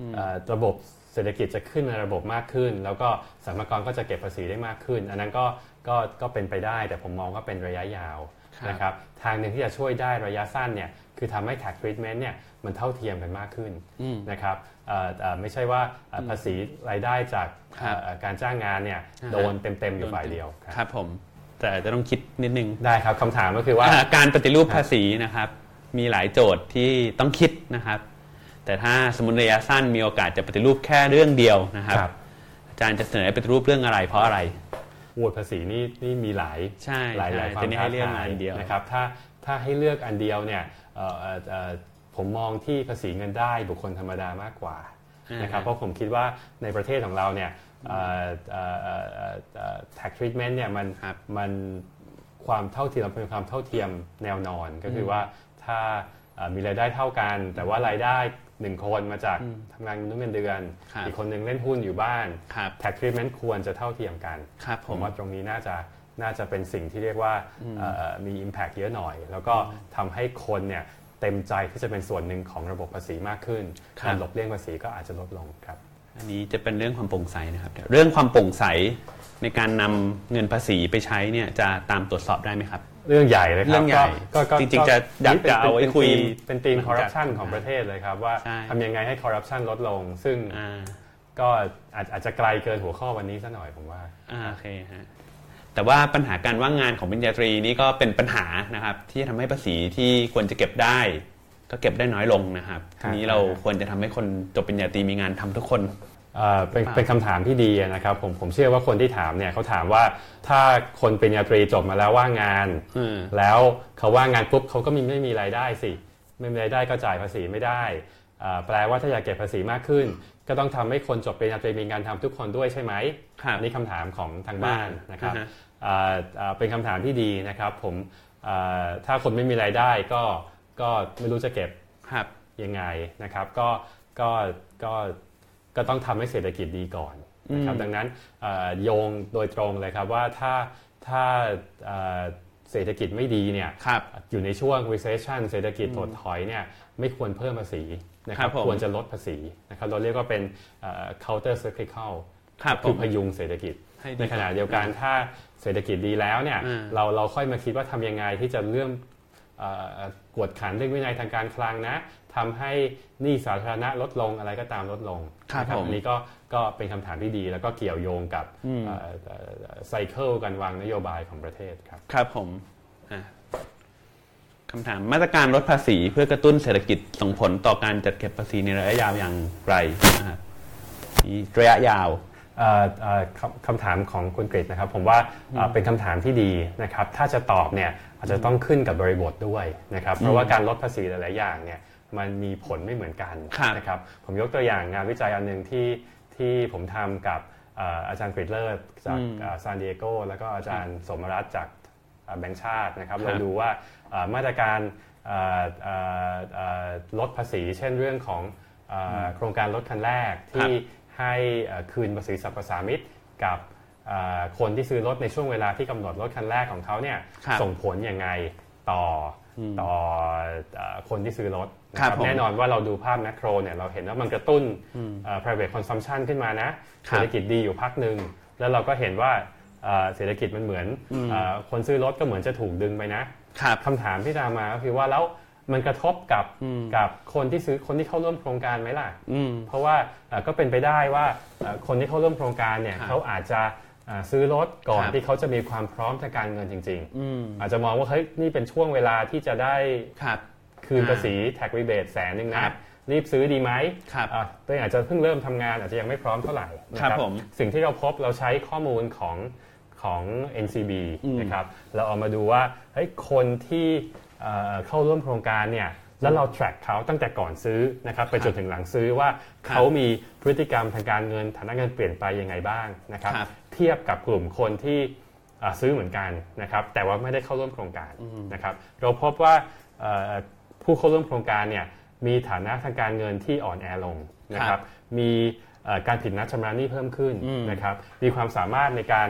อเอ่อระบบเศรษฐกิจจะขึ้นในระบบมากขึ้น แล้วก็สรรพากรก็จะเก็บภาษีได้มากขึ้น อันนั้นก็ก็ก็เป็นไปได้ แต่ผมมองว่าเป็นระยะยาวครับนะครับทางหนึ่งที่จะช่วยได้ระยะสั้นเนี่ยคือทำให้ tax treatment เนี่ยมันเท่าเทียมกันมากขึ้นอืมนะครับเอ่อเอ่อไม่ใช่ว่าเอ่อภาษีรายได้จากครับเอ่อการจ้างงานเนี่ยอ่าฮะโดนเต็ม ๆ อยู่ฝ่ายเดียวครับครับผม แต่จะต้องคิดนิดนึงได้ครับคำถามก็คือว่าอ่าการปฏิรูปภาษีนะครับ มีหลายโจทย์ที่ต้องคิดนะครับ แต่ถ้าสมมติระยะสั้นมีโอกาสจะปฏิรูปแค่เรื่องเดียวนะครับครับอาจารย์จะเสนอให้ปฏิรูปเรื่องอะไร เพราะอะไรโหวตภาษีนี่นี่มีหลายใช่หลายใช่หลายความแต่นี่ท้าให้เลือกทายอันเดียวนะครับถ้าถ้าให้เลือกอันเดียวเนี่ยเอ่อเอ่อเอ่อผมมองที่ภาษีเงินได้บุคคลธรรมดามากกว่าอ่านนะครับเพราะผมคิดว่าในประเทศของเราเนี่ย เอ่อเอ่อเอ่อเอ่อเอ่อ tax treatment เนี่ยมันครับมันความเท่าเทียมเป็นความเท่าเทียมแนวนอนก็คือว่าถ้าเอ่อมีรายได้เท่ากัน แต่ว่ารายได้หนึ่งคนมาจากทำงานมนุษย์เงินเดือนครับอีกคนหนึ่งเล่นหุ้นอยู่บ้านครับ tax treatment ควรจะเท่าเทียมกันครับผผมมว่าตรงนี้น่าจะน่าจะเป็นสิ่งที่เรียกว่าเอ่อมี Impact เยอะหน่อย แล้วก็ทำให้คนเนี่ยเต็มใจที่จะเป็นส่วนหนึ่งของระบบภาษีมากขึ้นครับการหลบเลี่ยงภาษีก็อาจจะลดลงครับ อันนี้จะเป็นเรื่องความโปร่งใสนะครับเดี๋ยวเรื่องความโปร่งใสในการนำเงินภาษีไปใช้เนี่ยจะตามตรวจสอบได้ไหมครับ เรื่องใหญ่เลยครับเรื่องใหญ่ก็ก็จริงๆจะอยากนี่ป็นจะเอาไว้ป็นคุยธีมเป็นธีมหลังจากคอร์รัปชันของประเทศเลยครับ ว่าใช่ทำยังไงให้คอร์รัปชันลดลง ซึ่งอ่าก็อาจอาจจะไกลเกินหัวข้อวันนี้ซะหน่อยผมว่าอ่าโอเคฮะแต่ว่าปัญหาการว่างงานของปริญญาตรีนี่ก็เป็นปัญหานะครับ ที่ทำให้ภาษีที่ควรจะเก็บได้ ก็เก็บได้น้อยลงนะครับครับทีนี้เราควรจะทำให้คนจบปริญญาตรีมีงานทำทุกคน เอ่อเป็นเปล่าเป็นคำถามที่ดีนะครับผมผมเชื่อว่าคนที่ถามเนี่ยเขาถามว่าถ้าคนปริญญาตรีจบมาแล้วว่างงานอืมแล้วเขาว่างงานปุ๊บเขาก็มีไม่มีรายได้สิ ไม่มีรายได้ก็จ่ายภาษีไม่ได้อ่าแปลว่าถ้าอยากเก็บภาษีมากขึ้น ก็ต้องทำให้คนจบปริญญาตรีมีงานทำทุกคนด้วยใช่ไหมครับอันนี้คำถามของทางบ้านนะครับอ่าฮะอ่าอ่าเป็นคำถามที่ดีนะครับผมอ่าถ้าคนไม่มีรายได้ก็ก็ไม่รู้จะเก็บครับยังไงนะครับ ก็ก็ก็ ก็ต้องทำให้เศรษฐกิจดีก่อนนะครับอืมดังนั้นเอ่อโยงโดยตรงเลยครับว่าถ้าถ้าเอ่อเศรษฐกิจไม่ดีเนี่ยครับอยู่ในช่วง recession เศรษฐกิจถดถอยเนี่ยไม่ควรเพิ่มภาษีนะคครัรับบผมควรจะลดภาษีนะครับเราเรียกว่าเป็นเอ่อ counter cyclical ครับผคือมพยุงเศรษฐกิจให้ดีในขณะเดียวกันถ้าเศรษฐกิจดีแล้วเนี่ยอืมเราเราค่อยมาคิดว่าทำยังไงที่จะเรื่องเอ่อกวดขันเรื่องวินัยทางการคลังนะ ทำให้หนี้สาธารณะลดลงอะไรก็ตามลดลงครับนะผมอันนี้ก็ก็เป็นคำถามที่ดี แล้วก็เกี่ยวโยงกับอืมไซเคิลการวางนโยบายของประเทศครับครับผมอะคำถามมาตรการลดภาษีเพื่อกระตุ้นเศรษฐกิจส่งผลต่อการจัดเก็บภาษีในระยะยาวอย่างไรนะครับนี่ระยะยาวเอ่อเอ่อคำคำถามของคุณกฤษนะครับ ผมว่าเอ่อเป็นคำถามที่ดีนะครับ ถ้าจะตอบเนี่ยอาจจะต้องขึ้นกับบริบทด้วยนะครับ เพราะว่าการลดภาษีหลายๆอย่างเนี่ย มันมีผลไม่เหมือนกันครับนะครับผมยกตัวอย่างงานวิจัยอันหนึ่งที่ที่ผมทำกับเอ่ออาจารย์กฤษเลิศจากซานดิเอโกแล้วก็อาจารย์สมรัตน์จากเอ่อแบงก์ชาตินะครับครับ เราดูว่าเอ่อมาตรการเอ่อเอ่อเอ่อลดภาษี เช่นเรื่องของเอ่อโครงการรถคันแรกที่ให้เอ่อคืนภาษีสรรพสามิตกับเอ่อคนที่ซื้อรถในช่วงเวลาที่กำหนดรถคันแรกของเขาเนี่ยครับส่งผลยังไงต่ออต่อเอ่อคนที่ซื้อรถนะครับผม แน่นอนว่าเราดูภาพแมกโรเนี่ยเราเห็นว่ามันกระตุ้นเอ่อ private consumption ขึ้นมานะครับเศรษฐกิจดีอยู่พักหนึ่งแล้วเราก็เห็นว่าเอ่อเศรษฐกิจมันเหมือนเอ่อคนซื้อรถก็เหมือนจะถูกดึงไปนะครับคำถามที่ตามมาก็คือว่าแล้วมันกระทบกับกับคนที่ซื้อคนที่เข้าร่วมโครงการไหมล่ะอืมเพราะว่าเอ่อก็เป็นไปได้ว่าเอ่อคนที่เข้าร่วมโครงการเนี่ยครับเขาอาจจะอ่าซื้อรถก่อนครับที่เขาจะมีความพร้อมทางการเงินจริงอืมๆอาจจะมองว่าเฮ้ยนี่เป็นช่วงเวลาที่จะได้ ครับคืนอ่าภาษี tax rebate แสนหนึ่งครันะบรีบซื้อดีไหมครับอะตัวเองอาจจะเพิ่งเริ่มทำงานอาจจะยังไม่พร้อมเท่าไหร่นะครับผมสิ่งที่เราพบเราใช้ข้อมูลของของ NCB อืมนะครับเราเอามาดูว่าเฮ้ยคนที่เอ่อเข้าร่วมโครงการเนี่ยแล้วเรา track เขาตั้งแต่ก่อนซื้อนะครับไปจนถึงหลังซื้อว่าครับเขามีพฤติกรรมทางการเงินฐานะเงินเปลี่ยนไปยังไงบ้างนะครับครับเทียบกับกลุ่มคนที่อ่าซื้อเหมือนกันนะครับแต่ว่าไม่ได้เข้าร่วมโครงการนะครับเราพบว่าเอ่อ ผู้เข้าร่วมโครงการเนี่ยมีฐานะทางการเงินที่อ่อนแอลงนะคครัรับบมีเอ่อการผิดนัดชำระหนี้เพิ่มขึ้นอืมนะครับมีความสามารถในการ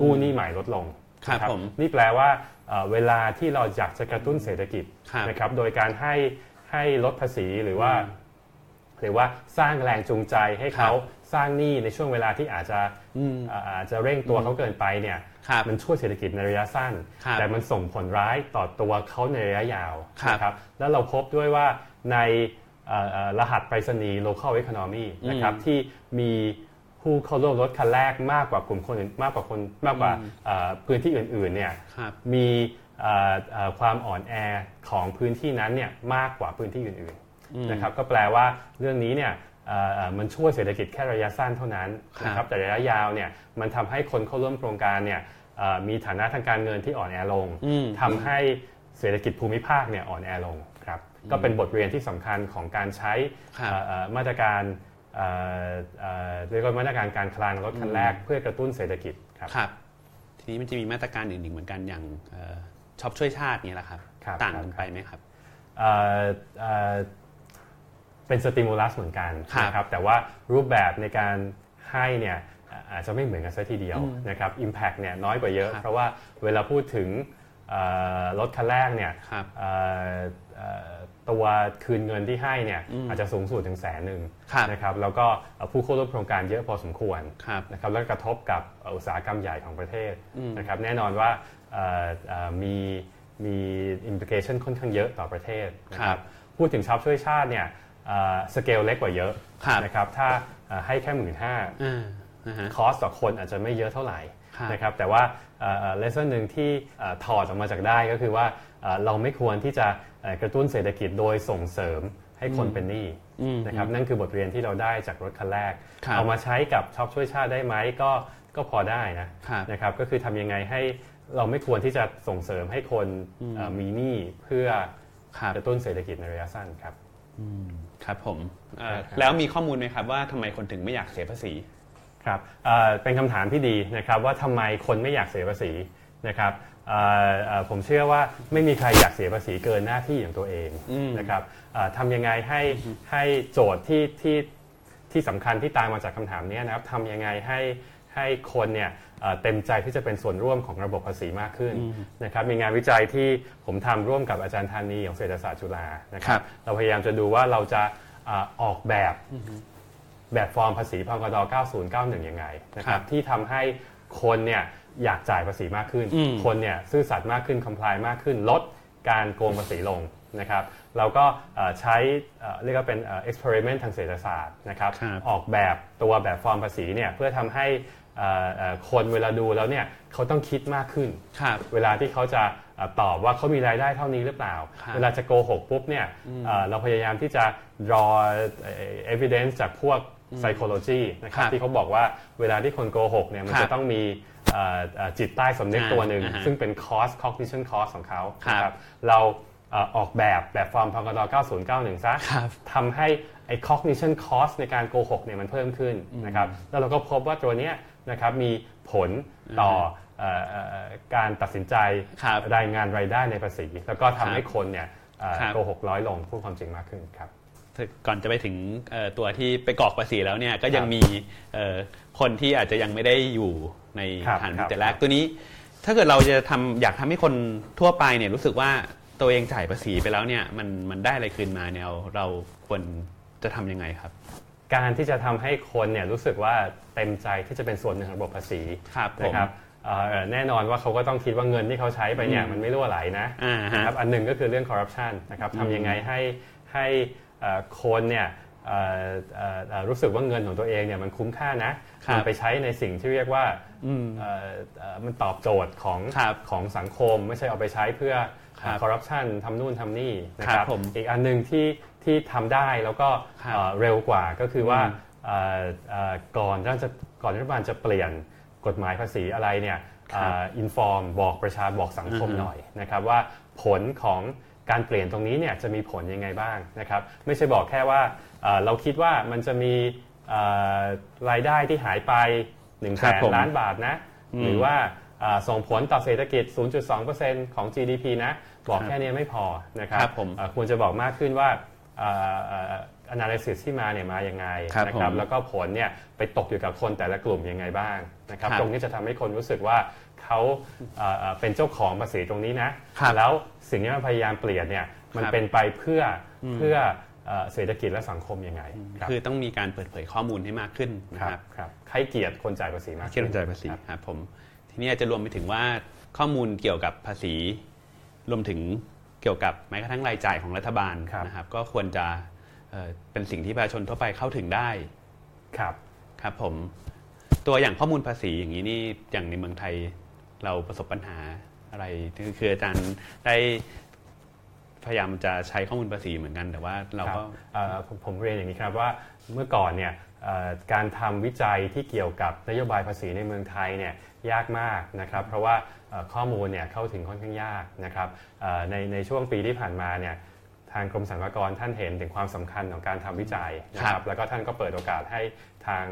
กู้หนี้ใหม่ลดลงครับนะผมนี่แปลว่าเอ่อเวลาที่เราอยากจะกระตุ้นเศรษฐกิจครับนะครับโดยการให้ให้ลดภาษีหรือว่า หรือว่าสร้างแรงจูงใจให้เขา สร้างหนี้ในช่วงเวลาที่อาจจะอ่าอาจจะเร่งตัวเขาเกินไปเนี่ยครับมันช่วยเศรษฐกิจในระยะสั้นครับแต่มันส่งผลร้ายต่อตัวเขาในระยะยาวครับนะครับแล้วเราพบด้วยว่าในเอ่อเอ่อรหัสไปรษณีย์ local economy นะครับที่มีผู้เข้าร่วมรถคันแรกมากกว่ากลุ่มคนอื่นมากกว่าคนมากกว่าเอ่อพื้นที่อื่นๆเนี่ยครับมีเอ่อเอ่อความอ่อนแอของพื้นที่นั้นเนี่ยมากกว่าพื้นที่อื่นๆนะครับก็แปลว่าเรื่องนี้เนี่ยเอ่อเอ่อ มันช่วยเศรษฐกิจแค่ระยะสั้นเท่านั้นนะครับแต่ระยะยาวเนี่ยมันทำให้คนเข้าร่วมโครงการเนี่ยเอ่อมีฐานะทางการเงินที่อ่อนแอลงอืมทำให้เศรษฐกิจภูมิภาคเนี่ยอ่อนแอลงครับก็เป็นบทเรียนที่สำคัญของการใช้ครับเอ่อเอ่อมาตรการเอ่อเอ่อเรียกว่ามาตรการการคลังรถคันแรกเพื่อกระตุ้นเศรษฐกิจครับครับทีนี้มันจะมีมาตรการอื่นๆเหมือนกันอย่างเอ่อช็อปช่วยชาติเนี่ยแหละครับครับต่างกันครับไปไหมครับ เอ่อเอ่อเป็นสติมูลัสเหมือนกันครับนะครับแต่ว่ารูปแบบในการให้เนี่ยอ่าอาจจะไม่เหมือนกันซะทีเดียวนะครับ Impact เนี่ยน้อยกว่าเยอะครับเพราะว่าเวลาพูดถึงเอ่อรถคันแรกเนี่ยครับเอ่อเอ่อตัวคืนเงินที่ให้เนี่ยอาจจะสูงสุดถึงแสนหนึ่งครับนะครับแล้วก็เอ่อผู้เข้าร่วมโครงการเยอะพอสมควรครับนะครับแล้วกระทบกับเอ่ออุตสาหกรรมใหญ่ของประเทศนะครับแน่นอนว่าเอ่อเอ่อมีมี implication ค่อนข้างเยอะต่อประเทศนะคครัรับบพูดถึงช็อปช่วยชาติเนี่ย สเกลเล็กกว่าเยอะครับนะครับถ้าเอ่อให้แค่หมื่นห้าอ่านะฮะ cost ต่อคนอาจจะไม่เยอะเท่าไหร่ครับนะครับแต่ว่า lesson หนึ่งที่เอ่อถอดออกมาจากได้ก็คือว่าเอ่อเราไม่ควรที่จะเอ่อกระตุ้นเศรษฐกิจโดยส่งเสริมให้คนเป็นหนี้อืมนะครับนั่นคือบทเรียนที่เราได้จากรถคันแรกครับเอามาใช้กับช็อปช่วยชาติได้ไหมก็ก็พอได้นะครับนะครับก็คือทำยังไงให้เราไม่ควรที่จะส่งเสริมให้คนเอ่อมีหนี้เพื่อครับกระตุ้นเศรษฐกิจในระยะสั้นครับ ครับผมเอ่อครับแล้วมีข้อมูลไหมครับว่าทำไมคนถึงไม่อยากเสียภาษีครับเอ่อเป็นคำถามที่ดีนะครับว่าทำไมคนไม่อยากเสียภาษีนะครับเอ่อเอ่อผมเชื่อว่าไม่มีใครอยากเสียภาษีเกินหน้าที่ของตัวเองอืมนะครับเอ่อทำยังไงให้ให้โจทย์ที่ที่ที่สำคัญที่ตามมาจากคำถามเนี้ยนะครับทำยังไงให้ให้คนเนี่ย เอ่อเต็มใจที่จะเป็นส่วนร่วมของระบบภาษีมากขึ้นนะครับมีงานวิจัยที่ผมทำร่วมกับอาจารย์ธานีของเศรษฐศาสตร์จุฬานะคครัรับบเราพยายามจะดูว่าเราจะเอ่อออกแบบแบบฟอร์มภาษีภ.ง.ด. 90 91 ยังไงนะคครัรับบที่ทำให้คนเนี่ยอยากจ่ายภาษีมากขึ้นอืมคนเนี่ยซื่อสัตย์มากขึ้น comply มากขึ้น ลดการโกงภาษีลงนะครับเราก็เอ่อใช้เอ่อเรียกว่าเป็น experiment ทางเศรษฐศาสตร์นะครับครับออกแบบตัวแบบฟอร์มภาษีเนี่ยเพื่อทำให้เอ่อเอ่อ คนเวลาดูแล้วเนี่ยเขาต้องคิดมากขึ้นครับเวลาที่เขาจะเอ่อตอบว่าเขามีรายได้เท่านี้หรือเปล่าครับเวลาจะโกหกปุ๊บเนี่ยเอ่อเราพยายามที่จะ draw เอ่อ evidence จากพวก psychology นะครับครับที่เขาบอกว่าเวลาที่คนโกหกเนี่ยมันครับจะต้องมีเอ่อเอ่อจิตใต้สำนึกอ่าตัวหนึ่งอ่าฮะซึ่งเป็น cost cognition cost ของเขาครับนะเราเอ่อออกแบบแบบฟอร์มพกด9091 ซะครับทำให้ไอ้ cognition cost ในการโกหกเนี่ยมันเพิ่มขึ้นนะครับแล้วเราก็พบว่าตัวเนี้ย นะครับมีผลต่อเอ่อเอ่อการตัดสินใจครับรายงานรายได้ในภาษี แล้วก็ทำให้คนเนี่ยเอ่อครับโกหกร้อยลงพูดความจริงมากขึ้นครับแสก่อนจะไปถึงเอ่อตัวที่ไปกรอกภาษีแล้วเนี่ยก็ยังมีเอ่อคนที่อาจจะยังไม่ได้อยู่ในครับฐานครับแต่แรกตัวนี้ ถ้าเกิดเราจะทำอยากทำให้คนทั่วไปเนี่ยรู้สึกว่าตัวเองจ่ายภาษีไปแล้วเนี่ยมันมันได้อะไรคืนมาเนี่ยเราเราควรจะทำยังไงครับ การที่จะทำให้คนเนี่ยรู้สึกว่าเต็มใจที่จะเป็นส่วนหนึ่งของระบบภาษีครับผมนะครับเอ่อแน่นอนว่าเขาก็ต้องคิดว่าเงินที่เขาใช้ไปเนี่ยมันไม่รั่วไหลนะอ่าฮะนะครับอันหนึ่งก็คือเรื่องคอร์รัปชันนะครับทำยังไงให้ให้เอ่อคนเนี่ยเอ่อเอ่อเอ่อรู้สึกว่าเงินของตัวเองเนี่ยมันคุ้มค่านะครับมันไปใช้ในสิ่งที่เรียกว่าเอ่อเอ่อมันตอบโจทย์ของครับของสังคม ไม่ใช่เอาไปใช้เพื่อครับคอร์รัปชันทำนู่นทำนี่นะคครัรับบผมอีกอันหนึ่งที่ ที่ทำได้แล้วก็ครับเอ่อเร็วกว่าก็คือว่าอืมเอ่อเอ่อก่อนที่จะก่อนที่รัฐบาลจะเปลี่ยนกฎหมายภาษีอะไรเนี่ยครับอินฟอร์มบอกประชาบอกสังคมอือฮึหน่อยนะครับว่าผลของการเปลี่ยนตรงนี้เนี่ยจะมีผลยังไงบ้างนะครับไม่ใช่บอกแค่ว่าเอ่อเราคิดว่ามันจะมีเอ่อรายได้ที่หายไป1นึ่งคแสรับนผมล้านบาทนะหรือว่าเอ่อส่งผลต่อเศรษฐกิจ 0.2%ของ GDP นะ บอกแค่นี้ไม่พอนะครับครับผมเอ่อควรจะบอกมากขึ้นว่าเอ่อเอ่อ analysis ที่มาเนี่ยมายังไงครับนะครับผมแล้วก็ผลเนี่ยไปตกอยู่กับคนแต่ละกลุ่มยังไงบ้างนะครับครับตรงนี้จะทำให้คนรู้สึกว่าเขาเอ่อเอ่อเป็นเจ้าของภาษีตรงนี้นะครับแล้วสิ่งที่มันพยายามเปลี่ยนเนี่ยมันครับเป็นไปเพื่ออเพื่อเอ่อเศรษฐกิจและสังคมยังไงครับคือต้องมีการเปิดเผยข้อมูลให้มากขึ้นนะคครัรับบครับให้เกียรติคนจ่ายภาษีมากเชื่อขึ้นใจภาษีครับครับผมทีนี้อาจจะรวมไปถึงว่าข้อมูลเกี่ยวกับภาษี รวมถึง เกี่ยวกับแม้กระทั่งรายจ่ายของรัฐบาลครับนะครับ ก็ควรจะเอ่อเป็นสิ่งที่ประชาชนทั่วไปเข้าถึงได้ครับครับผมตัวอย่างข้อมูลภาษีอย่างนี้นี่อย่างในเมืองไทยเราประสบปัญหาอะไรคือคืออาจารย์ได้พยายามจะใช้ข้อมูลภาษีเหมือนกัน แต่ว่าเราครับก็เอ่อผมผมเรียนอย่างนี้ครับว่าเมื่อก่อนเนี่ยเอ่อการทำวิจัยที่เกี่ยวกับนโยบายภาษีในเมืองไทยเนี่ยยากมากนะครับ เพราะว่าเอ่อ ข้อมูลเนี่ยเข้าถึงค่อนข้างยากนะครับเอ่อในในช่วงปีที่ผ่านมาเนี่ยทางกรมสรรพากรท่านเห็นถึงความสำคัญของการทำวิจัยนะคครัรับบแล้วก็ท่านก็เปิดโอกาสให้ทาง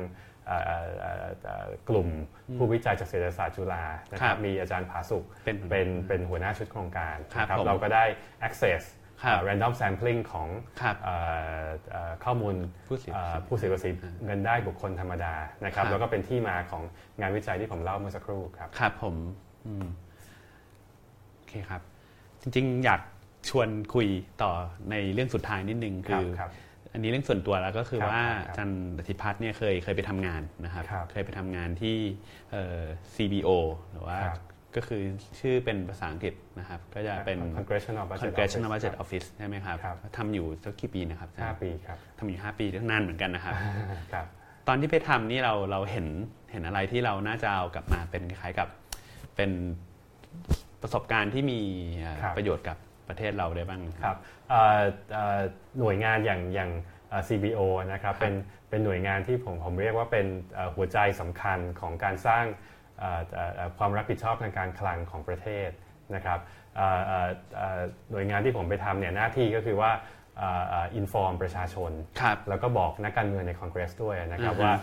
เอ่อเอ่อเอ่อเอ่อกลุ่มผู้วิจัยจากเศรษฐศาสตร์จุฬานะคครัรับบมีอาจารย์ผาสุกเป็นเป็นเป็นหัวหน้าชุดโครงการครับนะผมเราก็ได้ access ครับเอ่อ random sampling ของครับเอ่อเอ่อข้อมูลผู้เสียเอ่อผู้เสียภาษีเงินได้บุคคลธรรมดานะครับครับแล้วก็เป็นที่มาของงานวิจัยที่ผมเล่าเมื่อสักครู่ครับครับผมอืม โอเคครับ จริง ๆ อยากชวนคุยต่อในเรื่องสุดท้ายนิดนึงครัคืบอครับอันนี้เรื่องส่วนตัวแล้วก็คือครับว่าครับอาจันอธิพัฒน์เนี่ยเคยเคยไปทำงานนะครับครับ เคยไปทำงานที่เอ่อ CBO หรือว่าครับก็คือชื่อเป็นภาษาอังกฤษนะครับ ก็จะเป็น Congressional Budget Congressional Office Budget ครับ Office ใช่ไหมครับครับทำอยู่สักกี่ปีนะครับห้าปีครับทำอยู่ 5 ปีนานเหมือนกันนะครับครับ ตอนที่ไปทำนี่เราเราเห็นเห็นอะไรที่เราน่าจะเอากลับมาเป็นคล้ายๆกับ เป็นประสบการณ์ที่มีเอ่อครับประโยชน์กับประเทศเราได้บ้างครับเอ่อเอ่อหน่วยงานอย่างอย่างเอ่อ CBO นะครับเป็นเป็นหน่วยงานที่ผมผมเรียกว่าเป็นเอ่อหัวใจสำคัญของการสร้างเอ่อเอ่อเอ่อความรับผิดชอบทางการคลังของประเทศนะครับเอ่อเอ่อเอ่อหน่วยงานที่ผมไปทำเนี่ยหน้าที่ก็คือว่าอินฟอร์มประชาชนครับแล้วก็บอกนักการเมืองในคอนเกรสด้วยนะครับอือฮึว่า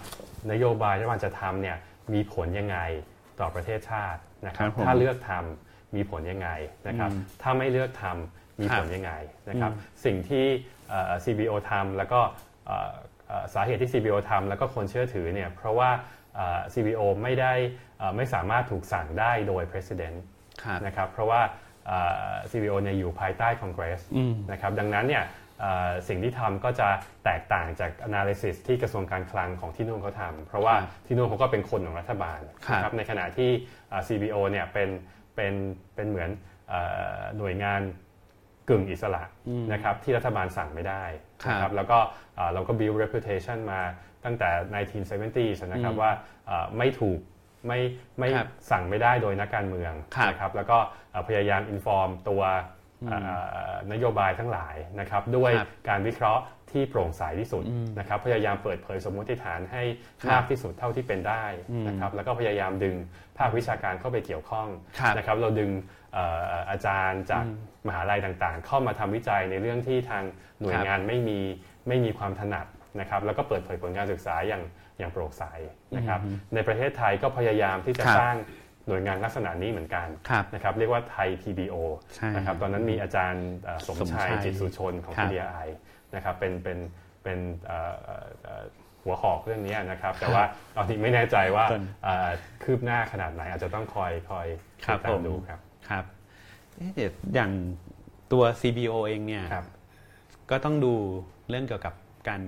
นโยบายที่มันจะทำเนี่ยมีผลยังไงต่อประเทศชาติ นะครับครับผมถ้าเลือกทำมีผลยังไงนะครับอืมถ้าไม่เลือกทำมีครับผลยังไงนะครับอืมสิ่งที่เอ่อ CBO ทำแล้วก็เอ่อเอ่อสาเหตุที่ CBO ทำแล้วก็คนเชื่อถือเนี่ยเพราะว่าเอ่อ CBO ไม่ได้เอ่อไม่สามารถถูกสั่งได้โดย President ครับนะครับเพราะว่าเอ่อ CBO เนี่ยอยู่ภายใต้ Congress อืมนะครับดังนั้นเนี่ยเอ่อ สิ่งที่ทำก็จะแตกต่างจาก analysis ที่กระทรวงการคลังของที่นู่นเขาทำเพราะว่าครับที่นู่นเขาก็เป็นคนของรัฐบาลครับนะครับในขณะที่เอ่อ CBO เนี่ยเป็นเป็นเป็นเหมือนเอ่อหน่วยงานกึ่งอิสระนะครับที่รัฐบาลสั่งไม่ได้นะคครัรับบแล้วก็เอ่อเราก็ build reputation มาตั้งแต่ 1970s นะครับว่าเอ่อไม่ถูกไม่ไม่ครับสั่งไม่ได้โดยนักการเมืองครับนะครับแล้วก็เอ่อพยายาม inform ตัวเอ่อ นโยบายทั้งหลายนะครับด้วยครับการวิเคราะห์ที่โปร่งใสที่สุดนะครับพยายามเปิดเผยสมมติฐานให้ครับมากที่สุดเท่าที่เป็นได้นะครับแล้วก็พยายามดึงภาควิชาการเข้าไปเกี่ยวข้องครับนะครับเราดึงเอ่ออาจารย์จากมหาลัยต่างๆ เข้ามาทำวิจัยในเรื่องที่ทางหน่วยงานไม่มีไม่มีความถนัดนะครับแล้วก็เปิดเผยผลการศึกษาอย่างอย่างโปร่งใสนะครับในประเทศไทยก็พยายามที่จะครับสร้าง หน่วยงานลักษณะนี้เหมือนกันครับนะครับเรียกว่าไทย PBO ใช่นะครับตอนนั้นมีอาจารย์เอ่อสมสมชัชัยยจิตสุชนของครับ PDI นะครับเป็นเป็นเป็นเอ่อเอ่อเอ่อหัวหอกเรื่องนี้นะครับ แต่ว่าตอนนี้ไม่แน่ใจว่าส่วนเอ่อคืบหน้าขนาดไหน อาจจะต้องคอยคอยครัติบดตาผมมดูครับครับเอ๊ะเดี๋ยวอย่างตัว CBO เองเนี่ยครับก็ต้องดูเรื่องเกี่ยวกับการ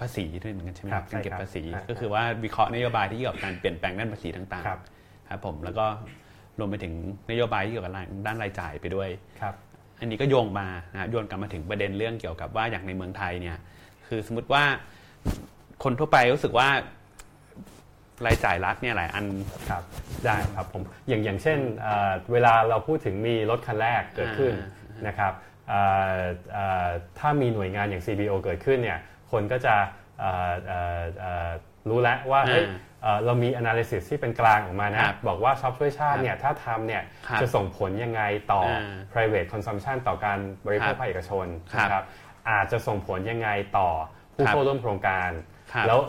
ภาษีด้วยเหมือนกันใช่ไหมครับการเก็บใช่ครับภาษีใช่ครับก็คือว่าวิเคราะห์นโยบายที่เกี่ยวกับการเปลี่ยนแปลงด้านภาษีต่างครับๆ ครับผมแล้วก็รวมไปถึงนโยบายที่เกี่ยวกับด้านรายจ่ายไปด้วยครับอันนี้ก็โยงมานะครับโยนกลับมาถึงประเด็นเรื่องเกี่ยวกับว่าอย่างในเมืองไทยเนี่ยคือสมมติว่าคนทั่วไปรู้สึกว่ารายจ่ายรัฐเนี่ยหลายอันครับได้ครับผมอย่างอย่างเช่นเอ่อเวลาเราพูดถึงมีรถคันแรกเกิดขึ้นนะครับเอ่อเอ่อถ้ามีหน่วยงานอย่าง CBO เกิดขึ้นเนี่ยคนก็จะเอ่อเอ่อเอ่อรู้แล้วว่า เฮ้ยเอ่อเรามี analysis ที่เป็นกลางออกมานะครับบอกว่าช็อปช่วยชาติเนี่ยถ้าทำเนี่ยครับจะส่งผลยังไงต่ออ่า private consumption ต่อการบริโภคภาคเอกชนครับนะครับอาจจะส่งผลยังไงต่อผู้ครับเข้าร่วมโครงการครับแล้ว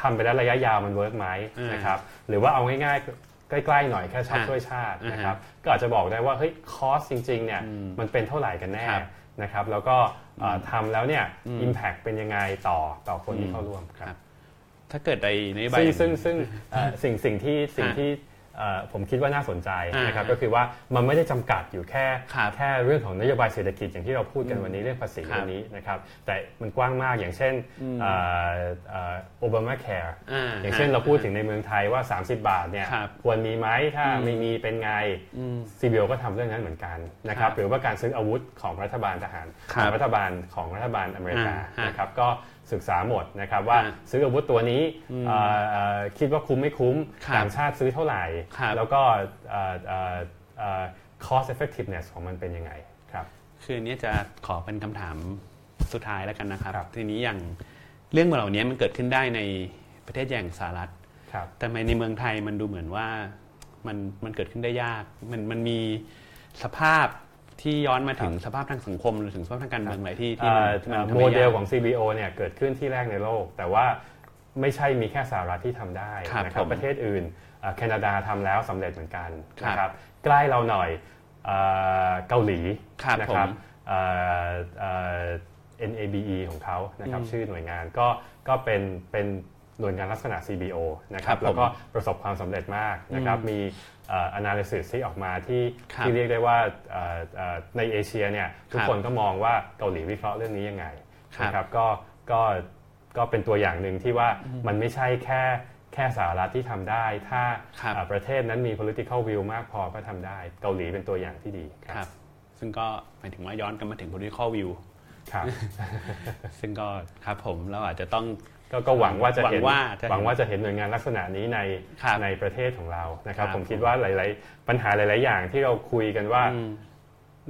ทำไปแล้วระยะยาวมัน work ไหมอืมนะครับหรือว่าเอาง่ายๆใกล้ๆหน่อยแค่ช็อปอ่าช่วยชาติอ่าฮะนะครับก็อาจจะบอกได้ว่าเฮ้ย cost จริงๆเนี่ยมันเป็นเท่าไหร่กันแน่ครับนะครับแล้วก็เอ่อทำแล้วเนี่ยอืม impact เป็นยังไงต่อต่อคนที่อืมเข้าร่วมคครัรับบ ถ้าเกิดในนโยบายซึ่งซึ่งซึ่งเอ่อสิ่งสิ่งที่สิ่งฮะที่เอ่อผมคิดว่าน่าสนใจอ่านนะครับก็คือว่ามันไม่ได้จำกัดอยู่แค่ครับแค่เรื่องของนโยบายเศรษฐกิจอย่างที่เราพูดกันวันนี้เรื่องภาษีครับวันนี้นะครับแต่มันกว้างมากอย่างเช่นอืมโอบามาแคร์อ่าอย่างเช่นเราพูดถึงในเมืองไทยว่า 30 บาทเนี่ยครับควรมีไหมถ้าอืมไม่มีเป็นไงอืม CBO ก็ทำเรื่องนั้นเหมือนกันนะครับครับหรือว่าการซื้ออาวุธของรัฐบาลทหารคขรับองรัฐบาลของรัฐบาลอเมริกาอ่าฮะนะครับก็ ศึกษาหมดนะครับว่าอ่าซื้ออาวุธตัวนี้เอ่อเอ่อคิดว่าคุ้มไม่คุ้มครับต่างชาติซื้อเท่าไหร่ครับแล้วก็เอ่อเอ่อเอ่อ cost effectiveness ของมันเป็นยังไงครับคืออนนี้จะขอเป็นคำถามสุดท้ายแล้วกันนะครับครับ ทีนี้อย่างเรื่องเหล่านี้มันเกิดขึ้นได้ในประเทศอย่างสหรัฐครับแต่ทำไมในเมืองไทยมันดูเหมือนว่ามันมันเกิดขึ้นได้ยาก มันมันมีสภาพ ที่ย้อนมาถึงสภาพทางสังคมหรือถึงสภาพทางการเมืองอะไรที่ที่มันที่มันทำโมให้เดลยากของ CBO เนี่ยเกิดขึ้นที่แรกในโลก แต่ว่าไม่ใช่มีแค่สหรัฐที่ทำได้ครับนะครับผมประเทศอื่นเอ่อแคนาดาทำแล้วสำเร็จเหมือนกันครับนะครับใกล้เราหน่อยเอ่อเกาหลีครับนะครับผมเอ่อเอ่อ NABE ของเขานะครับอืมชื่อหน่วยงานก็ก็เป็นเป็นหน่วยงานลักษณะ CBO นะคครัรับบผมแล้วก็ประสบความสำเร็จมากนะครับอืมมีเอ่อ analysis ที่ออกมาที่ครับที่เรียกได้ว่าเอ่อเอ่อในเอเชียเนี่ยทุกครับคนก็มองว่าเกาหลีวิเคราะห์เรื่องนี้ยังไงครับนะครับก็ก็ก็เป็นตัวอย่างหนึ่งที่ว่ามันไม่ใช่แค่แค่สหรัฐที่ทำได้ ถ้าครับเอ่อประเทศนั้นมี political will มากพอก็ทำได้ เกาหลีเป็นตัวอย่างที่ดีคครับรับ ซึ่งก็หมายถึงว่าย้อนกลันมาถึง political view ครับ ซึ่งก็ครับผมเราอาจจะต้อง ก็ก็หวังว่าจะเห็นหวังว่าจะเห็นหวังว่าจะเห็นหน่วยงานลักษณะนี้ในครับในประเทศของเรานะครับครับ ผมคิดว่าหลาย ๆ ปัญหาหลาย ๆ อย่างที่เราคุยกันว่าอืม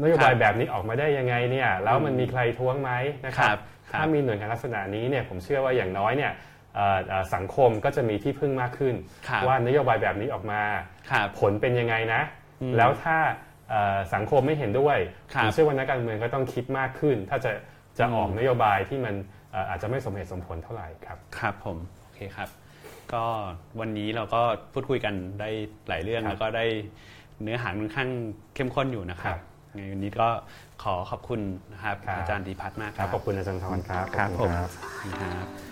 นโยบายครับแบบนี้ออกมาได้ยังไงเนี่ยแล้วมันมีใครท้วงไหมนะคครัรับบครับ ถ้ามีหน่วยงานลักษณะนี้เนี่ยผมเชื่อว่าอย่างน้อยเนี่ยเอ่อเอ่อสังคมก็จะมีที่พึ่งมากขึ้นครับว่านโยบายแบบนี้ออกมาครับผลเป็นยังไงนะอืมแล้วถ้าเอ่อสังคมไม่เห็นด้วยครับผมเชื่อว่านักการเมืองก็ต้องคิดมากขึ้น ถ้าจะจะอืมออกนโยบายที่มันเอ่ออาจจะไม่สมเหตุสมผลเท่าไหร่ครับครับผมโอเคครับ ก็วันนี้เราก็พูดคุยกันได้หลายเรื่องครับแล้วก็ได้เนื้อหาค่อนข้างเข้มข้นอยู่นะครับไงวันนี้ก็ขอขอบคุณนะครับครับอาจารย์ดีพัฒน์มากคครัรับบขอบคุณอาจารย์ทรครับครับขอผมณขอบคุณครับ